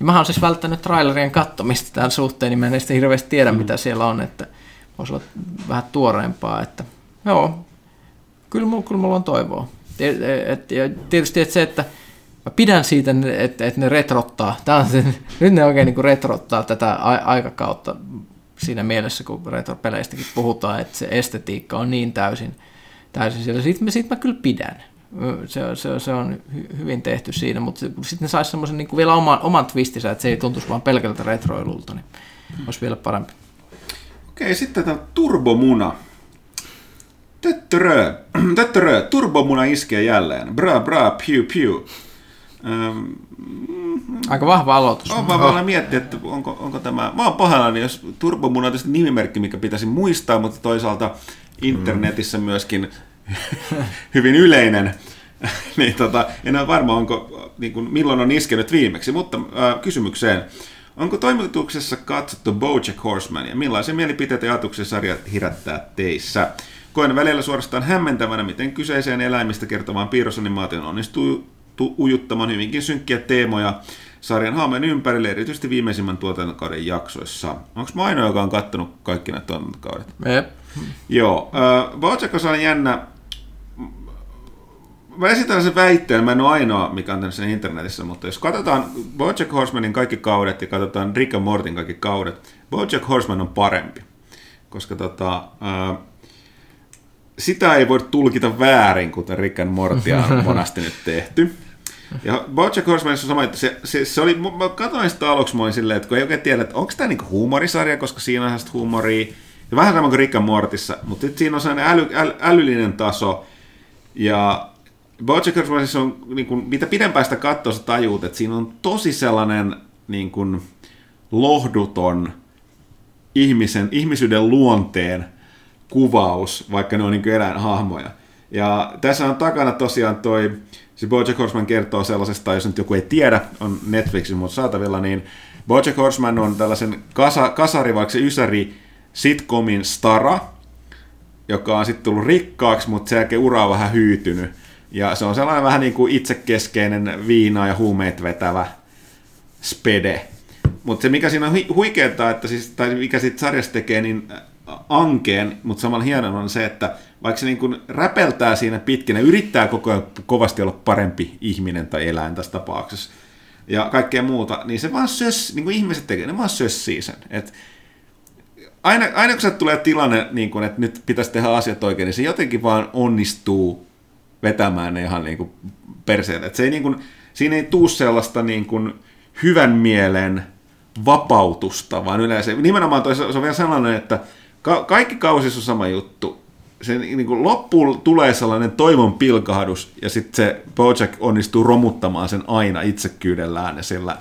Ja mä oon siis välttänyt trailerien kattomista tämän suhteen, niin mä en sitten hirveästi tiedä, mm. mitä siellä on, että voisi olla vähän tuoreempaa, että joo, kyllä mulla, kyllä mulla on toivoa. Et, ja tietysti että se, että mä pidän siitä, että, että ne retrottaa, Tämä on se, nyt ne oikein niin retrottaa tätä aikakautta siinä mielessä, kun retropeleistäkin puhutaan, että se estetiikka on niin täysin, täysin siellä. Siitä, mä, siitä mä kyllä pidän. Se, se, se on hy, hyvin tehty siinä, mutta sitten ne saisi semmoisen niin vielä oman, oman twistinsä, että se ei tuntuisi vaan pelkältä retroilulta, niin olisi vielä parempi. Okei, sitten tämä turbomuna. Töttörö, (clears throat) töttörö, turbomuna iskee jälleen. Bra, bra, piu, piu. Ähm, Aika vahva aloitus. On vaan oh. miettiä, että onko, onko tämä... Mä oon pahallani, jos Turbomuna on tietysti nimimerkki, mikä pitäisi muistaa, mutta toisaalta internetissä mm. myöskin (laughs) hyvin yleinen. (laughs) niin tota, en ole varma, onko, niin kuin, milloin on iskenyt viimeksi, mutta äh, kysymykseen. Onko toimituksessa katsottu Bojack Horseman ja millaisia mielipiteitä ja ajatuksia sarja herättää teissä? Koen välillä suorastaan hämmentävänä, miten kyseiseen eläimistä kertovaan piirrosanimaation onnistuu tu- ujuttamaan hyvinkin synkkiä teemoja sarjan haamen ympärille, erityisesti viimeisimmän tuotantokauden jaksoissa. Onko mä ainoa, joka on kattonut kaikki nämä tuotantokaudet? Jep. Joo. Äh, Bojack on jännä. Mä esitän sen väitteen, mä en ole ainoa, mikä on sen internetissä, mutta jos katsotaan Bojack Horsemanin kaikki kaudet ja katsotaan Rick and Mortin kaikki kaudet, Bojack Horseman on parempi. Koska tota, äh, sitä ei voi tulkita väärin, kuten Rick and Mortia on (laughs) monasti nyt tehty. Ja Bojack Horsemanissa on sama, että se, se, se oli, mä katsoin sitä aluksi, mä olin silleen, että kun ei oikein tiedä, että onko tämä niinku huumorisarja, koska siinä on sellaista huumoria, ja vähän sama kuin Rick and Mortissa, mutta sitten siinä on sellainen äly, äly, älyllinen taso, ja Bojack Horsemanissa on, niin kuin, mitä pidempään sitä katsoo, sä tajuut, että siinä on tosi sellainen niin kuin, lohduton ihmisen, ihmisyyden luonteen kuvaus, vaikka ne on niin eläinhahmoja. Ja tässä on takana tosiaan toi, se Bojack Horseman kertoo sellaisesta, jos nyt joku ei tiedä, on Netflixin mutta saatavilla, niin Bojack Horseman on tällaisen kasa, kasari, vaikka se ysäri sitcomin stara, joka on sitten tullut rikkaaksi, mutta sen jälkeen ura on vähän hyytynyt. Ja se on sellainen vähän niin kuin itsekeskeinen viinaa ja huumeet vetävä spede. Mutta se mikä siinä on huikeaa, että siis, tai mikä siitä sarjasta tekee niin ankeen, mutta samalla hienoa on se, että vaikka se niin kuin räpeltää siinä pitkin ja yrittää koko ajan kovasti olla parempi ihminen tai eläin tässä tapauksessa ja kaikkea muuta, niin se vaan sös, niin kuin ihmiset tekee, ne vaan sössii sen. Et aina, aina kun se tulee tilanne, niin kuin, että nyt pitäisi tehdä asiat oikein, niin se jotenkin vaan onnistuu vetämään ne ihan niin kuin perseelle. Et se ei niin kuin, siinä ei tuu sellaista niin kuin hyvän mielen vapautusta, vaan yleensä nimenomaan toi, se on vielä sellainen, että ka- kaikki kausissa on sama juttu. Se niin kuin loppuun tulee sellainen toivon pilkahdus, ja sitten se Bojack onnistuu romuttamaan sen aina itsekyydellään ja sillä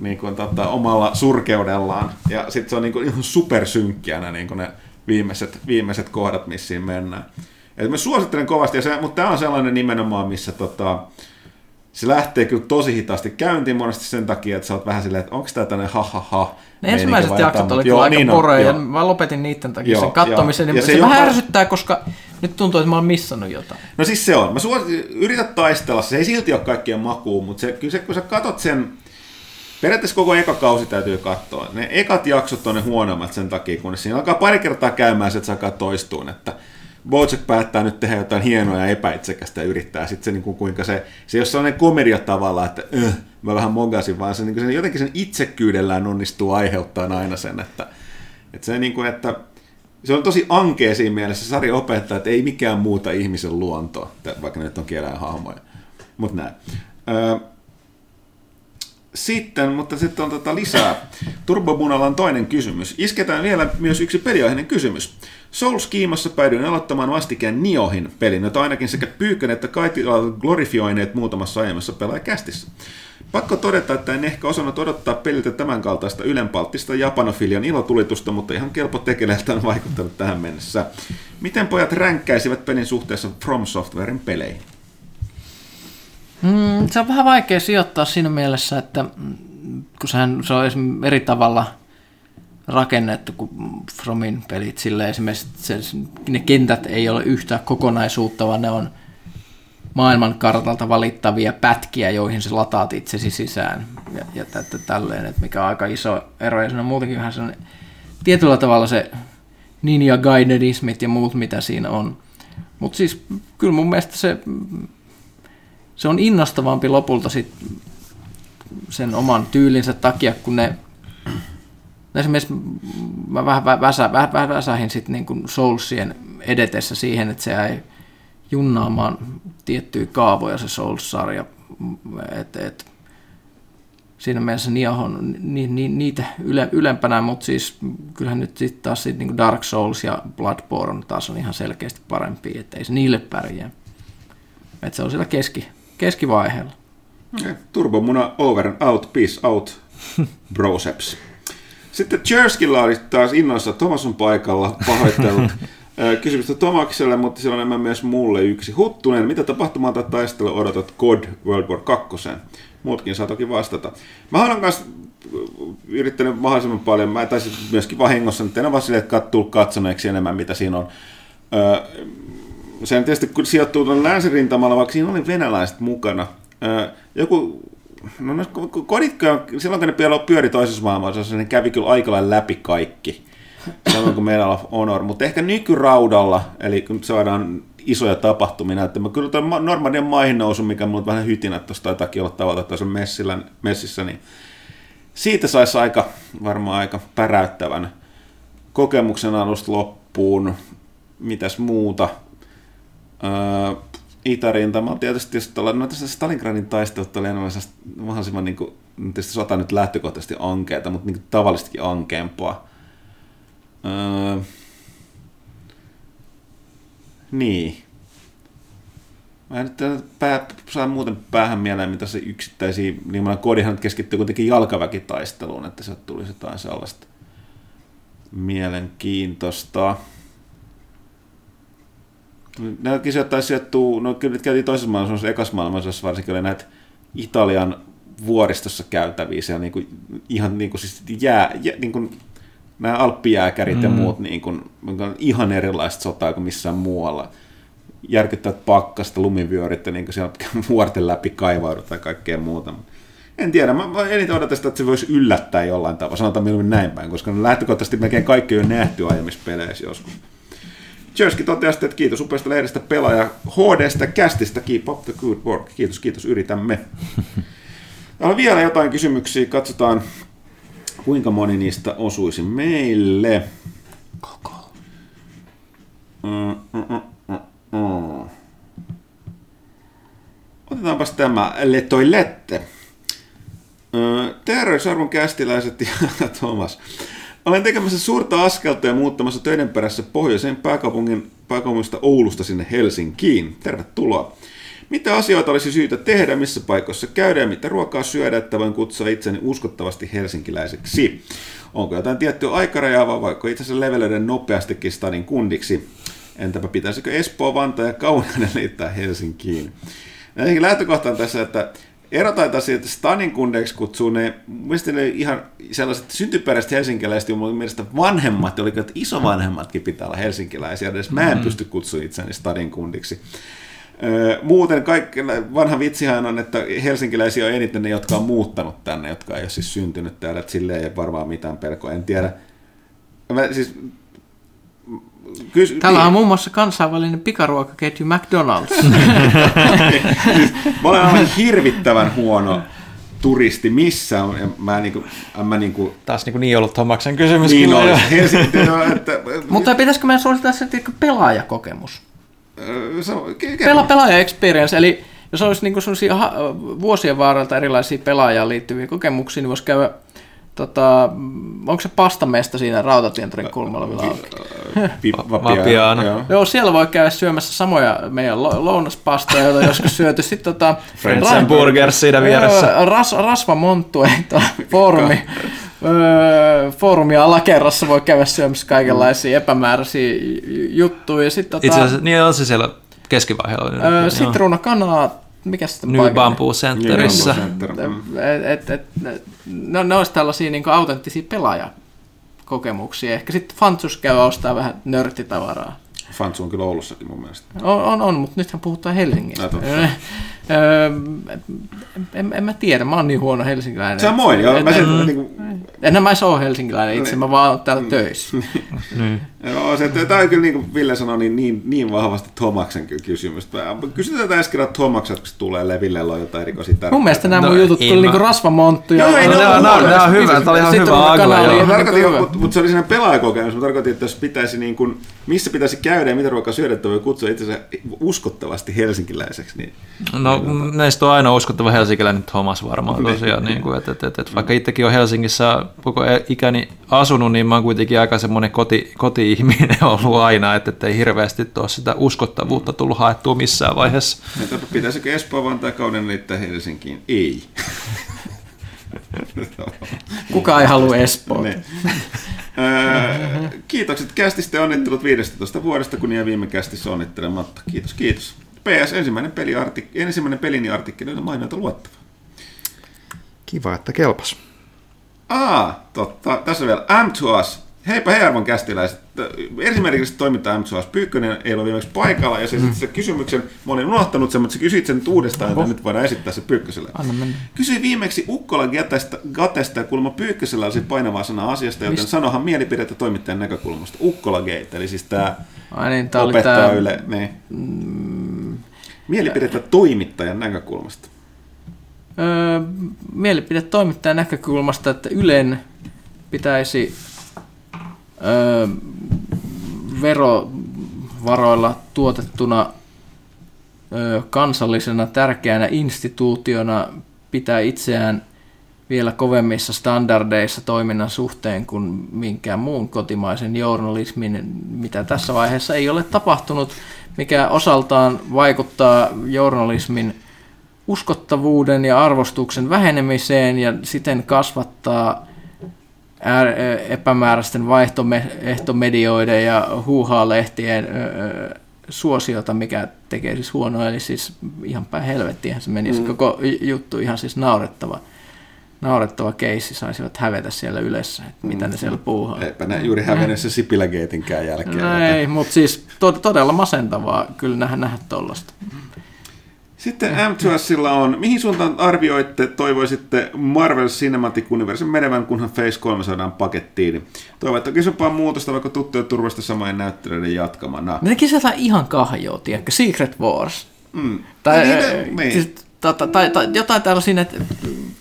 niin kuin, tota, omalla surkeudellaan. Ja sitten se on niin kuin, ihan supersynkkiänä niin ne viimeiset, viimeiset kohdat, missä mennään. Et mä suosittelen kovasti, ja se, mutta tämä on sellainen nimenomaan, missä tota, se lähtee kyllä tosi hitaasti käyntiin monesti sen takia, että sä oot vähän silleen, että onko tämä tämmöinen ha ha ha. Ne ensimmäiset jaksot oli kyllä aika niin poroja, ja mä lopetin niiden takia joo, sen katsomisen, ja, ja se, se vähän ärsyttää, koska nyt tuntuu, että mä oon missannut jotain. No siis se on. Mä suos, yrität taistella, se ei silti ole kaikkien makuun, mutta se, kyllä se, kun sä katot sen, periaatteessa koko eka kausi täytyy katsoa. Ne ekat jaksot on ne huonommat sen takia, kun siinä alkaa pari kertaa käymään, että se alkaa toistuun, että Bojack päättää nyt tehdä jotain hienoa ja epäitsekästä ja yrittää sitten se, niin kuin, kuinka se, se ei ole sellainen komedia tavalla, että äh, mä vähän mogasin, vaan se, niin kuin, se jotenkin sen itsekyydellään onnistuu aiheuttaa aina sen, että, että se, niin kuin, että se on tosi ankea siinä mielessä, sarja opettaa, että ei mikään muuta ihmisen luontoa, vaikka ne nyt on hahmoja. Mutta näin. Öö, sitten, mutta sitten on tota lisää. Turbobunalla on toinen kysymys. Isketään vielä myös yksi peliaiheinen kysymys. Souls-kiimassa päädyin aloittamaan vastikään Niohin pelin, jota ainakin sekä Pyykön että ovat glorifioineet muutamassa aiemmassa pelaajakästissä. Pakko todeta, että en ehkä osannut odottaa peliltä tämän kaltaista ylenpalttista japanofilian ilotulitusta, mutta ihan kelpo tekeleeltä on vaikuttanut tähän mennessä. Miten pojat ränkkäisivät pelin suhteessa From Softwaren peleihin? Mm, se on vähän vaikea sijoittaa siinä mielessä, että kun sehän, se on eri tavalla rakennettu kuin Fromin pelit. Sillä esimerkiksi se, ne kentät ei ole yhtä kokonaisuutta, vaan ne on maailman kartalta valittavia pätkiä, joihin se lataat itsesi sisään. Ja, ja tätä, tälleen, että mikä on aika iso ero. Ja se on muutenkin vähän sellainen, tietyllä tavalla se Ninja Gaidenismit ja muut, mitä siinä on. Mutta siis kyllä mun mielestä se se on innostavampi lopulta sit sen oman tyylinsä takia, kun ne esimerkiksi mä vähän väsä, vähän, vähän väsähin sit niin kuin Soulsien edetessä siihen, että se ei junnaamaan tiettyjä kaavoja se Souls-sarja. Et, et, siinä mielessä Niahon ni, ni, niitä yle, ylempänä, mutta siis kyllähän nyt sitten taas sit niin Dark Souls ja Bloodborne taas on ihan selkeästi parempi, että ei se niille pärjää. Et se on siellä keski, keskivaiheella. Turbomuna over and out, peace out, (laughs) broseps. Sitten Jerskillä oli taas innoissa, Thomas on paikalla, pahoittelut. (laughs) Kysymystä Tomakselle, mutta siellä on enemmän myös mulle yksi. Huttunen, mitä tapahtumaa tai taistelua odotat God World War 2? Muutkin saa toki vastata. Mä olen kanssa yrittänyt mahdollisimman paljon, mä taisin myöskin vahingossa, nyt en ole vaan silleen, että katsoneeksi enemmän, mitä siinä on Öö, se tietysti sijoittuu tuonne länsirintamalla, vaikka siinä oli venäläiset mukana. Joku, no, no kodit, silloin kun ne pyöri toisessa maailmassa, ne kävi kyllä aika lailla läpi kaikki. Samoin kuin meillä on Honor, mutta ehkä nykyraudalla, eli kun saadaan isoja tapahtumia näyttämään. Kyllä tuo Normandian maihin nousu, mikä mulla vähän hytinät tuossa taitakin olla tavalla tuossa messillä, messissä, niin siitä saisi aika, varmaan aika päräyttävän kokemuksen alusta loppuun. Mitäs muuta? Öö, Itärintama tietysti, jos tuolla, no tässä Stalingradin taistelut oli enemmän mahdollisimman, niin kuin, tietysti sota nyt lähtökohtaisesti ankeeta, mutta niin tavallistikin ankeampaa. Öö, niin. Mä en nyt pää, saa muuten päähän mieleen, mitä se yksittäisiä, niin mä kodihan keskittyy kuitenkin jalkaväkitaisteluun, että se tulisi jotain sellaista mielenkiintoista. Nämäkin sijoittaa sijoittuu, no kyllä nyt käytiin toisessa maailmassa, ekassa maailmassa varsinkin oli näitä Italian vuoristossa käytäviä, siellä niin kuin, ihan niin kuin, siis jää, jää niin kuin, nämä alppijääkärit mm. ja muut niin kuin, ihan erilaista sotaa kuin missään muualla. Järkyttävät pakkasta, lumivyörit ja niin kuin siellä (laughs) vuorten läpi kaivaudutaan ja kaikkea muuta. En tiedä, mä, mä eniten odotan sitä, että se voisi yllättää jollain tavalla, sanotaan mieluummin näin päin, koska lähtökohtaisesti melkein kaikki on nähty aiemmissa peleissä joskus. Jersky toteaa että kiitos upeasta lehdestä pelaaja HDstä, kästistä, keep up the good work. Kiitos, kiitos, yritämme. (laughs) Täällä on vielä jotain kysymyksiä, katsotaan kuinka moni niistä osuisi meille. Koko. Mm, mm, mm, Otetaanpas tämä Le Toilette. Terveysarvon kästiläiset ja (laughs) Thomas. Olen tekemässä suurta askelta ja muuttamassa töiden perässä pohjoiseen pääkaupungin, pääkaupungista Oulusta sinne Helsinkiin. Tervetuloa. Mitä asioita olisi syytä tehdä, missä paikoissa käydä ja mitä ruokaa syödä, että voin kutsua itseni uskottavasti helsinkiläiseksi? Onko jotain tiettyä aikarajaa vai voiko itse asiassa levelöidä nopeastikin stadin kundiksi? Entäpä pitäisikö Espoo, Vantaa ja Kauniainen liittää Helsinkiin? Näihin lähtökohtaan tässä, että erotaan siitä, että Stanin kundeiksi kutsuu ne, mielestäni ne ihan sellaiset syntyperäiset helsinkiläiset, ja mun mielestä vanhemmat, oli että isovanhemmatkin pitää olla helsinkiläisiä, edes mä en mm. pysty kutsumaan itseäni Stadin kundiksi. Muuten kaikki, vanha vitsihän on, että helsinkiläisiä on eniten ne, jotka on muuttanut tänne, jotka ei ole siis syntynyt täällä, että sille ei varmaan mitään pelkoa, en tiedä. Mä, siis, kys, Täällä on niin. muun muassa kansainvälinen pikaruokaketju McDonald's. (laughs) mä olen aivan hirvittävän huono turisti missä on. Ja mä niinku, mä niinku, Taas niinku niin ollut Tomaksen kysymys. Niin oli. Helsinki, (laughs) että, Mutta pitäisikö meidän suosittaa se pelaajakokemus? se on, Pela, pelaaja experience, eli jos olisi niin ha, vuosien varrelta erilaisia pelaajaan liittyviä kokemuksia, niin voisi käydä Tota, onko se pastamesta siinä rautatientorin kulmalla vielä auki? Vapiaana. Joo. Joo, siellä voi käydä syömässä samoja meidän lounaspastoja, joita joskus syöty. Sitten tota, Friends and Burgers siinä vieressä. Ras, rasva monttu, foorumi. Öö, foorumi alakerrassa voi käydä syömässä kaikenlaisia epämääräisiä juttuja. Sitten, tota, Itse asiassa niin on se siellä keskivaiheella. Öö, sitruuna kanaa, mikä sitten New Bamboo Centerissä. Et, et, et, no, ne olisi tällaisia niin autenttisia pelaajakokemuksia. Ehkä sitten Fantsus käy ostaa vähän nörttitavaraa. Fantsu on kyllä Oulussakin mun mielestä. On, on, on mutta nythän puhutaan Helsingistä. en, en, mä tiedä, mä oon niin huono helsinkiläinen. Se on moi, joo. Mä sen, niin kuin, Enhän mä ole helsinkiläinen itse, mä vaan oon täällä töissä. (laughs) niin. Joo, se, tämä on kyllä niin kuin Ville sanoi, niin, niin, niin vahvasti Tomaksen kysymystä. Kysytään äsken, että Tomakset, kun se tulee Leville, on jotain erikoisia tärkeitä. Mun mielestä nämä no, mun jutut tuli niin rasvamonttu. Joo, ei, no, ne, on, ne, on hyvä, tämä oli ihan hyvä agla. Mutta se oli sellainen pelaajakokemus. Mä tarkoitin, että jos pitäisi niin kuin, missä pitäisi käydä ja mitä ruokaa syödä, että voi kutsua itse uskottavasti helsinkiläiseksi. Niin, no niin, näistä on aina uskottava helsinkiläinen Thomas varmaan tosiaan. niin kuin, että, että, että, että, vaikka itsekin on Helsingissä koko ikäni asunut, niin mä oon kuitenkin aika semmoinen koti, koti-ihminen ollut aina, että, että ei hirveästi tuo sitä uskottavuutta tullut haettua missään vaiheessa. Että pitäisikö Espoo Vantaa kauden liittää Helsinkiin? Ei. (laughs) Kuka ei halua Espoota? Kiitokset kästistä ja onnittelut 15 vuodesta, kun jäi viime kästissä onnittelematta. Kiitos, kiitos. PS, ensimmäinen, peliartik- ensimmäinen pelini artikkeli on mainita luettava. Kiva, että kelpas. Ah, totta. Tässä on vielä M. Heipä hei arvon kästiläiset. Esimerkiksi toimittaja MCS Pyykkönen ei ole viimeksi paikalla ja se, mm. se kysymyksen, mä olin unohtanut sen, mutta se kysyit sen uudestaan, että nyt voidaan esittää se Pyykköselle. Anna mennä. Kysyi viimeksi Ukkola Gatesta, Gatesta ja kuulemma Pyykkösellä olisi painavaa sana asiasta, joten Mist? sanohan mielipidettä toimittajan näkökulmasta. Ukkola Gate, eli siis tämä Ai niin, tää oli opettaja tää, yle, niin. mm, Mielipidettä toimittajan näkökulmasta. Mielipide toimittajan näkökulmasta, että Ylen pitäisi öö, verovaroilla tuotettuna öö, kansallisena tärkeänä instituutiona pitää itseään vielä kovemmissa standardeissa toiminnan suhteen kuin minkään muun kotimaisen journalismin, mitä tässä vaiheessa ei ole tapahtunut, mikä osaltaan vaikuttaa journalismin uskottavuuden ja arvostuksen vähenemiseen ja siten kasvattaa ää- epämääräisten vaihtoehtomedioiden ja huuhaa-lehtien suosiota, mikä tekee siis huonoa, eli siis ihan päin helvettiä se meni mm. koko juttu ihan siis naurettava naurettava keissi saisivat hävetä siellä yleensä, että mitä ne siellä puuhaa. Eipä ne juuri hävennyt se Sipilä-geitinkään jälkeen. No ei, mutta siis to- todella masentavaa kyllä nähdä, nähdä tuollaista. Sitten M2Silla on, mihin suuntaan arvioitte, toivoisitte Marvel Cinematic Universe menevän, kunhan Phase 3 saadaan pakettiin? Toivottavasti isompaa muutosta, vaikka tuttuja turvasta samojen näyttelijöiden jatkamana. Ne jotain ihan kahjoa, tiedätkö? Secret Wars. Mm. Tai, No niin, äh, niin. siis, tai, tai, tai, tai jotain tällaisia, että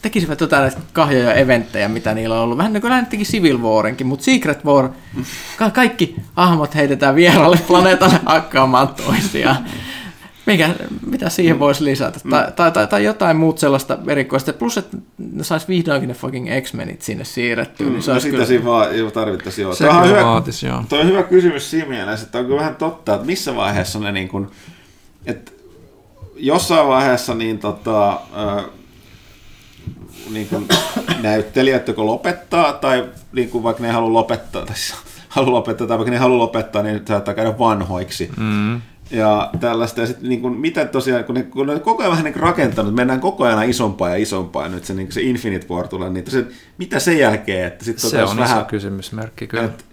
tekisivät jotain näitä kahjoja eventtejä, mitä niillä on ollut. Vähän niin kuin teki Civil Warinkin, mutta Secret War, ka- kaikki hahmot heitetään vieraalle planeetalle (laughs) hakkaamaan toisiaan. Mikä, mitä siihen voisi lisätä? Tai, tai, tai, tai jotain muut sellaista erikoista. Plus, että ne sais vihdoinkin ne fucking X-Menit sinne siirrettyä. Niin se No olisi sitä kyllä... siinä vaan jo tarvittaisiin jo. Se on hyvä, vaatisi, joo. toi on hyvä kysymys siinä mielessä, että onko vähän totta, että missä vaiheessa ne niin kuin, että jossain vaiheessa niin tota, ö, niin kuin (coughs) näyttelijät joko lopettaa tai niin kuin vaikka ne ei halua lopettaa, tai siis (laughs) halua lopettaa, tai vaikka ne ei halua lopettaa, niin saattaa käydä vanhoiksi. Mm. Ja tällaista, ja sitten niin kuin, mitä tosiaan, kun ne, kun ne on koko ajan vähän niin rakentanut, mennään koko ajan isompaa ja isompaa, ja nyt se, niin se Infinite War tulee, niin se, mitä sen jälkeen, että sitten Se on vähän, iso kysymysmerkki kyllä. et,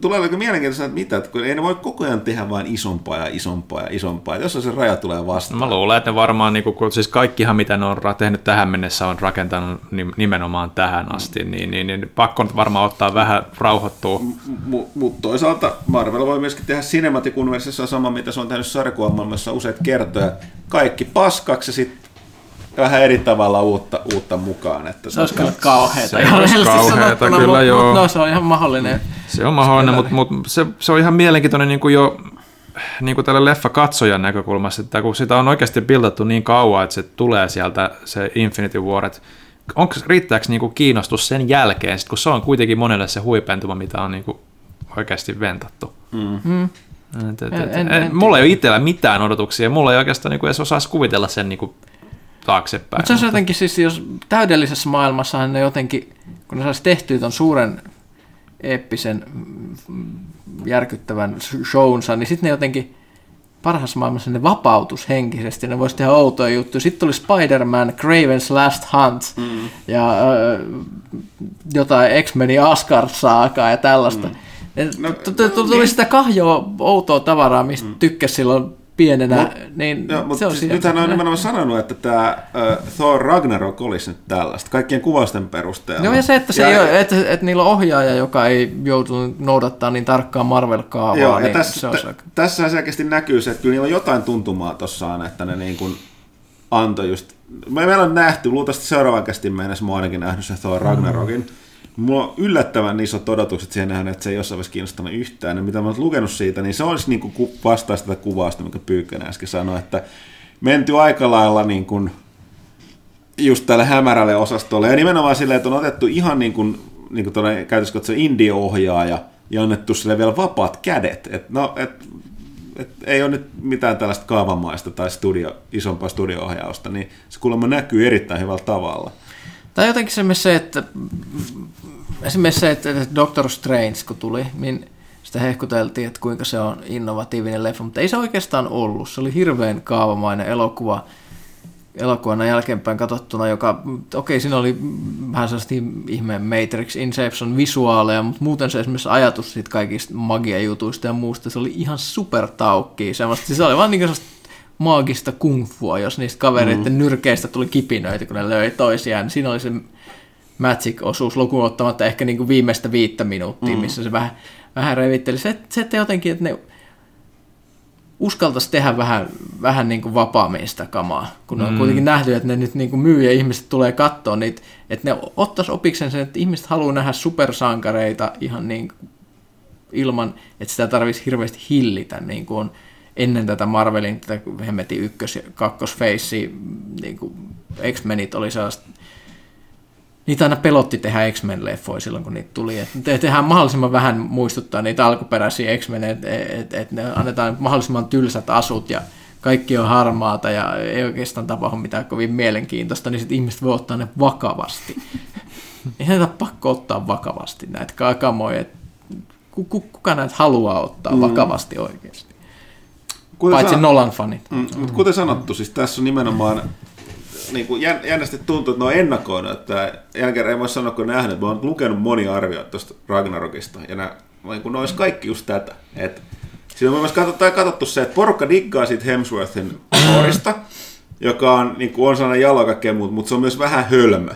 tulee aika mielenkiintoista, että mitä, että kun ei ne voi koko ajan tehdä vain isompaa ja isompaa ja isompaa, jossain se raja tulee vastaan. Mä luulen, että ne varmaan, niin kuin, siis kaikkihan mitä ne on tehnyt tähän mennessä on rakentanut nim- nimenomaan tähän asti, niin, niin, niin pakko nyt varmaan ottaa vähän rauhoittua. Mutta mut toisaalta Marvel voi myöskin tehdä Cinematic Universessa sama, mitä se on tehnyt sarjakuvamaailmassa useita kertoja. Kaikki paskaksi ja sitten vähän eri tavalla uutta, uutta mukaan. Että Se olisi kyllä kauheata. Se olisi kauheata, kyllä mut- joo. mut No, se on ihan mahdollinen. Se on mahdollinen, mutta, mutta se, se on ihan mielenkiintoinen niin kuin jo niin kuin tälle leffa-katsojan näkökulmasta, että kun sitä on oikeasti bildattu niin kauan, että se tulee sieltä se Infinity War, että onko, riittääkö niin kuin kiinnostus sen jälkeen, sit kun se on kuitenkin monelle se huipentuma, mitä on niin kuin oikeasti ventattu. Mm. Et, et, En- et, en- en, en mulla ei ole itsellä mitään odotuksia, mulla ei oikeastaan niin kuin edes osaisi kuvitella sen niin kuin taaksepäin. Mutta se olisi jotenkin siis, jos täydellisessä maailmassahan ne jotenkin, kun ne saisi tehtyä ton suuren eeppisen mm, järkyttävän shownsa, niin sitten ne jotenkin parhaassa maailmassa ne vapautus henkisesti, ne voisi tehdä outoja juttuja. Sitten tuli Spider-Man, Craven's Last Hunt mm. ja äh, jotain X-Menin Asgard-saakaa ja tällaista. Mm. No, tuli sitä kahjoa outoa tavaraa, mistä mm. tykkäsi silloin pienenä, Mut- niin Joo, se mutta on siis nythän on nimenomaan sanonut, että tämä uh, Thor Ragnarok olisi nyt tällaista, kaikkien kuvausten perusteella. Joo, ja se, että, se ei ole, että, että niillä on ohjaaja, joka ei joutunut noudattaa niin tarkkaan Marvel-kaavaa, Joo, ja niin tässä, se on se. t- tässä selkeästi näkyy se, että kyllä niillä on jotain tuntumaa tuossa, että ne niin kuin antoi just... Me meillä on nähty, luultavasti seuraavan kästin mennessä mä ainakin nähnyt se Thor Ragnarokin. Mulla on yllättävän isot odotukset siihen nähdä, että se ei jossain vaiheessa kiinnostanut yhtään. Ja mitä mä oon lukenut siitä, niin se olisi niin kuin vastaista tätä kuvausta, mikä Pyykkönen äsken sanoi, että menty aika lailla niin kuin just tälle hämärälle osastolle. Ja nimenomaan silleen, että on otettu ihan niin kuin, niin kuin käytössä indie-ohjaaja ja annettu sille vielä vapaat kädet. Et no, et, et ei ole nyt mitään tällaista kaavamaista tai studio, isompaa studio-ohjausta, niin se kuulemma näkyy erittäin hyvällä tavalla. Tai jotenkin se, että esimerkiksi se, että Doctor Strange kun tuli, niin sitä hehkuteltiin, että kuinka se on innovatiivinen leffa, mutta ei se oikeastaan ollut. Se oli hirveän kaavamainen elokuva. elokuvana jälkeenpäin katsottuna, joka, okei, siinä oli vähän sellaista ihme Matrix Inception visuaaleja, mutta muuten se esimerkiksi ajatus siitä kaikista magia-jutuista ja muusta, se oli ihan super taukki. Semmoista, se oli vaan niin maagista kungfua, jos niistä kavereiden mm. nyrkeistä tuli kipinöitä, kun ne löi toisiaan. Niin siinä oli se Magic-osuus lukuun ottamatta ehkä niin kuin viimeistä viittä minuuttia, mm. missä se vähän, vähän revitteli. Se, se että jotenkin, että ne uskaltaisi tehdä vähän, vähän niin kuin vapaammin sitä kamaa, kun mm. on kuitenkin nähty, että ne nyt niin kuin myy ja ihmiset tulee katsoa niitä, että ne ottaisi opiksen sen, että ihmiset haluaa nähdä supersankareita ihan niin kuin ilman, että sitä tarvitsisi hirveästi hillitä, niin kuin on ennen tätä Marvelin tätä hemmetin ykkös- ja kakkosfeissiä, niin kuin X-Menit oli sellaista niitä aina pelotti tehdä X-Men-leffoja silloin, kun niitä tuli. Et te, tehdään mahdollisimman vähän muistuttaa niitä alkuperäisiä X-Men, että et, et ne annetaan mahdollisimman tylsät asut ja kaikki on harmaata ja ei oikeastaan tapahdu mitään kovin mielenkiintoista, niin sitten ihmiset voi ottaa ne vakavasti. ei näitä pakko ottaa vakavasti näitä kakamoja. Kuka näitä haluaa ottaa mm. vakavasti oikeasti? Kuten Paitsi san... Nolan-fanit. Mm, mutta kuten sanottu, siis tässä on nimenomaan niin kuin jännästi tuntuu, että ne on ennakoinut, että jälkeen ei voi sanoa, kun nähnyt, mä oon lukenut moni arvioita tuosta Ragnarokista, ja nämä, niin kuin ne olisi kaikki just tätä. Että siinä on myös katsottu, katsottu se, että porukka diggaa siitä Hemsworthin (coughs) Thorista, joka on, niin kuin on sellainen jalo kaikkea muuta, mutta se on myös vähän hölmö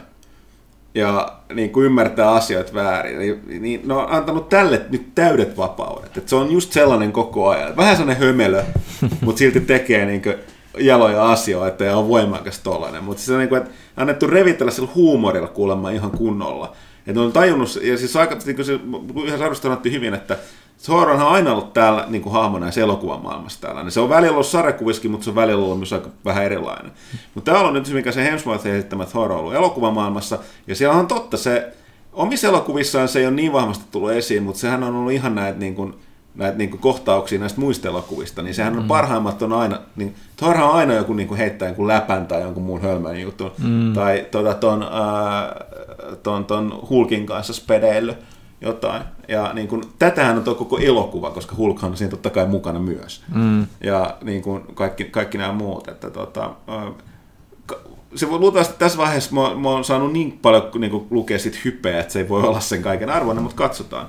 ja niin kuin ymmärtää asioita väärin, niin, niin ne on antanut tälle nyt täydet vapaudet. Et se on just sellainen koko ajan. Vähän sellainen hömelö, (laughs) mutta silti tekee niin kuin jaloja asioita ja on voimakas tollainen. Mutta siis on niin kuin, että annettu revitellä sillä huumorilla kuulemma ihan kunnolla. Että on tajunnut, ja siis aika, niin kuin se, ihan sadusta hyvin, että Thor on aina ollut täällä niin kuin hahmona ja elokuvan maailmassa tällainen. Se on välillä ollut sarjakuviskin, mutta se on välillä ollut myös aika vähän erilainen. Mutta täällä on nyt mikä se Hemsworth esittämä Thor on ollut elokuvan maailmassa, ja siellä on totta se, omissa elokuvissaan se ei ole niin vahvasti tullut esiin, mutta sehän on ollut ihan näitä niin kuin, näitä niin kuin kohtauksia näistä muista elokuvista, niin sehän on mm. parhaimmat on aina, niin Thorhan on aina joku niin kuin heittää jonkun läpän tai jonkun muun hölmän jutun, mm. tai tuota, ton, äh, ton, ton Hulkin kanssa spedeily jotain. Ja niin kuin, tätähän on tuo koko elokuva, koska Hulkhan on siinä totta kai mukana myös. Mm. Ja niin kuin kaikki, kaikki nämä muut. Että, tota, se voi luultavasti tässä vaiheessa mä, mä oon saanut niin paljon niin kuin, lukea sit hypeä, että se ei voi olla sen kaiken arvoinen, mutta katsotaan.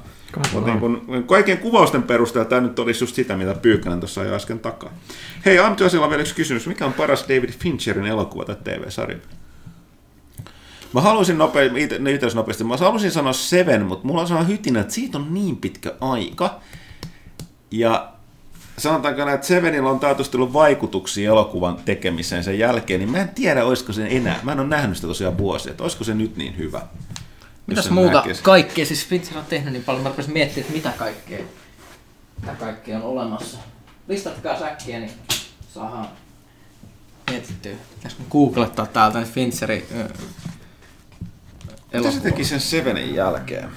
Mutta niin kun, kaiken kuvausten perusteella tämä nyt olisi just sitä, mitä Pyykkänen tuossa jo äsken takaa. Hei, Amtiosilla on vielä yksi kysymys. Mikä on paras David Fincherin elokuva tai TV-sarja? Mä haluaisin nopeasti, itse, nopeasti, mä haluaisin sanoa Seven, mutta mulla on sellainen hytinä, että siitä on niin pitkä aika. Ja sanotaanko näin, että Sevenillä on taatusti ollut vaikutuksia elokuvan tekemiseen sen jälkeen, niin mä en tiedä, olisiko se enää. Mä en ole nähnyt sitä tosiaan vuosia, että olisiko se nyt niin hyvä. Mitäs muuta näkisi. kaikkea, siis Fincher on tehnyt niin paljon, mä rupesin miettimään, että mitä kaikkea, mitä kaikkea on olemassa. Listatkaa säkkiä, niin saadaan mietittyä. Pitäisikö googlettaa täältä nyt Fincherin Mitä se teki sen Sevenin jälkeen?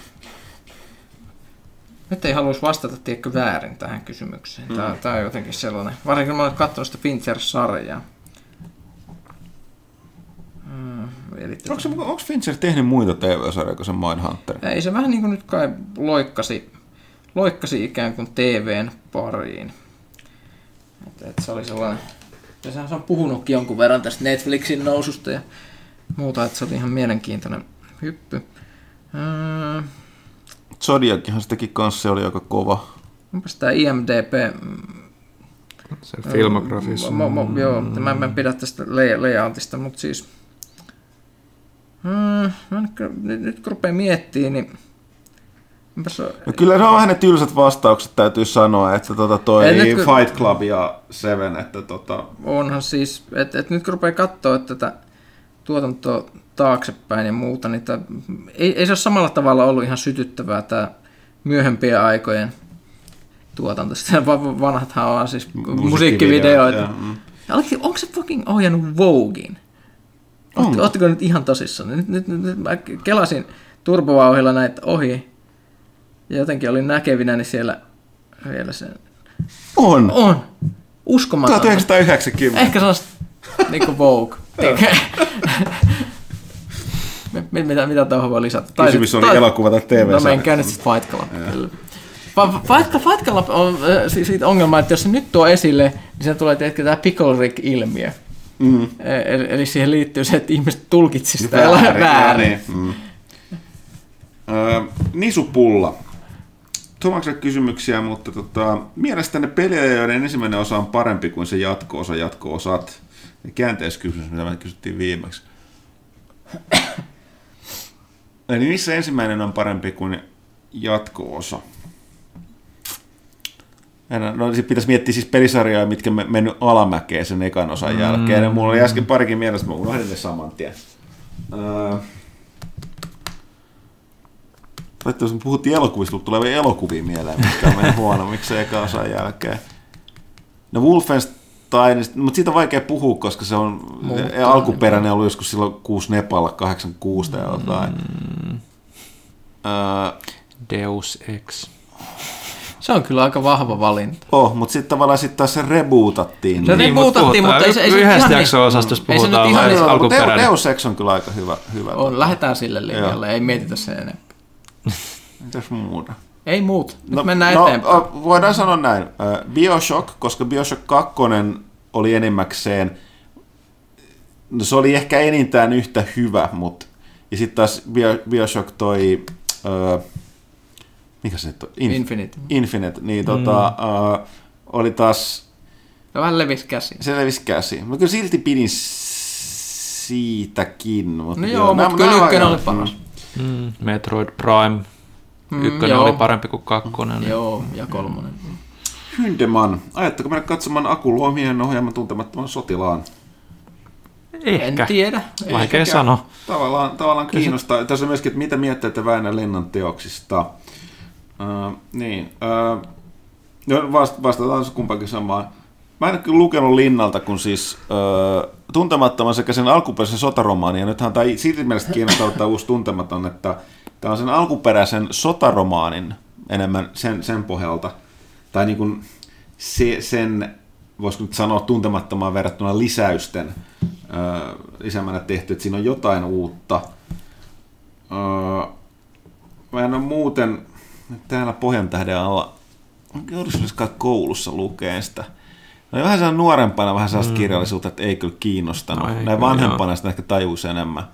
Nyt ei haluaisi vastata, tiedätkö, väärin tähän kysymykseen. Tämä, mm. tämä on jotenkin sellainen, varsinkin mä olen katsonut sitä Fincher-sarjaa. Eli onko, se, onko Fincher tehnyt muita TV-sarjoja kuin sen Mindhunter? Ei, se vähän niin kuin nyt kai loikkasi, loikkasi ikään kuin TVn pariin. Et, et se oli sellainen, ja sehän on puhunutkin jonkun verran tästä Netflixin noususta ja muuta, että se oli ihan mielenkiintoinen hyppy. Öö, Zodiacihan se teki kanssa, se oli aika kova. Onpas tämä IMDB... Se filmografissa. Mo, mo, mo, joo, mä en pidä tästä layoutista, mutta siis Hmm, nyt, nyt kun rupeaa miettimään, niin... No kyllä ne on vähän ne tylsät vastaukset, täytyy sanoa, että tota toi nyt, kun... Fight Club ja Seven, että tota... Onhan siis, että et nyt kun rupeaa katsoa että tätä tuotantoa taaksepäin ja muuta, niin tää, ei, ei se ole samalla tavalla ollut ihan sytyttävää tämä myöhempien aikojen tuotanto. Vanhathan on siis musiikkivideoita. Ja, mm. Onko se fucking ohjannut Voguein? Oletteko nyt ihan tosissaan? Nyt, nyt, nyt, nyt mä kelasin turbovauhilla näitä ohi. Ja jotenkin olin näkevinäni siellä vielä sen. On. On. Uskomaton. 1990. Ehkä sellaista niinku Vogue. (laughs) mitä, mitä tuohon voi lisätä? Tai Kysymys oli tai, elokuva tai TV. No menkää nyt sitten Fight Club. Fight, Fight Club on siitä ongelma, että jos se nyt tuo esille, niin se tulee tietenkin tämä Pickle Rick-ilmiö Mm. Eli, eli siihen liittyy se, että ihmiset tulkitsisivat sitä Väärin, väärin. joo, Niin. Mm. Öö, nisupulla. Tomakselle kysymyksiä, mutta tota, mielestäni pelejä, joiden ensimmäinen osa on parempi kuin se jatko-osa, jatko-osat. Ja käänteiskysymys, mitä me kysyttiin viimeksi. Eli missä ensimmäinen on parempi kuin jatko-osa? No sit pitäisi miettiä siis pelisarjoja, mitkä me mennyt alamäkeen sen ekan osan jälkeen. Ja mulla oli äsken parikin mielessä, mä unohdin ne saman tien. Öö, tai jos me puhuttiin elokuvista, mutta tulee vielä elokuvia mieleen, mitkä on mennyt huono, miksi se eka osan jälkeen. No Wolfenstein, mutta siitä on vaikea puhua, koska se on Muuttunut. alkuperäinen ollut joskus silloin 6 Nepalla, 86 tai jotain. Öö, Deus Ex. Se on kyllä aika vahva valinta. oh, mutta sitten tavallaan sitten taas se rebootattiin. Se Niin, rebootattiin, mut mutta ei se, ei se yhdestä ihan niin- jakso-osasta, jos ei se nyt puhutaan ihan niin- Joo, mutta Deus, alkuperäinen. Deus Ex on kyllä aika hyvä. hyvä On, lähdetään sille linjalle, ei mietitä sen enempää. Mitäs muuta? Ei muut, nyt mennään no, eteenpäin. Voidaan sanoa näin. Bioshock, koska Bioshock 2 oli enimmäkseen, no se oli ehkä enintään yhtä hyvä, mutta ja sitten taas Bio, Bioshock toi, ö, mikä se nyt on? Inf- Infinite. Infinite, niin tota, ö, oli taas, Ja vähän levis käsi. se levisi käsi. Mä kyllä silti pidin siitäkin. Mutta No joo, nämä- mutta kyllä ykkönen oli paras. Mm, Metroid Prime. Mm, Ykkönen joo. oli parempi kuin kakkonen. Joo, ja kolmonen. Hyndeman, ajatteko mennä katsomaan Aku Luomien ohjelman tuntemattoman sotilaan? Ehkä. En tiedä. Vaikea sanoa. Tavallaan, tavallaan kiinnostaa. Tässä on myöskin, että mitä mietteette Väinö Lennan teoksista. Uh, niin. Uh, no vast, vastataan se kumpaankin samaan. Mä en ole kyllä lukenut Linnalta, kun siis uh, tuntemattoman sekä sen alkuperäisen sotaromaanin, ja nythän tämä silti mielestä kiinnostaa tämä uusi tuntematon, että tämä on sen alkuperäisen sotaromaanin enemmän sen, sen pohjalta, tai niin kuin se, sen, voisiko nyt sanoa tuntemattomaan verrattuna lisäysten ö, lisäämänä tehty, että siinä on jotain uutta. Ö, mä en ole muuten täällä Pohjantähden alla, joudusiko koulussa lukeen sitä. No vähän sellainen nuorempana vähän sellaista mm. kirjallisuutta, että ei kyllä kiinnostanut. No ei Näin kyllä, vanhempana sitä ehkä tajuisi enemmän.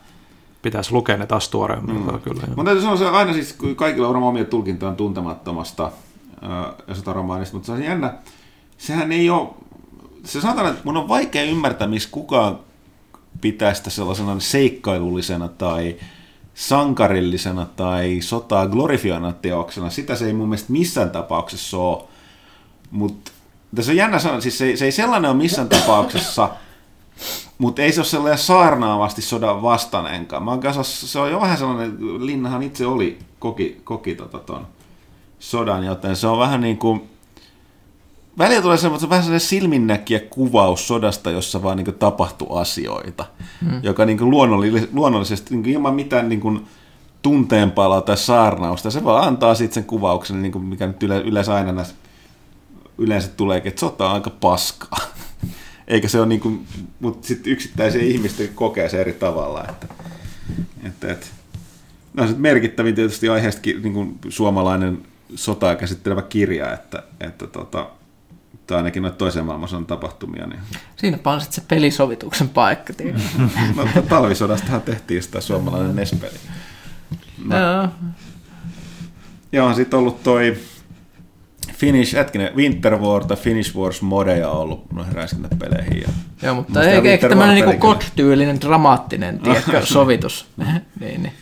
Pitäisi lukea ne taas tuoreemmin. Mm. Kyllä. Mutta täytyy sanoa, se aina siis kun kaikilla on varmaan omia tuntemattomasta ää, ja sotaromaanista, mutta se on jännä. Sehän ei ole, se sanotaan, että mun on vaikea ymmärtää, miksi kukaan pitää sitä sellaisena seikkailullisena tai sankarillisena tai sotaa glorifioina teoksena. Sitä se ei mun mielestä missään tapauksessa ole. Mutta tässä on jännä sanoa, siis se, se ei sellainen ole missään tapauksessa, mutta ei se ole sellainen saarnaavasti sodan vastainenkaan. Mä kanssa, se on jo vähän sellainen, Linnahan itse oli, koki, koki tota ton sodan, joten se on vähän niin kuin, välillä tulee semmoinen, vähän sellainen silminnäkijä kuvaus sodasta, jossa vaan niin tapahtui asioita, hmm. joka niin luonnollisesti, luonnollisesti niin ilman mitään niin kuin tunteenpalaa tai saarnausta, se vaan antaa sitten sen kuvauksen, niin kuin mikä nyt yle, yleensä aina näissä yleensä tuleekin, että sota on aika paskaa. (laughs) Eikä se ole niin kuin, mutta sitten yksittäisiä ihmisten kokee se eri tavalla. Että, että, että. No sitten merkittävin tietysti aiheestakin niin kuin suomalainen sotaa käsittelevä kirja, että, että tota, tai ainakin noita toisen maailmansodan tapahtumia. Niin. Siinäpä on sitten se pelisovituksen paikka. (laughs) No, talvisodastahan tehtiin sitä suomalainen Nespeli. Joo. Ja on sitten ollut toi Finish, hetkinen, Winter War tai Finish Wars modeja ollut noihin räiskintäpeleihin. Ja Joo, mutta ei, eikä tämmöinen niinku kod-tyylinen dramaattinen tiedätkö, (laughs) sovitus. (laughs) niin, niin.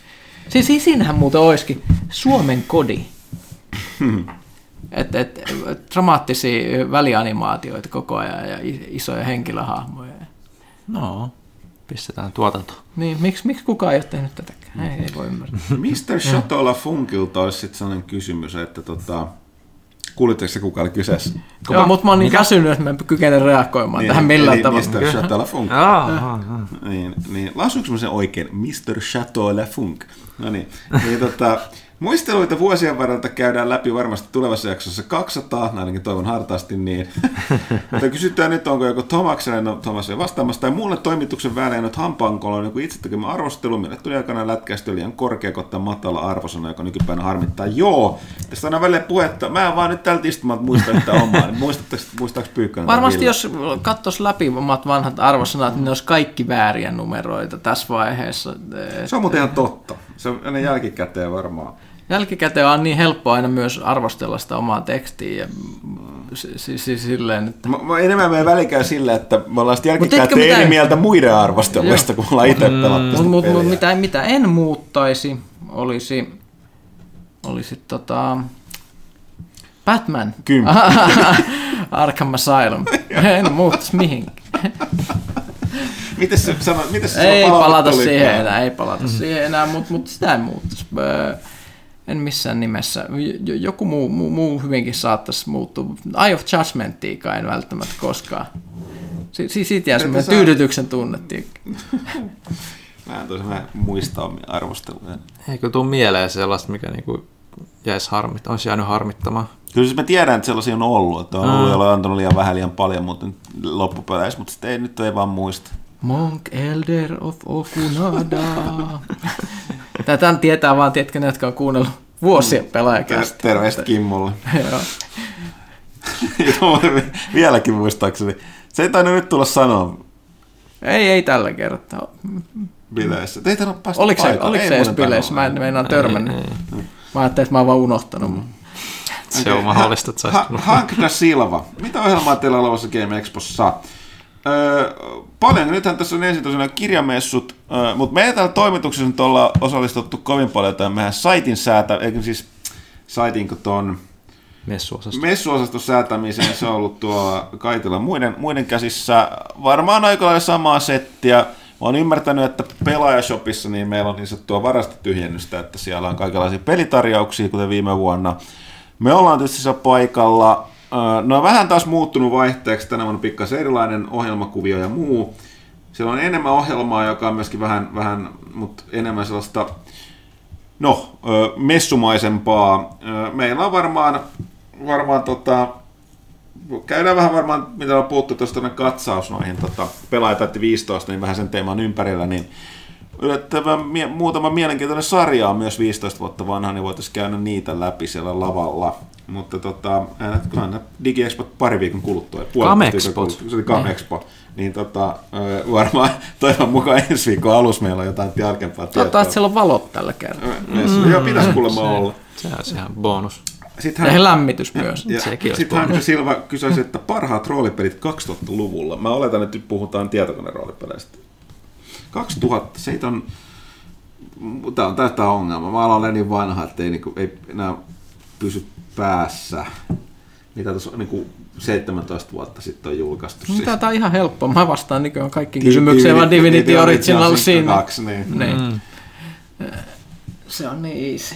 Siis siinähän muuten olisikin Suomen kodi. Et, et, dramaattisia välianimaatioita koko ajan ja isoja henkilöhahmoja. No, pistetään tuotanto. Niin, miksi, miksi kukaan ei ole tehnyt tätäkään? Ei, ei voi ymmärtää. (laughs) Mr. Chateau Funkilta olisi sitten sellainen kysymys, että tota, kuulitteko se kuka oli kyseessä? (laughs) Joo, mutta mä oon niin väsynyt, että mä en kykene reagoimaan niin, tähän millään eli tavalla. Mr. Chateau Funk. Aa, Niin, niin. Lausuinko mä sen oikein? Mr. Chateau Funk. No niin. niin tota, Muisteluita vuosien varrelta käydään läpi varmasti tulevassa jaksossa 200, ainakin toivon hartaasti niin. (laughs) Mutta kysytään nyt, onko joku Tomaksen, no Tomas ei vastaamassa, tai muulle toimituksen välein on joku itse tekemä arvostelu, mille tuli aikana lätkäistä liian korkea, kohta matala arvosana, joka nykypäivänä harmittaa. Joo, tässä on välillä puhetta. Mä en vaan nyt tältä istumaan muista yhtään omaa. Niin muistaaks, Pyykkönen? tai Varmasti jos katsoisi läpi omat vanhat arvosanat, niin ne olisi kaikki vääriä numeroita tässä vaiheessa. Se on muuten ihan totta. Se on jälkikäteen varmaan. Jälkikäteen on niin helppo aina myös arvostella sitä omaa tekstiä. Ja, siis, siis silleen, että... Mä, mä enemmän meidän välikään sillä, että me ollaan sitten jälkikäteen mitä- eri mieltä muiden arvosteluista, kun ollaan itse pelattu sitä Mut, mut, mut, peliä. mitä, mitä en muuttaisi, olisi, olisi tota, Batman. Kymppi. (laughs) Arkham Asylum. en muuttaisi mihinkään. Miten se sanoo, miten se Ei palata siihen enää, ei palata siihen enää, mutta mut sitä en muuttaisi. En missään nimessä. J- Joku muu, muu, muu hyvinkin saattaisi muuttua. Eye of Judgmentiikaan en välttämättä koskaan. Si- si- siitä jää semmoinen tyydytyksen tunne. (laughs) Mä en tosiaan muista omia arvosteluja. Eikö tuu mieleen sellaista, mikä niinku jäisi harmit, olisi jäänyt harmittamaan? Kyllä siis mä tiedän, että sellaisia on ollut, että on ollut, joilla on antanut liian vähän liian paljon, mutta loppupeleissä, mutta sitten ei, nyt ei vaan muista. Monk Elder of Okunada. (laughs) Tätä tietää vaan, tiedätkö ne, jotka on kuunnellut vuosien pelaajakästä. Terveistä Kimmolle. Joo. Joo, Vieläkin muistaakseni. Se ei tainnut nyt tulla sanoa Ei, ei tällä kertaa. bileissä. Ei tainnut päästä Oliko se, oliko Ei se edes bileissä? Mä en meinaan törmännyt. Mä ajattelin, että mä oon vaan unohtanut. Mm. Se on mahdollista, että Ha- saisi Hank da Silva. Mitä ohjelmaa teillä on olevassa Game Expossa? Öö, paljon. Nythän tässä on ensin tosiaan kirjamessut, öö, mutta meidän täällä toimituksessa nyt ollaan osallistuttu kovin paljon tämän meidän saitin säätä, eikö siis saitinko ton messuosasta. messuosaston säätämiseen, se on ollut tuo Kaitila muiden, muiden käsissä. Varmaan aika lailla samaa settiä. Mä oon ymmärtänyt, että Pelaajashopissa niin meillä on niin sanottua varastotyhjennystä, että siellä on kaikenlaisia pelitarjouksia, kuten viime vuonna. Me ollaan tietysti siellä paikalla. On vähän taas muuttunut vaihteeksi. Tänä vuonna pikkasen erilainen ohjelmakuvio ja muu. Siellä on enemmän ohjelmaa, joka on myöskin vähän, vähän mutta enemmän sellaista no, messumaisempaa. Meillä on varmaan, varmaan tota, käydään vähän varmaan, mitä on puhuttu tuosta katsaus noihin tota, pelaajat 15, niin vähän sen teeman ympärillä, niin yllättävän mie- muutama mielenkiintoinen sarja on myös 15 vuotta vanha, niin voitaisiin käydä niitä läpi siellä lavalla. Mutta tota, ää, kyllähän nämä DigiExpot pari viikon kuluttua. kuluttua, Se oli Gamexpo. Niin tota, ö, varmaan (laughs) toivon mukaan ensi viikon alussa meillä on jotain tarkempaa tietoa. Toivottavasti siellä on valot tällä kertaa. Mm. Joo, pitäisi kuulemma olla. Se olisi ihan bonus. Sitten Ja lämmitys myös. ja Sekin sitten Hanka Silva kysyisi, että parhaat roolipelit 2000-luvulla. Mä oletan, että nyt puhutaan tietokoneroolipeleistä. 2000, se ei on... Tämä on tästä ongelma. Mä olla niin vanha, että ei, niinku, ei enää pysy päässä. Mitä tuossa on niinku 17 vuotta sitten on julkaistu. siis. Mitä tää on ihan helppoa. Mä vastaan nykyään kaikkiin kysymyksiin, vaan Divinity Original Sin. 2, niin. Niin. Mm. Se on niin easy.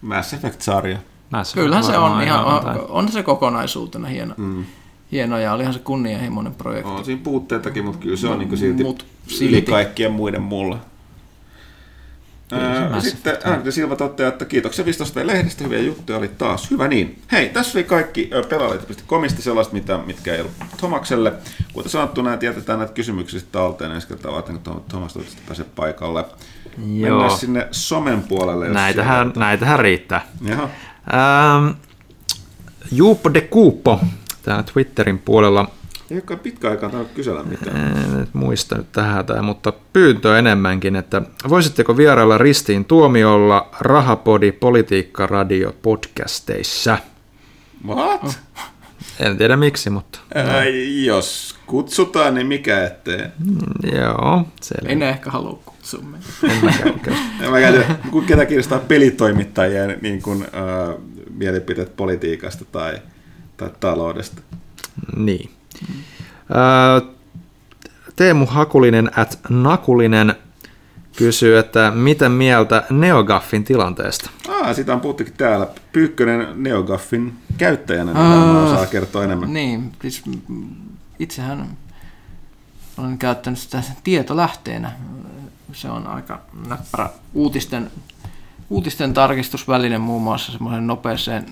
Mass Effect-sarja. Mä se Kyllähän se on ihan, on, on se kokonaisuutena hieno. Mm. Hieno ja olihan se kunnianhimoinen projekti. On siinä puutteitakin, mutta kyllä se on niinku silti, Mut yli silti. kaikkien muiden mulla. Ää, Sitten Antti Silva toteaa, että kiitoksia 15 lehdestä, hyviä juttuja oli taas. Hyvä niin. Hei, tässä oli kaikki ö, pelaajalehti.comista sellaista, mitä, mitkä ei ollut Tomakselle. Kuten sanottu, näin tietetään näitä kysymyksiä sitten talteen ensi kertaa varten, kun Tom- Tomas toivottavasti pääsee paikalle. Joo. Mennään sinne somen puolelle. jos Näitähän, näitähän riittää. Jaha. Ähm, Juuppo de Kuuppo täällä Twitterin puolella Ei olekaan pitkä aikaa tainnut kysellä mitään. en nyt muista nyt tähän, tai, mutta pyyntö enemmänkin, että voisitteko vierailla Ristiin tuomiolla Rahapodi Politiikka Radio podcasteissa? What? En tiedä miksi, mutta Ää, jos kutsutaan, niin mikä ettei. mm, joo, selvä. Ei ne ehkä halua kutsua meitä. En mäkään mä käytin, kun ketä kiinnostaa pelitoimittajien niin kuin, äh, mielipiteet politiikasta tai, tai taloudesta. Niin. Öö, Teemu Hakulinen at Nakulinen kysyy, että mitä mieltä Neogaffin tilanteesta? Ah, sitä on puhuttukin täällä. Pyykkönen NeoGaffin käyttäjänä, niin varmaan osaa kertoa enemmän. Niin, siis itsehän olen käyttänyt sitä tietolähteenä. Se on aika näppärä uutisten uutisten tarkistusväline muun muassa semmoisen nopeeseen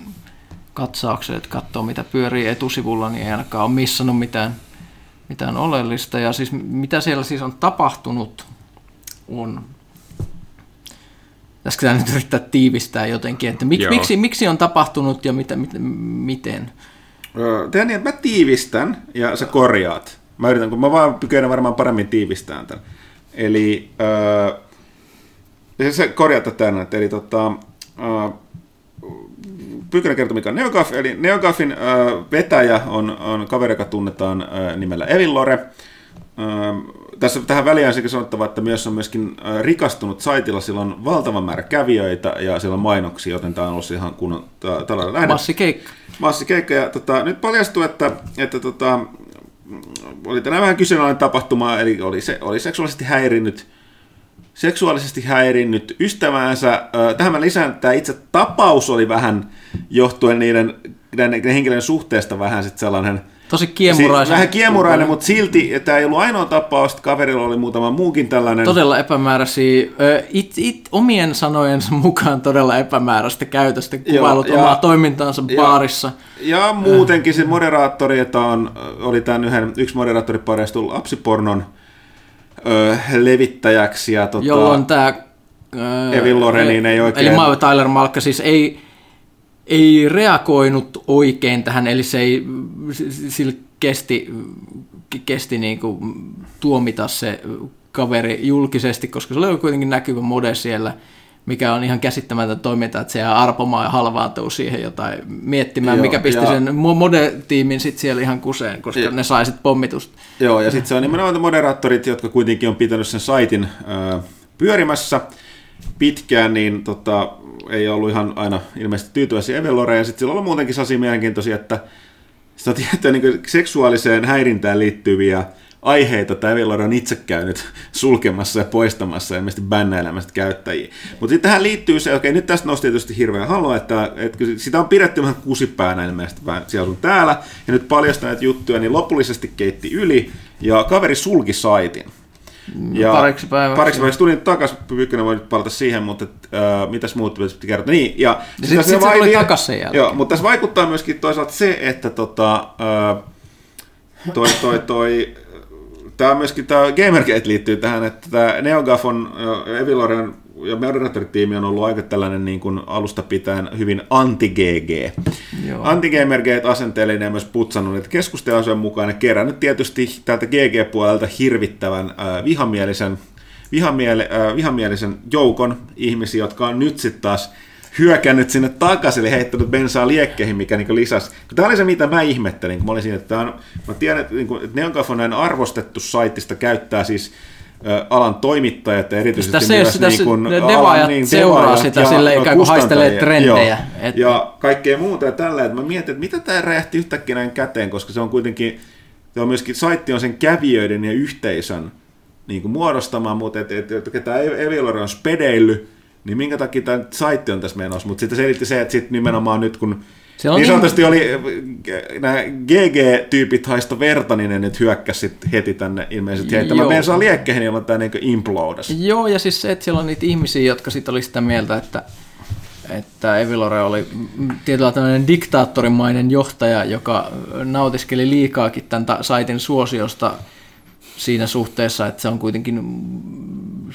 katsaukseen, että katsoo mitä pyörii etusivulla, niin ei ainakaan ole missannut mitään, mitään oleellista. Ja siis mitä siellä siis on tapahtunut, on Pitäisikö tämä nyt yrittää tiivistää jotenkin, että mik, miksi, miksi on tapahtunut ja mitä, mit, miten? Tehdään niin, että mä tiivistän ja sä korjaat. Mä yritän, kun mä vaan kykenen varmaan paremmin tiivistään tämän. Eli öö, se korjata tänne, eli tota, öö, Pykälä kertoo, mikä on Neogaf, eli Neogafin öö, vetäjä on, on kaveri, joka tunnetaan öö, nimellä Evilore. Öö, tässä tähän väliin on sanottava, että myös on myöskin rikastunut saitilla, sillä on valtava määrä kävijöitä ja siellä on mainoksia, joten tämä on ollut ihan kunnon tällainen lähde. Massikeikka. Massikeikka, ja tota, nyt paljastuu, että, että tota, oli tänään vähän kyseenalainen tapahtuma, eli oli, se, oli seksuaalisesti häirinnyt seksuaalisesti häirinnyt ystäväänsä. Tähän mä lisään, että tämä itse tapaus oli vähän johtuen niiden, niiden henkilöiden suhteesta vähän sitten sellainen Tosi kiemurainen. Si- vähän kiemurainen, mutta silti tämä ei ollut ainoa tapaus, kaverilla oli muutama muukin tällainen. Todella epämääräisiä, it, it, omien sanojensa mukaan todella epämääräistä käytöstä, kuvailut Joo, ja, omaa toimintaansa ja, baarissa. Ja muutenkin se moderaattori, että on, oli tämän yhden, yksi moderaattori parestu lapsipornon ö, levittäjäksi. Ja, tota, Jolloin tämä... Evil Lorenin ei oikein... Eli Tyler Malkka siis ei ei reagoinut oikein tähän, eli se ei, sillä kesti, kesti niin kuin tuomita se kaveri julkisesti, koska se oli kuitenkin näkyvä mode siellä, mikä on ihan käsittämätöntä toiminta, että se jää arpomaan ja halvaantuu siihen jotain miettimään, Joo, mikä pisti ja... sen mode-tiimin sitten siellä ihan kuseen, koska ja... ne sai sitten pommitusta. Joo, ja sitten se on nimenomaan moderaattorit, jotka kuitenkin on pitänyt sen saitin ö, pyörimässä pitkään, niin tota, ei ollut ihan aina ilmeisesti tyytyväisiä Eveloreen, ja sitten sillä oli muutenkin sellaisia mielenkiintoisia, että sitä tiettyä niin seksuaaliseen häirintään liittyviä aiheita Evelore on itse käynyt sulkemassa ja poistamassa ilmeisesti bännäilemästä käyttäjiä. Mutta sitten tähän liittyy se, okei nyt tästä nosti tietysti hirveän halua, että, että sitä on pidetty vähän kusipäänä ilmeisesti vähän siellä sun täällä, ja nyt paljastaa näitä juttuja, niin lopullisesti keitti yli, ja kaveri sulki saitin. Ja pariksi päiväksi. Pariksi päiväksi tulin takaisin, Pyykkönen voi nyt palata siihen, mutta et, äh, mitäs muut piti kertoa. Niin, ja, ja sitten sit se vai... tuli takaisin sen jälkeen. Joo, mutta tässä vaikuttaa myöskin toisaalta se, että tota, äh, toi, toi, toi, tämä myöskin tämä Gamergate liittyy tähän, että tämä NeoGAF on äh, Eviloren ja moderaattoritiimi on ollut aika tällainen niin kuin alusta pitäen hyvin anti-GG. Anti-gamergate asenteellinen ja myös putsannut niitä keskustelujen mukaan ja kerännyt tietysti täältä GG-puolelta hirvittävän äh, vihamielisen, vihamiele, äh, vihamielisen joukon ihmisiä, jotka on nyt sitten taas hyökännyt sinne takaisin, eli heittänyt bensaa liekkeihin, mikä niin lisäsi. Tämä oli se, mitä mä ihmettelin, kun mä olin siinä, että on, mä tiedän, että, niin kuin, että Neonkaf on näin arvostettu saittista, käyttää siis alan toimittajat ja erityisesti sitä myös sitä, niin kuin, ne alan, niin, seuraa sitä ja, sille ikään kuin haistelee trendejä. Joo, et... Ja kaikkea muuta ja tällä, että mä mietin, että mitä tämä räjähti yhtäkkiä näin käteen, koska se on kuitenkin, se on myöskin, saitti on sen kävijöiden ja yhteisön niin kuin muodostamaan, mutta että et, et, et, tämä Evilore on spedeillyt, niin minkä takia tämä saitti on tässä menossa, mutta sitten selitti se, että sitten nimenomaan nyt kun se on niin sanotusti niin... oli, nämä GG-tyypit haista verta, niin ne nyt hyökkäsi heti tänne ilmeisesti heittämään. Meidän saa liekkeihin, jolloin tämä niin implodas. Joo, ja siis se, että siellä on niitä ihmisiä, jotka sitten oli sitä mieltä, että että Evilore oli tietyllä tämmöinen diktaattorimainen johtaja, joka nautiskeli liikaakin tämän saitin suosiosta siinä suhteessa, että se on kuitenkin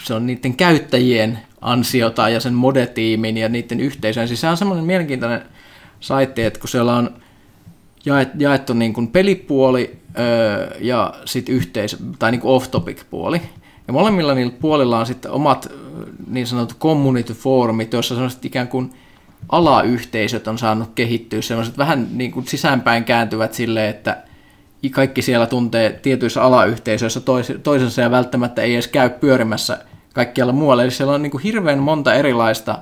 se on niiden käyttäjien ansiota ja sen modetiimin ja niiden yhteisön. Siis se on semmoinen mielenkiintoinen saitti, että kun siellä on jaettu niin kuin pelipuoli ja sitten yhteis- tai niin kuin off-topic-puoli. Ja molemmilla niillä puolilla on sitten omat niin sanotut community forumit, joissa sellaiset ikään kuin alayhteisöt on saanut kehittyä, sellaiset vähän niin kuin sisäänpäin kääntyvät sille, että kaikki siellä tuntee tietyissä alayhteisöissä toisensa ja välttämättä ei edes käy pyörimässä kaikkialla muualla. Eli siellä on niin kuin hirveän monta erilaista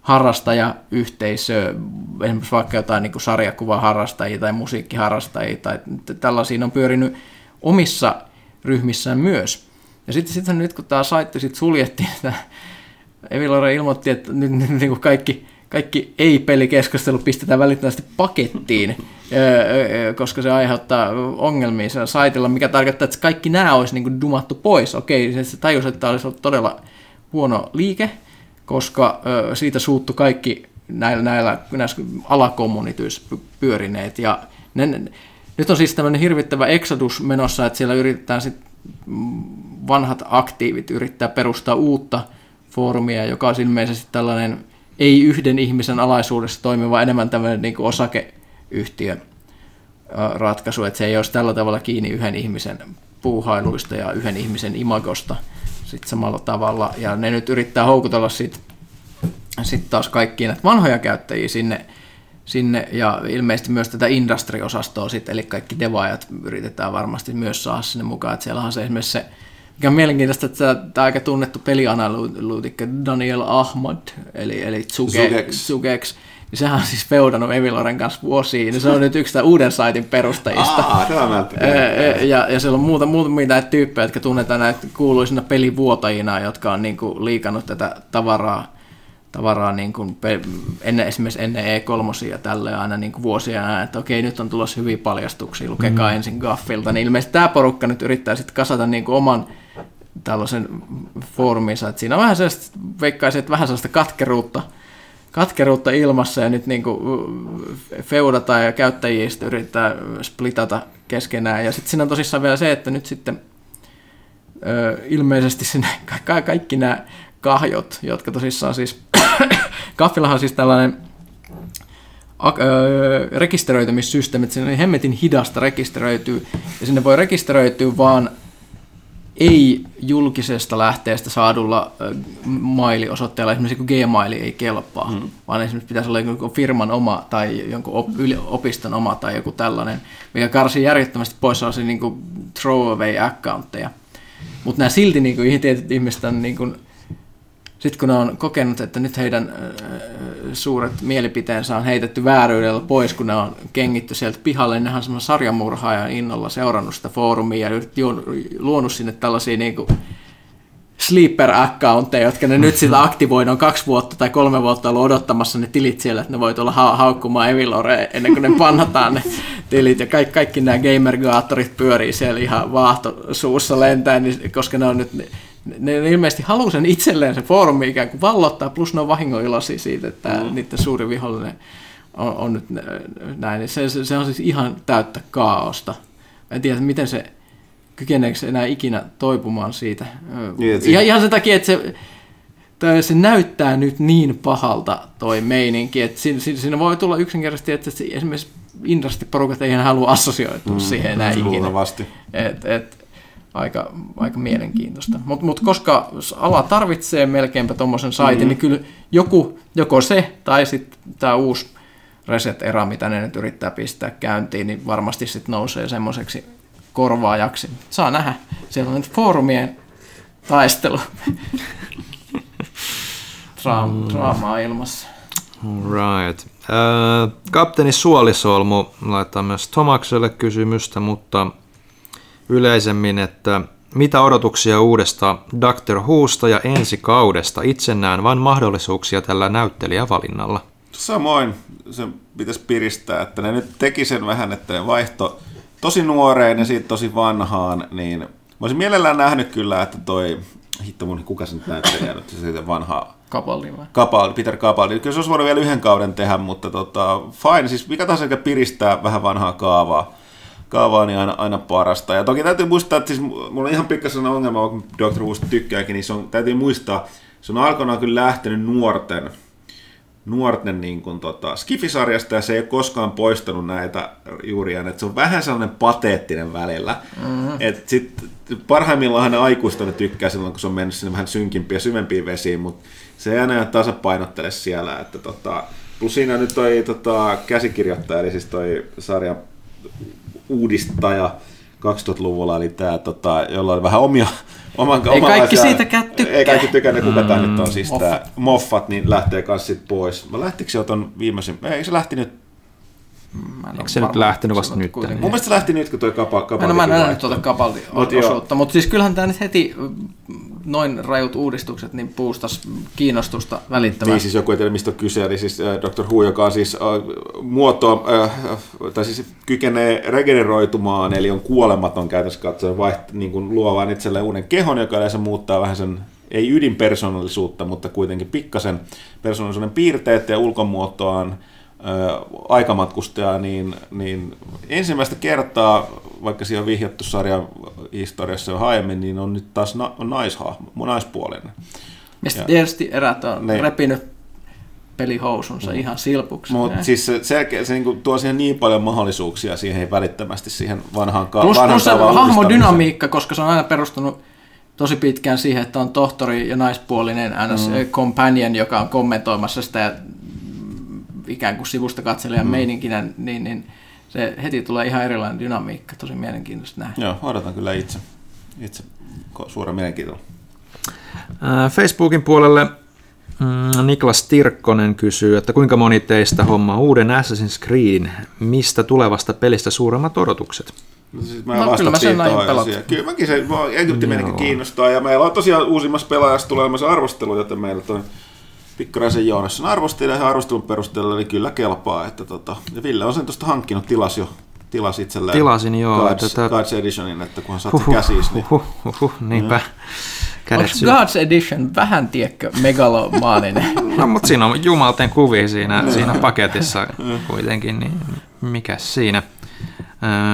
harrastajayhteisö, esimerkiksi vaikka jotain niin sarjakuvaharrastajia tai musiikkiharrastajia tai tällaisia on pyörinyt omissa ryhmissään myös. Ja sitten sit nyt kun tämä saitti sit suljettiin, että (laughs) Evilore ilmoitti, että nyt, nyt niin kuin kaikki, kaikki ei-pelikeskustelu pistetään välittömästi pakettiin, (laughs) koska se aiheuttaa ongelmia siellä saitilla, mikä tarkoittaa, että kaikki nämä olisi niin kuin dumattu pois. Okei, se tajusi, että tämä olisi ollut todella huono liike, koska siitä suuttu kaikki näillä, näillä näissä alakommunityissä py- pyörineet. Ja ne, ne, nyt on siis tämmöinen hirvittävä exodus menossa, että siellä yritetään sit vanhat aktiivit yrittää perustaa uutta foorumia, joka on ilmeisesti tällainen ei yhden ihmisen alaisuudessa toimiva, enemmän tämmöinen niin kuin osakeyhtiö ö, ratkaisu, että se ei olisi tällä tavalla kiinni yhden ihmisen puuhailuista ja yhden ihmisen imagosta sit samalla tavalla. Ja ne nyt yrittää houkutella sit, sit taas kaikkia näitä vanhoja käyttäjiä sinne, sinne ja ilmeisesti myös tätä industry-osastoa sitten, eli kaikki devaajat yritetään varmasti myös saada sinne mukaan, että siellä on se esimerkiksi se, mikä on mielenkiintoista, että tämä aika tunnettu pelianalyytikko Daniel Ahmad, eli, eli Zugex, Zugex. Zugex, niin sehän on siis feudannut Eviloren kanssa vuosiin, niin se on nyt yksi tämän uuden saitin perustajista. Aa, tämä ja, ja siellä on muuta, muutamia näitä tyyppejä, jotka tunnetaan näitä kuuluisina pelivuotajina, jotka on niin kuin liikannut tätä tavaraa, tavaraa niin kuin pe- ennen, esimerkiksi ennen E3 ja tälle aina niin kuin vuosia ajan, että okei, nyt on tulossa hyviä paljastuksia, lukekaa mm. ensin Gaffilta. Niin ilmeisesti tämä porukka nyt yrittää sitten kasata niin kuin oman tällaisen fooruminsa, että siinä on vähän sellaista, veikkaisin, että vähän sellaista katkeruutta, katkeruutta ilmassa ja nyt niin feudata ja käyttäjiä sitten yrittää splitata keskenään. Ja sitten siinä on tosissaan vielä se, että nyt sitten ö, ilmeisesti sinne (laughs) ka- ka- kaikki nämä kahjot, jotka tosissaan siis, (coughs) Kaffillahan on siis tällainen ak- ö, rekisteröitymissysteemi, että on hemmetin hidasta rekisteröityy, ja sinne voi rekisteröityä vaan ei julkisesta lähteestä saadulla mailiosoitteella, esimerkiksi kun Gmail ei kelpaa, hmm. vaan esimerkiksi pitäisi olla joku firman oma tai jonkun op, yli, opiston oma tai joku tällainen, mikä karsii järjettömästi pois sellaisia niin kuin throwaway accountteja. Mutta nämä silti niin kuin, tietyt ihmiset on niin kuin, sitten kun ne on kokenut, että nyt heidän suuret mielipiteensä on heitetty vääryydellä pois, kun ne on kengitty sieltä pihalle, niin nehän on semmoinen sarjamurhaajan innolla seurannut sitä foorumia ja luonut sinne tällaisia niin kuin sleeper-accountteja, jotka ne nyt sillä aktivoidaan kaksi vuotta tai kolme vuotta ollut odottamassa ne tilit siellä, että ne voi tulla ha- haukkumaan Evilore ennen kuin ne pannataan ne tilit. Ja kaikki, kaikki nämä gamergaattorit pyörii siellä ihan vaahtosuussa lentää, niin, koska ne on nyt ne, ilmeisesti haluaa sen itselleen se foorumi ikään kuin vallottaa, plus ne on vahingoiloisia siitä, että mm. niiden suuri vihollinen on, on nyt näin. Se, se, se on siis ihan täyttä kaaosta. En tiedä, miten se kykeneekö se enää ikinä toipumaan siitä. Niin, ihan, se- ihan sen takia, että se, tai se näyttää nyt niin pahalta toi meininki, että siinä, siinä- voi tulla yksinkertaisesti, että se, esimerkiksi industry-porukat ei enää halua assosioitua mm, siihen enää ikinä. Luultavasti. Et, et, aika, aika mielenkiintoista. Mutta mut koska ala tarvitsee melkeinpä tuommoisen saitin, mm-hmm. niin kyllä joku, joko se tai sitten tämä uusi Reset-era, mitä ne nyt yrittää pistää käyntiin, niin varmasti sitten nousee semmoiseksi korvaajaksi. Saa nähdä. Siellä on nyt foorumien taistelu. (laughs) Dra- draamaa ilmassa. Right. Äh, kapteeni Suolisolmu laittaa myös Tomakselle kysymystä, mutta yleisemmin, että mitä odotuksia uudesta Dr. Whosta ja ensi kaudesta? Itse näen vain mahdollisuuksia tällä näyttelijävalinnalla. Samoin se pitäisi piristää, että ne nyt teki sen vähän, että ne vaihto tosi nuoreen ja siitä tosi vanhaan, niin mä olisin mielellään nähnyt kyllä, että toi, hitto mun, kuka se nyt näyttelijä nyt, se siitä vanhaa Kapalli vai? Capaldi, Peter Capaldi. Kyllä se olisi voinut vielä yhden kauden tehdä, mutta tota, fine, siis mikä tahansa, piristää vähän vanhaa kaavaa. Kaavaa niin aina, aina parasta. Ja toki täytyy muistaa, että siis mulla on ihan pikkasen ongelma, vaikka Dr. Who tykkääkin, niin se on, täytyy muistaa, se on alkanaan kyllä lähtenyt nuorten, nuorten niin kuin, tota, Skifisarjasta ja se ei ole koskaan poistanut näitä juuria, että se on vähän sellainen pateettinen välillä. Mm-hmm. Et sit, parhaimmillaan ne aikuista ne tykkää silloin, kun se on mennyt sinne vähän synkimpiä ja syvempiin vesiin, mutta se ei aina tasapainottele siellä. Että, tota, plus siinä nyt toi tota, käsikirjoittaja, eli siis toi sarjan uudistaja 2000-luvulla, eli tämä, tota, jolla oli vähän omia, oman, Ei kaikki omanlaisia- siitäkään tykkää. Ei kaikki tykänneet, kuka tämä nyt on siis Moffat. tämä Moffat, niin lähtee kanssa sit pois. Mä lähtikö se jo ton viimeisen, ei se lähti nyt, Eikö se nyt lähtenyt vasta nyt? kuitenkin- mun mielestä se lähti nyt, kun toi kapa, Mä kapa en, mä en nähnyt tuota Capaldi Mut joo. osuutta, mutta siis kyllähän tämä nyt heti mm, noin rajut uudistukset niin puustas kiinnostusta Niin välittömästi. siis joku ei tiedä, mistä on kyse, eli siis äh, Dr. Who, joka on siis äh, muotoa, äh, äh, tai siis kykenee regeneroitumaan, eli on kuolematon käytössä katsoen, vaiht, niin kuin luo vain itselleen uuden kehon, joka yleensä muuttaa vähän sen ei ydinpersonallisuutta, mutta kuitenkin pikkasen persoonallisuuden piirteet ja ulkomuotoaan aikamatkustajaa, niin, niin ensimmäistä kertaa, vaikka siihen on vihjattu sarjan historiassa jo aiemmin, niin on nyt taas na, on naishahmo, naispuolinen. Ja sitten tietysti erät on ne. repinyt pelihousunsa mm. ihan silpuksi. Mutta siis se, se, se niin tuo siihen niin paljon mahdollisuuksia siihen välittömästi siihen vanhaan ka- Plus, vanhan plus se hahmodynamiikka, koska se on aina perustunut tosi pitkään siihen, että on tohtori ja naispuolinen NS mm. companion, joka on kommentoimassa sitä ikään kuin sivusta katselijan mm. meininkinä, niin, niin se heti tulee ihan erilainen dynamiikka, tosi mielenkiintoista nähdä. Joo, odotan kyllä itse, itse suuren mielenkiintoa. Facebookin puolelle mm, Niklas Tirkkonen kysyy, että kuinka moni teistä hommaa uuden Assassin's Creed, mistä tulevasta pelistä suuremmat odotukset? No, siis mä no, kyllä mä sen näin Kyllä mäkin se, Egypti menikin kiinnostaa, ja meillä on tosiaan uusimmassa pelaajassa tulemassa arvostelu, joten meillä toi Pikkaraisen Joonassa arvosteli ja arvostelun perusteella niin kyllä kelpaa. Että tota, ja Ville on sen tuosta hankkinut, tilas jo tilas itselleen Tilasin, joo. Gods, että Gods Editionin, että kunhan saat uhuh, käsiis. Niin... Uhuh, uhuh, niinpä. Onko Gods Edition vähän, tiekkö, megalomaaninen? (laughs) no, mutta siinä on jumalten kuvia siinä, siinä paketissa kuitenkin, niin mikä siinä.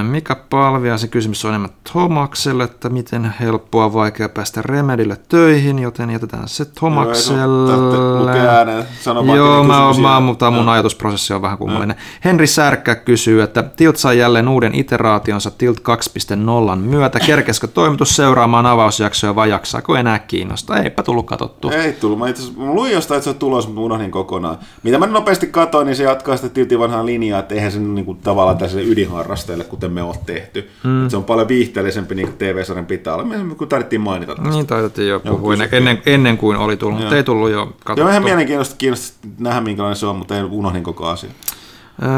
Mika Palvia, se kysymys on enemmän Tomakselle, että miten helppoa vaikea päästä Remedille töihin, joten jätetään se Tomakselle. Joo, Joo mä oon, mä, mutta mun ajatusprosessi on vähän kummallinen. No. Henri Särkkä kysyy, että Tilt sai jälleen uuden iteraationsa Tilt 2.0 myötä. Kerkeskö toimitus seuraamaan avausjaksoja vai jaksaako enää kiinnostaa? Eipä tullut katsottu. Ei tullut. Mä itse asiassa luin jostain, että se on tulos, mutta unohdin kokonaan. Mitä mä nopeasti katsoin, niin se jatkaa sitä Tiltin vanhaa linjaa, että eihän se niin kuin, tavallaan tässä ydinharrasteelle katsojille, kuten me on tehty. Mm. se on paljon viihteellisempi niin TV-sarjan pitää olla, kun tarvittiin mainita tästä. Niin taidettiin jo puhua ennen, ennen, ennen, kuin oli tullut, mutta ei tullut jo katsottu. Joo, ihan mielenkiintoista kiinnosta nähdä, minkälainen se on, mutta ei unohdin koko asia. Öö,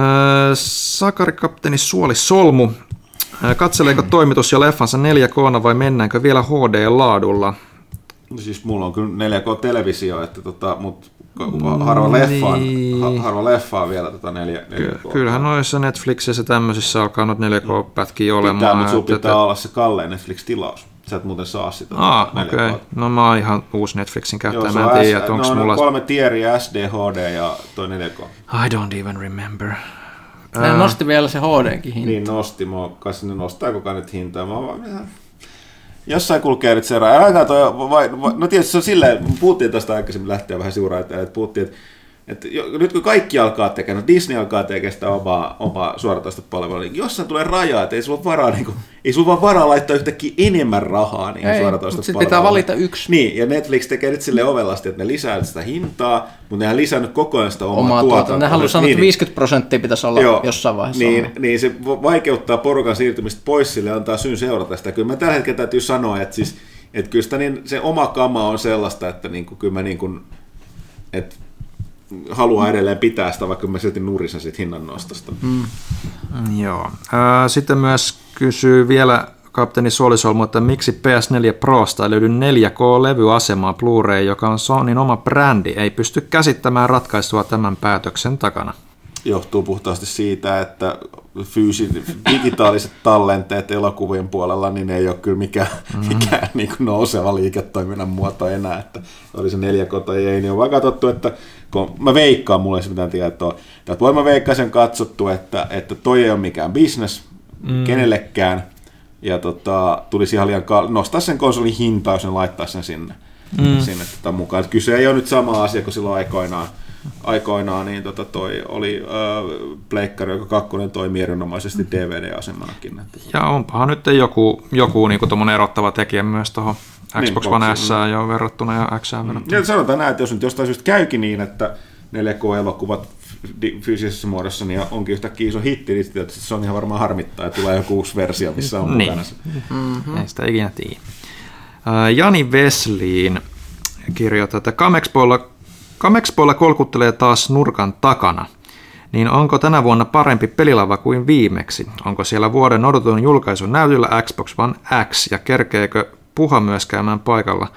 Sakari kapteeni Suoli Solmu. Katseleeko toimitus ja leffansa 4K vai mennäänkö vielä HD-laadulla? Siis mulla on kyllä 4K-televisio, että tota, mutta harva leffaa, niin. harva leffaa vielä tota 4, 4K. Kyllähän noissa Netflixissä tämmöisissä alkaa nyt 4K-pätkiä olemaan. Pitää, mutta sun pitää että... olla se kallein Netflix-tilaus. Sä et muuten saa sitä. Ah, okei. Okay. No mä oon ihan uusi Netflixin käyttäjä, mä en tiedä, että onko no, mulla... kolme tieriä, SD, HD ja toi 4K. I don't even remember. Ne uh... nosti vielä se HDkin hinta. Niin nosti, mä kai sinne nostaa koko nyt hintaa. Mä vaan, jossain kulkee nyt seuraan. Aina toi, vai, vai, no tietysti se on silleen, puhuttiin tästä aikaisemmin lähteä vähän siuraan, että puhuttiin, että että nyt kun kaikki alkaa tekemään, no Disney alkaa tekemään sitä omaa, omaa suoratoista palvelua, niin jossain tulee raja, että ei sulla varaa, niin kuin, ei sulla vaan varaa laittaa yhtäkkiä enemmän rahaa niin suoratoista palvelua. pitää valita yksi. Niin, ja Netflix tekee nyt sille ovelasti, että ne lisää sitä hintaa, mutta nehän lisännyt koko ajan sitä omaa, omaa tuotantoa. Ne haluaa sanoa, niin, että 50 prosenttia pitäisi olla joo, jossain vaiheessa. Niin, niin, se vaikeuttaa porukan siirtymistä pois sille ja antaa syyn seurata sitä. Kyllä mä tällä hetkellä täytyy sanoa, että, siis, että kyllä sitä niin, se oma kama on sellaista, että niin kuin, kyllä mä niin kuin, että haluaa edelleen pitää sitä, vaikka mä silti nurisen siitä hinnan nostosta. Mm. Joo. Sitten myös kysyy vielä kapteeni Suolisolmu, että miksi PS4 Prosta ei löydy 4K-levyasemaa Blu-ray, joka on Sonyn oma brändi, ei pysty käsittämään ratkaisua tämän päätöksen takana johtuu puhtaasti siitä, että fyysi, digitaaliset tallenteet elokuvien puolella, niin ei ole kyllä mikään, mm-hmm. mikään niin kuin nouseva liiketoiminnan muoto enää, että oli se neljä tai ei, niin on vaan katsottu, että kun mä veikkaan, mulla ei mitään tietoa, että voi mä veikkaisen katsottu, että, että toi ei ole mikään business mm. kenellekään, ja tota, tulisi ihan liian kal- nostaa sen konsolin hintaa, jos ne laittaa sen sinne, mm. sinne tota mukaan. Että kyse ei ole nyt sama asia kuin silloin aikoinaan, aikoinaan niin tota toi oli äh, pleikkari, joka kakkonen toimi erinomaisesti DVD-asemanakin. Että. Ja onpahan nyt joku, joku niin erottava tekijä myös tuohon Xbox niin, One S jo verrattuna ja X verrattuna. Ja sanotaan näin, että jos nyt jostain syystä käykin niin, että 4K-elokuvat fyysisessä muodossa niin onkin yhtäkkiä iso hitti, niin tietysti se on ihan varmaan harmittaa, että tulee joku uusi versio, missä on niin. mukana. Mm-hmm. Ei sitä ikinä tiedä. Jani Vesliin kirjoittaa, että Kamexpoilla Kamexpoilla kolkuttelee taas nurkan takana. Niin onko tänä vuonna parempi pelilava kuin viimeksi? Onko siellä vuoden odotetun julkaisun näytöllä Xbox One X ja kerkeekö puha myös käymään paikalla?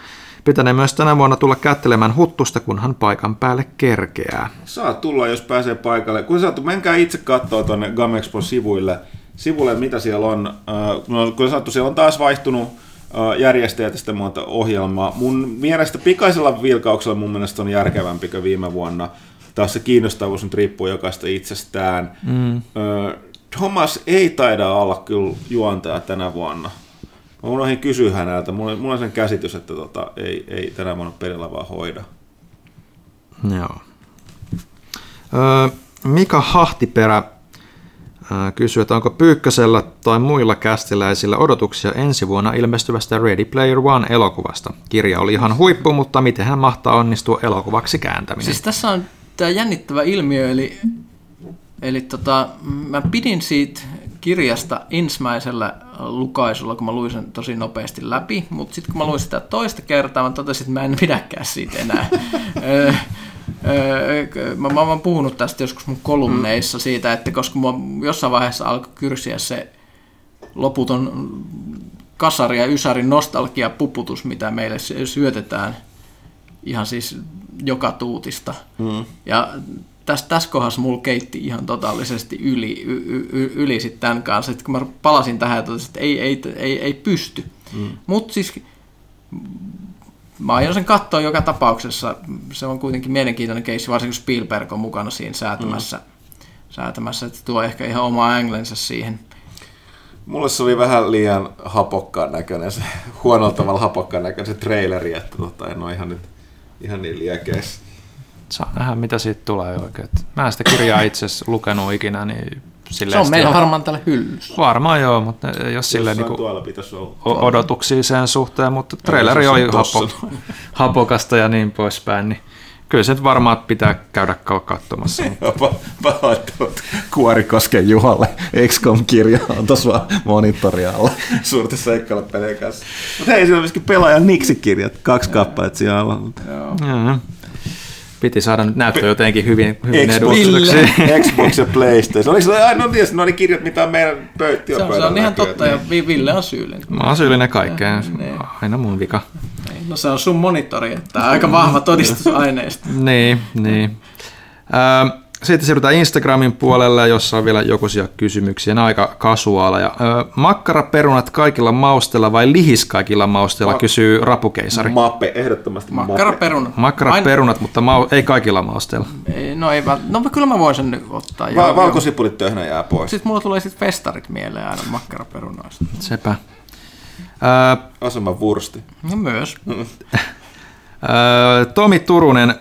Pitänee myös tänä vuonna tulla kättelemään huttusta, kunhan paikan päälle kerkeää. Saa tulla, jos pääsee paikalle. Kun saatu, menkää itse katsoa tuonne Gamexpon sivuille, sivuille, mitä siellä on. Äh, kun saatu, siellä on taas vaihtunut järjestäjät ja sitten monta ohjelmaa. Mun mielestä pikaisella vilkauksella mun mielestä on järkevämpi kuin viime vuonna. Taas se kiinnostavuus nyt riippuu jokaista itsestään. Mm. Thomas ei taida olla kyllä juontaja tänä vuonna. Mä unohdin kysyä häneltä. Mulla, mulla on sen käsitys, että tota, ei, ei tänä vuonna pelillä vaan hoida. Joo. Öö, Mika Hahtiperä kysyy, että onko Pyykkösellä tai muilla kästiläisillä odotuksia ensi vuonna ilmestyvästä Ready Player One elokuvasta. Kirja oli ihan huippu, mutta miten hän mahtaa onnistua elokuvaksi kääntäminen? Siis tässä on tämä jännittävä ilmiö, eli, eli tota, mä pidin siitä kirjasta ensimmäisellä lukaisulla, kun mä luin sen tosi nopeasti läpi, mutta sitten kun mä luin sitä toista kertaa, mä totesin, että mä en pidäkään siitä enää. (laughs) Ö, ö, mä, mä oon puhunut tästä joskus mun kolumneissa siitä, että koska mua jossain vaiheessa alkoi kyrsiä se loputon kasari ja ysärin nostalgia puputus, mitä meille sy- syötetään ihan siis joka tuutista. Mm. Ja tässä, tässä kohdassa mulla keitti ihan totaalisesti yli, y, y, yli sit tämän kanssa. Sitten kun mä palasin tähän ja totesin, että ei, ei, ei, ei pysty. Mm. Mutta siis mä aion sen katsoa joka tapauksessa. Se on kuitenkin mielenkiintoinen keissi, varsinkin kun Spielberg on mukana siinä säätämässä. Mm. säätämässä että tuo ehkä ihan oma anglensä siihen. Mulle se oli vähän liian hapokkaan näköinen, se huonolla tavalla hapokkaan näköinen se traileri, että tota, en ole ihan, nyt, ihan niin liekeis. Saa nähdä, mitä siitä tulee oikein. Mä en sitä kirjaa itse asiassa lukenut ikinä, niin se on meillä varmaan tällä hyllyssä. Varmaan joo, mutta jos silleen niin tuolla pitäisi olla. odotuksia sen suhteen, mutta traileri oli hapo, (laughs) hapokasta ja niin poispäin, niin kyllä se nyt varmaan pitää käydä katsomassa. (laughs) Pahoittelut Kuorikosken Juhalle. XCOM-kirja on tuossa vaan monitorialla suurten seikkailepelien kanssa. Mutta hei, siinä on myöskin pelaajan Niksi-kirjat, kaksi kappaletta siellä on. Joo. Piti saada nyt näyttää jotenkin hyvin, hyvin Xbox, Xbox ja (laughs) PlayStation. Oliko se ainoa tietysti, ne kirjat, mitä on meidän pöytti se, on, se on ihan totta, ja Ville on syyllinen. Mä oon syyllinen kaikkeen, niin. aina mun vika. Niin, no se on sun monitori, että aika vahva todistusaineisto. (laughs) niin, niin. Ähm, sitten siirrytään Instagramin puolelle, jossa on vielä jokuisia kysymyksiä, nämä aika kasuaaleja. Makkaraperunat kaikilla mausteilla vai lihis kaikilla mausteilla, Ma- kysyy rapukeisari. Mappe, ehdottomasti Makkaraperunat. Makkaraperunat, mutta mau- ei kaikilla mausteilla. Ei, no ei no kyllä mä voin sen nyt ottaa. Va- valkosipulit töhnä jää pois. Sitten mulla tulee sitten festarit mieleen aina makkaraperunoista. Sepä. Äh, Asema Wursti. No myös. (laughs) Tomi Turunen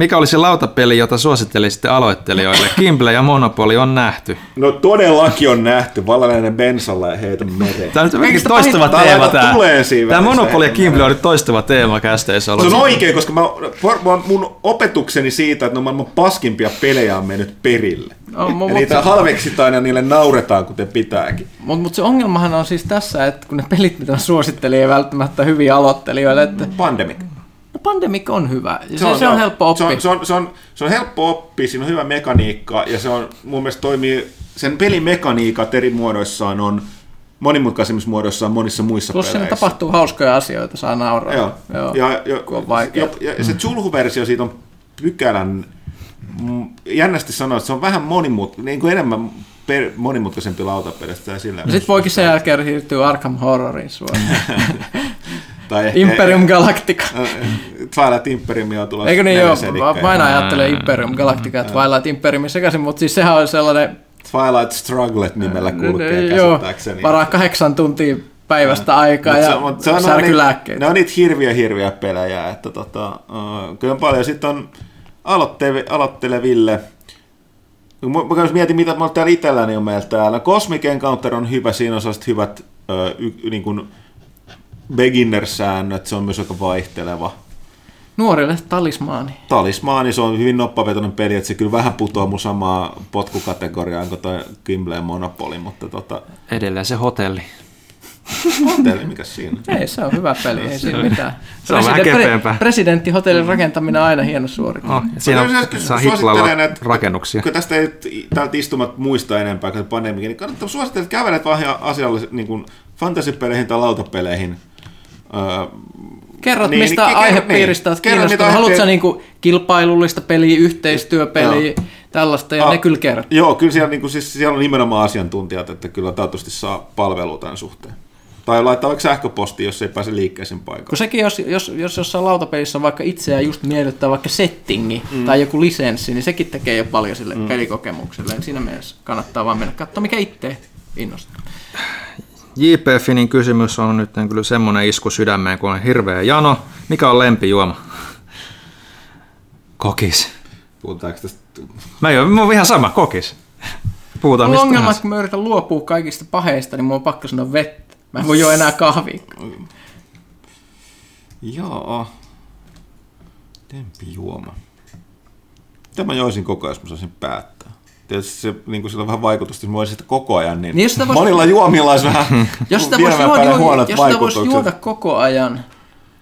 mikä olisi lautapeli, jota suosittelisitte aloittelijoille? Kimble ja Monopoly on nähty. No todellakin on nähty. Vallainen bensalla ja heitä mereen. Tämä on nyt toistava teema tämä. Tämä Monopoly ja Kimble on nyt toistava teema kästeissä ollut. Se on oikein, koska mä, mun opetukseni siitä, että no maailman paskimpia pelejä on mennyt perille. No, ja mut, niitä halveksitaan ja niille nauretaan, kuten pitääkin. Mutta mut se ongelmahan on siis tässä, että kun ne pelit, mitä suosittelee, ei välttämättä hyviä aloittelijoille. Että... Pandemic. Pandemic on hyvä. Se, se, on, se on helppo oppia. Se on, se, on, se, on, se on helppo oppia, siinä on hyvä mekaniikka ja se on mun mielestä toimii, sen pelimekaniikat eri muodoissaan on monimutkaisemmissa muodoissaan monissa muissa Plus peleissä. Plus tapahtuu hauskoja asioita, saa nauraa. Joo. Joo. Ja, ja, ja, ja, ja se Zulhu-versio siitä on pykälän, jännästi sanoa, että se on vähän monimut, niin kuin enemmän per, monimutkaisempi lautapelistä. No sitten voikin sen jälkeen siirtyä Arkham Horroriin suoraan. (laughs) Tai ehkä, Imperium Galactica. (laughs) Twilight Imperium on tulossa. Eikö niin joo, mä aina ajattelen Imperium Galactica ja Twilight Imperium sekaisin, mutta siis sehän on sellainen... Twilight Strugglet nimellä kulkee käsittääkseni. Varaa kahdeksan tuntia päivästä aikaa ja se on särkylääkkeitä. Ne on niitä hirviä hirviä pelejä, että tota, uh, kyllä on paljon. Sitten on aloitteleville, Mä mietin, mitä mä täällä itselläni on meillä täällä. Cosmic Encounter on hyvä, siinä on hyvät ö, y, niin kuin beginner-säännöt, se on myös aika vaihteleva. Nuorille talismaani. Talismaani, se on hyvin noppavetoinen peli, että se kyllä vähän putoaa mun samaa potkukategoriaan kuin toi Kimble Monopoly, mutta tota... Edelleen se hotelli. Hotelli, mikä siinä? Ei, se on hyvä peli, ei siinä mitään. (laughs) Se on vähän kepeämpää. Presidenttihotellin rakentaminen on aina hieno suoritus. Oh, siinä on, saa hiplalla rakennuksia. Kun tästä ei täältä istumat muista enempää kuin pandemia, niin kannattaa suositella, että kävelet vaan asialle niin kuin fantasypeleihin tai lautapeleihin – Kerrot, niin, mistä niin, aihepiiristä niin, olet kiinnostunut. Haluatko niinku kilpailullista peliä, yhteistyöpeliä, joo. tällaista, ja ah, ne kyllä kertoo. Joo, kyllä siellä, niin siis, siellä on nimenomaan asiantuntijat, että kyllä taatusti saa palvelua tämän suhteen. Tai laittaa vaikka sähköpostiin, jos ei pääse liikkeeseen paikalle. Kun sekin, jos, jos, jos jossain lautapelissä on vaikka itseään just miellyttää vaikka settingi mm. tai joku lisenssi, niin sekin tekee jo paljon sille mm. pelikokemukselle. Siinä mielessä kannattaa vaan mennä katsomaan, mikä itse innostaa. JP Finin kysymys on nyt kyllä semmoinen isku sydämeen, kun on hirveä jano. Mikä on lempijuoma? Kokis. Puhutaanko tästä? Mä en ole ihan sama, kokis. Puhutaan Mulla mistä on ongelma, kun mä yritän luopua kaikista paheista, niin mulla on pakko sanoa vettä. Mä en voi jo enää kahvia. Joo. Lempijuoma. Mitä mä joisin koko ajan, jos mä saisin päättää? Tietysti se, niin kuin sillä on vähän vaikutusta, jos mä voisin sitä koko ajan, niin, Niin jos sitä vois- monilla juomilla olisi vähän (laughs) Jos sitä vielä voisi juoda, huonot jos sitä vois vaikutukset. juoda koko ajan,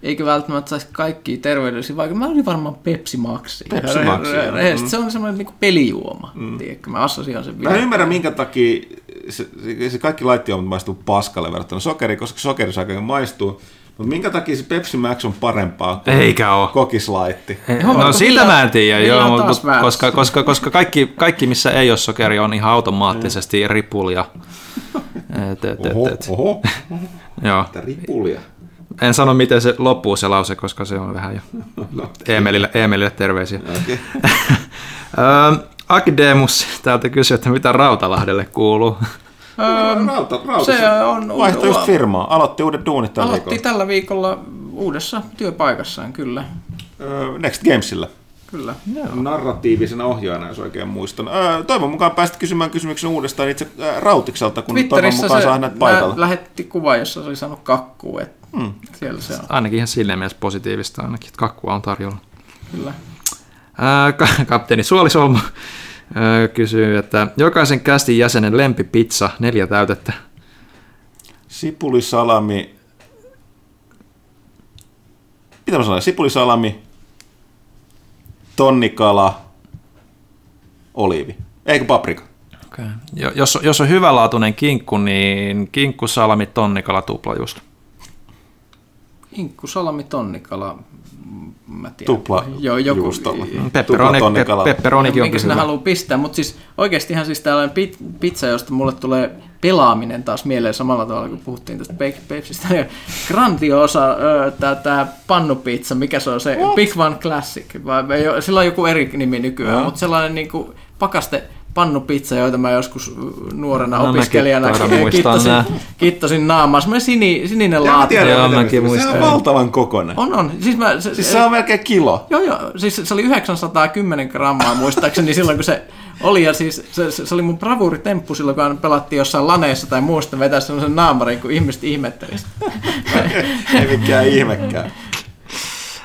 eikä välttämättä saisi kaikkia terveydellisiä vaikutuksia. Mä olin varmaan Pepsi Maxi. Pepsi Maxi, joo. Rehellisesti Se on semmoinen niin pelijuoma. Mm. Tiedätkö? Mä assosioin sen Mä en ymmärrä, minkä takia se, se, se kaikki laittijuomat maistuu paskalle verrattuna sokeriin, koska sokeri saa kaiken maistuu. Mutta minkä takia se Pepsi Max on parempaa kuin Eikä oo. kokislaitti? Joo, No sitä Ville- mä en tiedä, Ville joo, on mutta koska, koska, koska kaikki, kaikki, missä ei ole sokeria, on ihan automaattisesti ripulia. (laughs) Et, et, et, Oho, et. oho, Joo. että ripulia. En sano, miten se loppuu se lause, koska se on vähän jo No, Eemelille, Eemelille terveisiä. okay. (laughs) Öö, Akdemus täältä kysyy, että mitä Rautalahdelle kuuluu. Rauta, rauta, se on- vaihtoi just firmaa, aloitti uudet duunit tällä Aloitti viikolla. tällä viikolla uudessa työpaikassaan, kyllä. Öö, Next Gamesillä. kyllä. narratiivisena ohjaajana, jos oikein muistan. Öö, toivon mukaan pääsit kysymään kysymyksen uudestaan itse ää, Rautikselta, kun toivon mukaan saa hänet paikalle. lä- lähetti kuva, jossa se oli saanut kakkua, että mm. siellä se on, Ainakin ihan silleen mielessä positiivista ainakin, että kakkua on tarjolla. kyllä. Ää, ka- kapteeni Suolisolmu kysyy, että jokaisen kästin jäsenen lempipizza, neljä täytettä. Sipulisalami. Mitä mä sanoin? Sipulisalami, tonnikala, oliivi. Eikö paprika? Okay. Jo, jos, jos on hyvälaatuinen kinkku, niin kinkku, salami, tonnikala, tupla just. Inkku, salami, tonnikala, mä tiedän. Tupla Joo, joku, juustolla. Pepperoni, tonnikala. pe, pepperonikin on Minkä sinä hyvä. haluaa pistää, mutta siis oikeastihan siis tällainen pit, pizza, josta mulle tulee pelaaminen taas mieleen samalla tavalla, kun puhuttiin tästä Pe- Pepsistä. (laughs) Grandioosa tämä tää pannupizza, mikä se on se What? Big One Classic, vai sillä on joku eri nimi nykyään, mutta sellainen niinku pakaste pannupizza, joita mä joskus nuorena No, opiskelijana (laughs) kittasin, kittasin naamaa. Semmoinen sini, sininen tiedän, Joo, mäkin mistä- Se muistan. on valtavan kokonen. On, on. Siis, mä, se, Siis se on melkein kilo. Joo, joo. Siis se oli 910 grammaa muistaakseni silloin, kun se oli. Ja siis se, se, se oli mun bravuuritemppu silloin, kun pelattiin jossain laneessa tai muusta vetää sellaisen naamarin, kun ihmiset ihmetteli sitä. (laughs) Ei mikään ihmekään.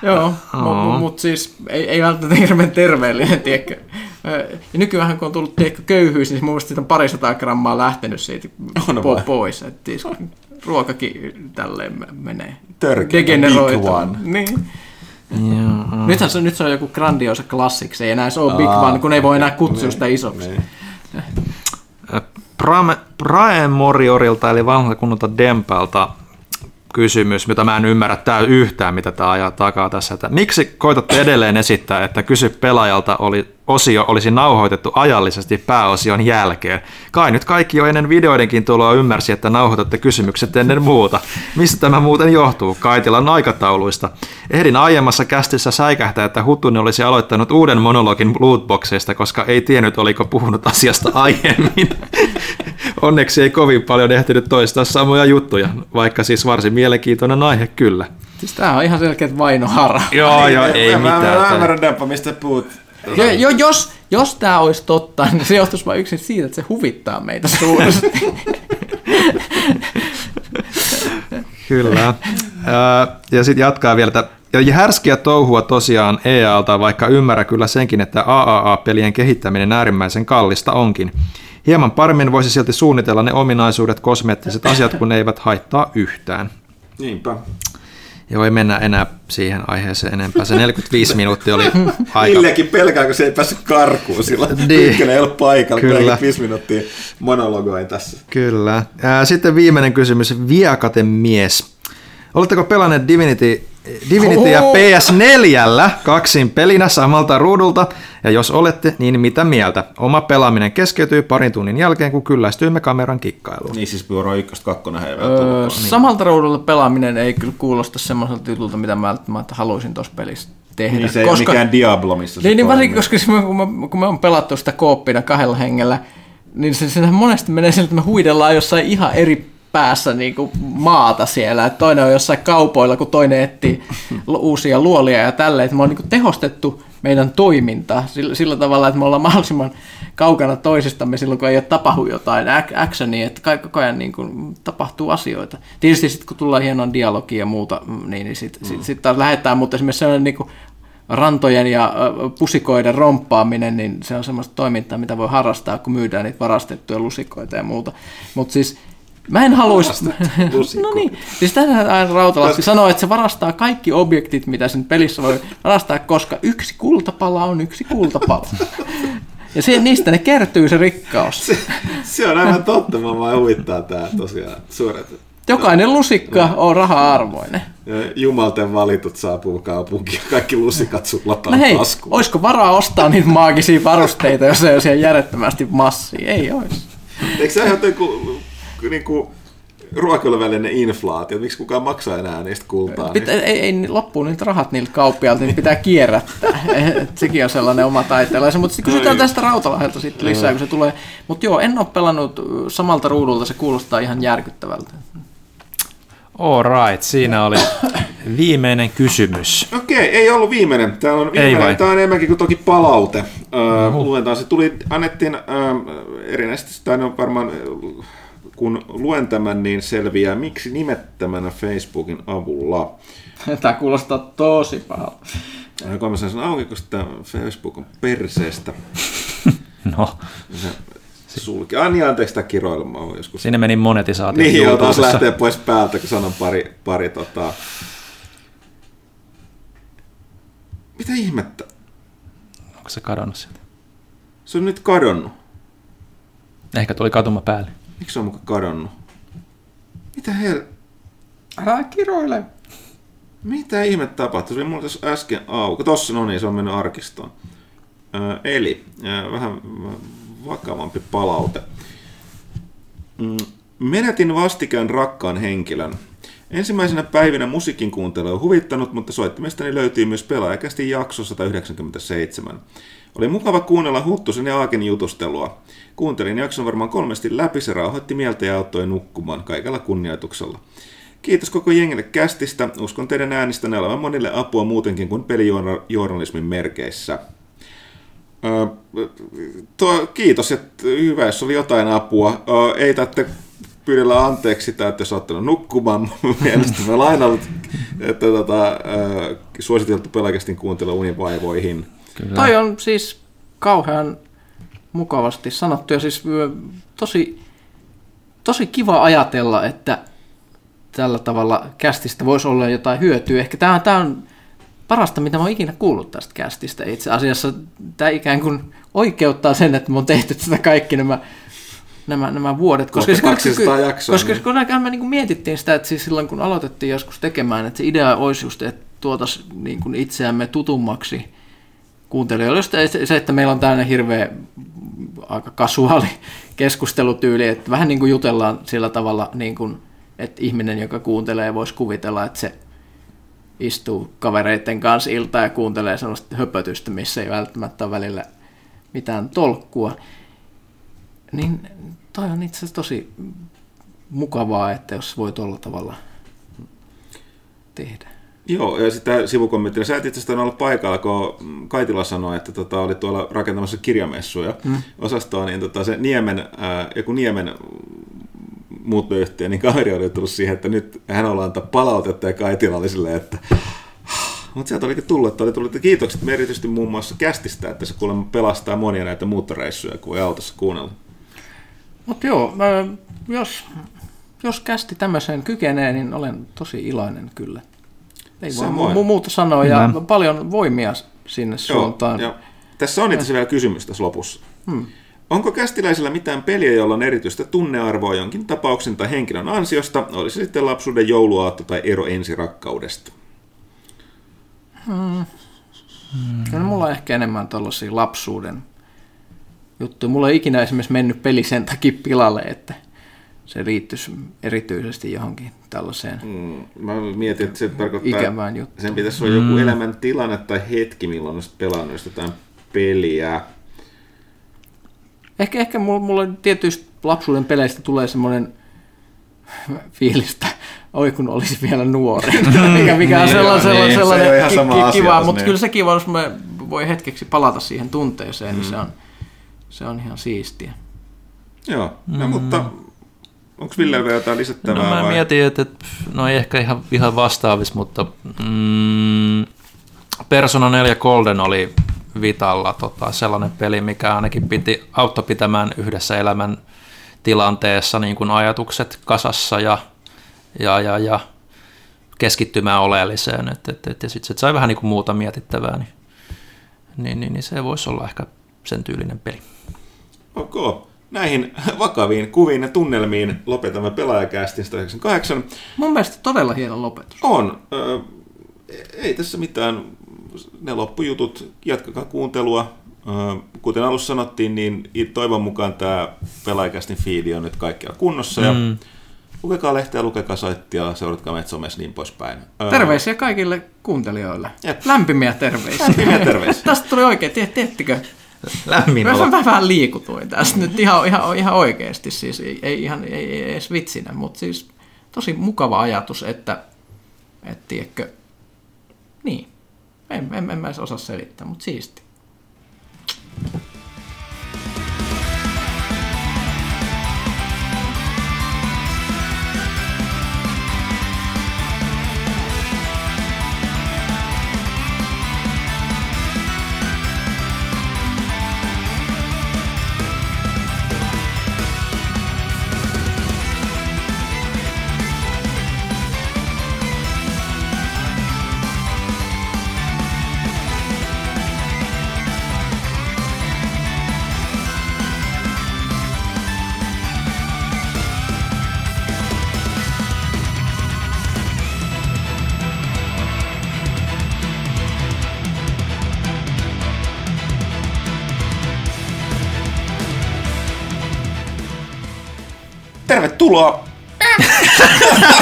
Joo, mutta mut siis ei, ei välttämättä hirveän terveellinen, tiedätkö. Ja nykyään kun on tullut tiedätkö, köyhyys, niin mun mielestä siitä on parisataa grammaa lähtenyt siitä On po- vai? pois. Et siis ruokakin tälleen me- menee. Törkeä, big one. Niin. Joo. Nythän se, nyt se on joku grandiosa classic, se ei enää se ole Big One, kun ei voi enää kutsua niin, sitä isoksi. niin. Prame, Prae Moriorilta, eli vanhalta kunnolta Dempalta kysymys, mitä mä en ymmärrä tää yhtään, mitä tämä ajaa takaa tässä. Että miksi koitatte edelleen esittää, että kysy pelaajalta oli, osio olisi nauhoitettu ajallisesti pääosion jälkeen? Kai nyt kaikki jo ennen videoidenkin tuloa ymmärsi, että nauhoitatte kysymykset ennen muuta. Mistä tämä muuten johtuu? Kaitilan aikatauluista. Ehdin aiemmassa kästissä säikähtää, että Huttunen olisi aloittanut uuden monologin lootboxeista, koska ei tiennyt, oliko puhunut asiasta aiemmin. (laughs) Onneksi ei kovin paljon ehtinyt toistaa samoja juttuja, vaikka siis varsin mielenkiintoinen aihe kyllä. Siis tää on ihan selkeät vainohara. Joo, joo, Mä- ei mä- Mä mitään. ymmärrän, Demppa, mistä puhut. Jo, jo, jos, jos tämä olisi totta, niin se johtuisi vain yksin siitä, että se huvittaa meitä suuresti. Kyllä. Ja sitten jatkaa vielä, että ja härskiä touhua tosiaan EALta, vaikka ymmärrä kyllä senkin, että AAA-pelien kehittäminen äärimmäisen kallista onkin. Hieman paremmin voisi silti suunnitella ne ominaisuudet, kosmeettiset asiat, kun ne eivät haittaa yhtään. Niinpä. Joo, ei mennä enää siihen aiheeseen enempää. Se 45 minuuttia oli (laughs) aika... Illekin pelkää, kun se ei päässyt karkuun sillä. Niin. Ykkönen ei ollut paikalla, Kyllä. Kyllä. 5 minuuttia monologoin tässä. Kyllä. Sitten viimeinen kysymys. Viakaten mies. Oletteko pelanneet Divinity Divinity ja PS4 kaksin pelinä samalta ruudulta, ja jos olette, niin mitä mieltä? Oma pelaaminen keskeytyy parin tunnin jälkeen, kun kyllästyimme kameran kikkailuun. Niin siis 1 2 ei vielä Öö, tullutkaan. samalta ruudulla pelaaminen ei kyllä kuulosta semmoiselta jutulta, mitä mä välttämättä haluaisin tuossa pelissä tehdä. Niin se ei koska... ole mikään Diablo, missä se Niin, niin varsinkin, koska se, kun, me, kun me on pelattu sitä kooppina kahdella hengellä, niin se, sehän monesti menee sille, että me huidellaan jossain ihan eri päässä niin kuin maata siellä. Että toinen on jossain kaupoilla, kun toinen etsii uusia luolia ja tälleen. Me on niin kuin tehostettu meidän toimintaa sillä, sillä tavalla, että me ollaan mahdollisimman kaukana toisistamme silloin, kun ei ole tapahdu jotain ac- actionia, että koko ajan niin kuin tapahtuu asioita. Tietysti sitten kun tullaan hienoa dialogia ja muuta, mm, niin, niin sitten sit, sit taas lähdetään, mutta esimerkiksi sellainen niin kuin rantojen ja pusikoiden romppaaminen, niin se on semmoista toimintaa, mitä voi harrastaa, kun myydään niitä varastettuja lusikoita ja muuta. Mutta siis mä en haluaisi... no niin, siis tänään Rautalahti sanoo, että se varastaa kaikki objektit, mitä sen pelissä voi varastaa, koska yksi kultapala on yksi kultapala. Ja se, niistä ne kertyy se rikkaus. Se on aivan totta, mä vaan huvittaa tää tosiaan. Suuret Jokainen lusikka on raha-arvoinen. jumalten valitut saapuu kaupunkiin, kaikki lusikat sullataan No hei, taskuun. olisiko varaa ostaa niitä maagisia varusteita, jos ei ole siellä järjettömästi massia? Ei olisi. Eikö se joku niinku, ruokailun välinen inflaatio, miksi kukaan maksaa enää niistä kultaa? Pitä, Niin... ei, ei loppuu niitä rahat niiltä kauppialta, niin pitää kierrättää. (laughs) Et sekin on sellainen oma taiteenlaisen. Mutta sitten kysytään tästä Rautalahdelta sitten lisää, kun se tulee. Mutta joo, en ole pelannut samalta ruudulta, se kuulostaa ihan järkyttävältä. All right, siinä oli viimeinen kysymys. Okei, ei ollut viimeinen. Täällä on viimeinen. vai? Tämä on enemmänkin kuin toki palaute. Öö, luetaan. Se tuli, annettiin öö, erinäisesti, tai on varmaan, kun luen tämän, niin selviää, miksi nimettömänä Facebookin avulla. (laughs) Tämä kuulostaa tosi pahalta. Aikoin mä sen auki, koska Facebook on perseestä. (laughs) No, Se sulki. Ah niin, anteeksi tämä kiroilu, joskus. siinä meni monetisaatio. Niin, joo, taas lähtee pois päältä, kun sanon pari, pari tota... Mitä ihmettä? Onko se kadonnut sieltä? Se on nyt kadonnut. Ehkä tuli katuma päälle. Miksi se on muka kadonnut? Mitä hel... Älä kiroile. Mitä ihmettä tapahtui? Se oli mulla tässä äsken auki. Tossa, no niin, se on mennyt arkistoon. Ö, eli, ö, vähän vakavampi palaute. Mm, Menetin vastikään rakkaan henkilön. Ensimmäisenä päivinä musiikin kuuntelu on huvittanut, mutta soittimestani löytyy myös pelaajakästi jakso 197. Oli mukava kuunnella Huttusen ja Aaken jutustelua. Kuuntelin jakson varmaan kolmesti läpi, se rauhoitti mieltä ja auttoi nukkumaan kaikella kunnioituksella. Kiitos koko jengille kästistä. Uskon teidän äänistänne olevan monille apua muutenkin kuin pelijournalismin merkeissä. Öö, tuo, kiitos, että hyvä, jos oli jotain apua. Öö, ei tarvitse pyydellä anteeksi sitä, että jos ottanut nukkumaan. Mun mielestä me lainallut, että tota, öö, suositeltu pelkästään kuuntelu univaivoihin. Kyllä. Toi on siis kauhean mukavasti sanottu ja siis tosi, tosi kiva ajatella, että tällä tavalla kästistä voisi olla jotain hyötyä. Ehkä tämä, tämä on parasta, mitä mä oon ikinä kuullut tästä kästistä. Itse asiassa tämä ikään kuin oikeuttaa sen, että mä oon tehty tätä kaikki nämä, nämä, nämä vuodet. Kohta 200 jaksoa, koska niin. kun aikaan me niin mietittiin sitä, että siis silloin kun aloitettiin joskus tekemään, että se idea olisi just, että tuotaisiin niin itseämme tutummaksi kuuntelijoille. Se, että meillä on tällainen hirveä aika kasuaali keskustelutyyli, että vähän niin kuin jutellaan sillä tavalla, niin kuin, että ihminen, joka kuuntelee, voisi kuvitella, että se istuu kavereiden kanssa iltaa ja kuuntelee sellaista höpötystä, missä ei välttämättä ole välillä mitään tolkkua. Niin toi on itse asiassa tosi mukavaa, että jos voi tuolla tavalla tehdä. Joo, ja sitten sivukommenttina. Sä et itse asiassa olla paikalla, kun Kaitila sanoi, että tota, oli tuolla rakentamassa kirjamessuja mm. osastoa, niin tota, se Niemen, ää, joku Niemen muuttoyhtiö, niin kaveri oli tullut siihen, että nyt hän ollaan antaa palautetta ja Kaitila oli silleen, että mutta sieltä olikin tullut, että oli tullut että kiitokset me erityisesti muun muassa kästistä, että se kuulemma pelastaa monia näitä muuttoreissuja, kun ei autossa kuunnella. Mutta joo, mä, jos, jos kästi tämmöiseen kykenee, niin olen tosi iloinen kyllä. Ei voi Samoin. mu- muuta sanoa ja Kyllä. paljon voimia sinne Joo, suuntaan. joo. Tässä on itse vielä kysymys tässä lopussa. Hmm. Onko kästiläisellä mitään peliä, jolla on erityistä tunnearvoa jonkin tapauksen tai henkilön ansiosta, olisi se sitten lapsuuden jouluaatto tai ero ensirakkaudesta? Kyllä mulla on ehkä enemmän tällaisia lapsuuden juttuja. Mulla ei ikinä esimerkiksi mennyt peli sen takia pilalle, että se liittyisi erityisesti johonkin tällaiseen Mm, mä mietin, että se tarkoittaa, ikävään juttuun. sen pitäisi olla joku elämän tilanne tai hetki, milloin olisit pelannut jotain peliä. Ehkä, ehkä mulla, mulla tietyistä lapsuuden peleistä tulee semmoinen fiilistä, oi kun olisi vielä nuori, (laughs) mikä, mikä on Niin, sellainen, joo, sellainen, niin, se sellainen on ihan ki- sama ki- asia kiva, mutta niin. kyllä sekin jos me voi hetkeksi palata siihen tunteeseen, niin se on, se on ihan siistiä. Joo, no, mutta onko Ville vielä jotain lisättävää No mä vai? mietin, että no ei ehkä ihan, ihan vastaavis, mutta mm, Persona 4 Golden oli Vitalla tota, sellainen peli, mikä ainakin piti, auttoi pitämään yhdessä elämän tilanteessa niin kuin ajatukset kasassa ja, ja, ja, ja keskittymään oleelliseen. Et, et, et, ja sitten se sai vähän niin kuin muuta mietittävää, niin, niin, niin, niin se voisi olla ehkä sen tyylinen peli. Ok. Näihin vakaviin kuviin ja tunnelmiin lopetamme pelaajakästin 198. Mun mielestä todella hieno lopetus. On. Ö, ei tässä mitään. Ne loppujutut, jatkakaa kuuntelua. Ö, Kuten alussa sanottiin, niin toivon mukaan tämä pelaajakästin fiidi on nyt kaikkialla kunnossa. Ja Mm. lukekaa lehteä, lukekaa soittia, seuratkaa meitä somessa niin poispäin. Terveisiä kaikille kuuntelijoille. Jep. Lämpimiä terveisiä. Lämpimiä terveisiä. (laughs) Tästä tuli oikein, te, teettekö? Lämmin Mä olo. vähän, vähän liikutuin tästä nyt ihan, ihan, ihan oikeasti, siis ei, ei, ihan, ei, ei edes vitsinä, mutta siis tosi mukava ajatus, että, et tiedätkö, niin, en, en, en mä edes osaa selittää, mutta siisti.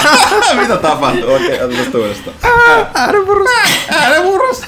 (laughs) Mitä tapahtuu? Okei, okay, otetaan uudestaan. Äänenmurros. Äänenmurros!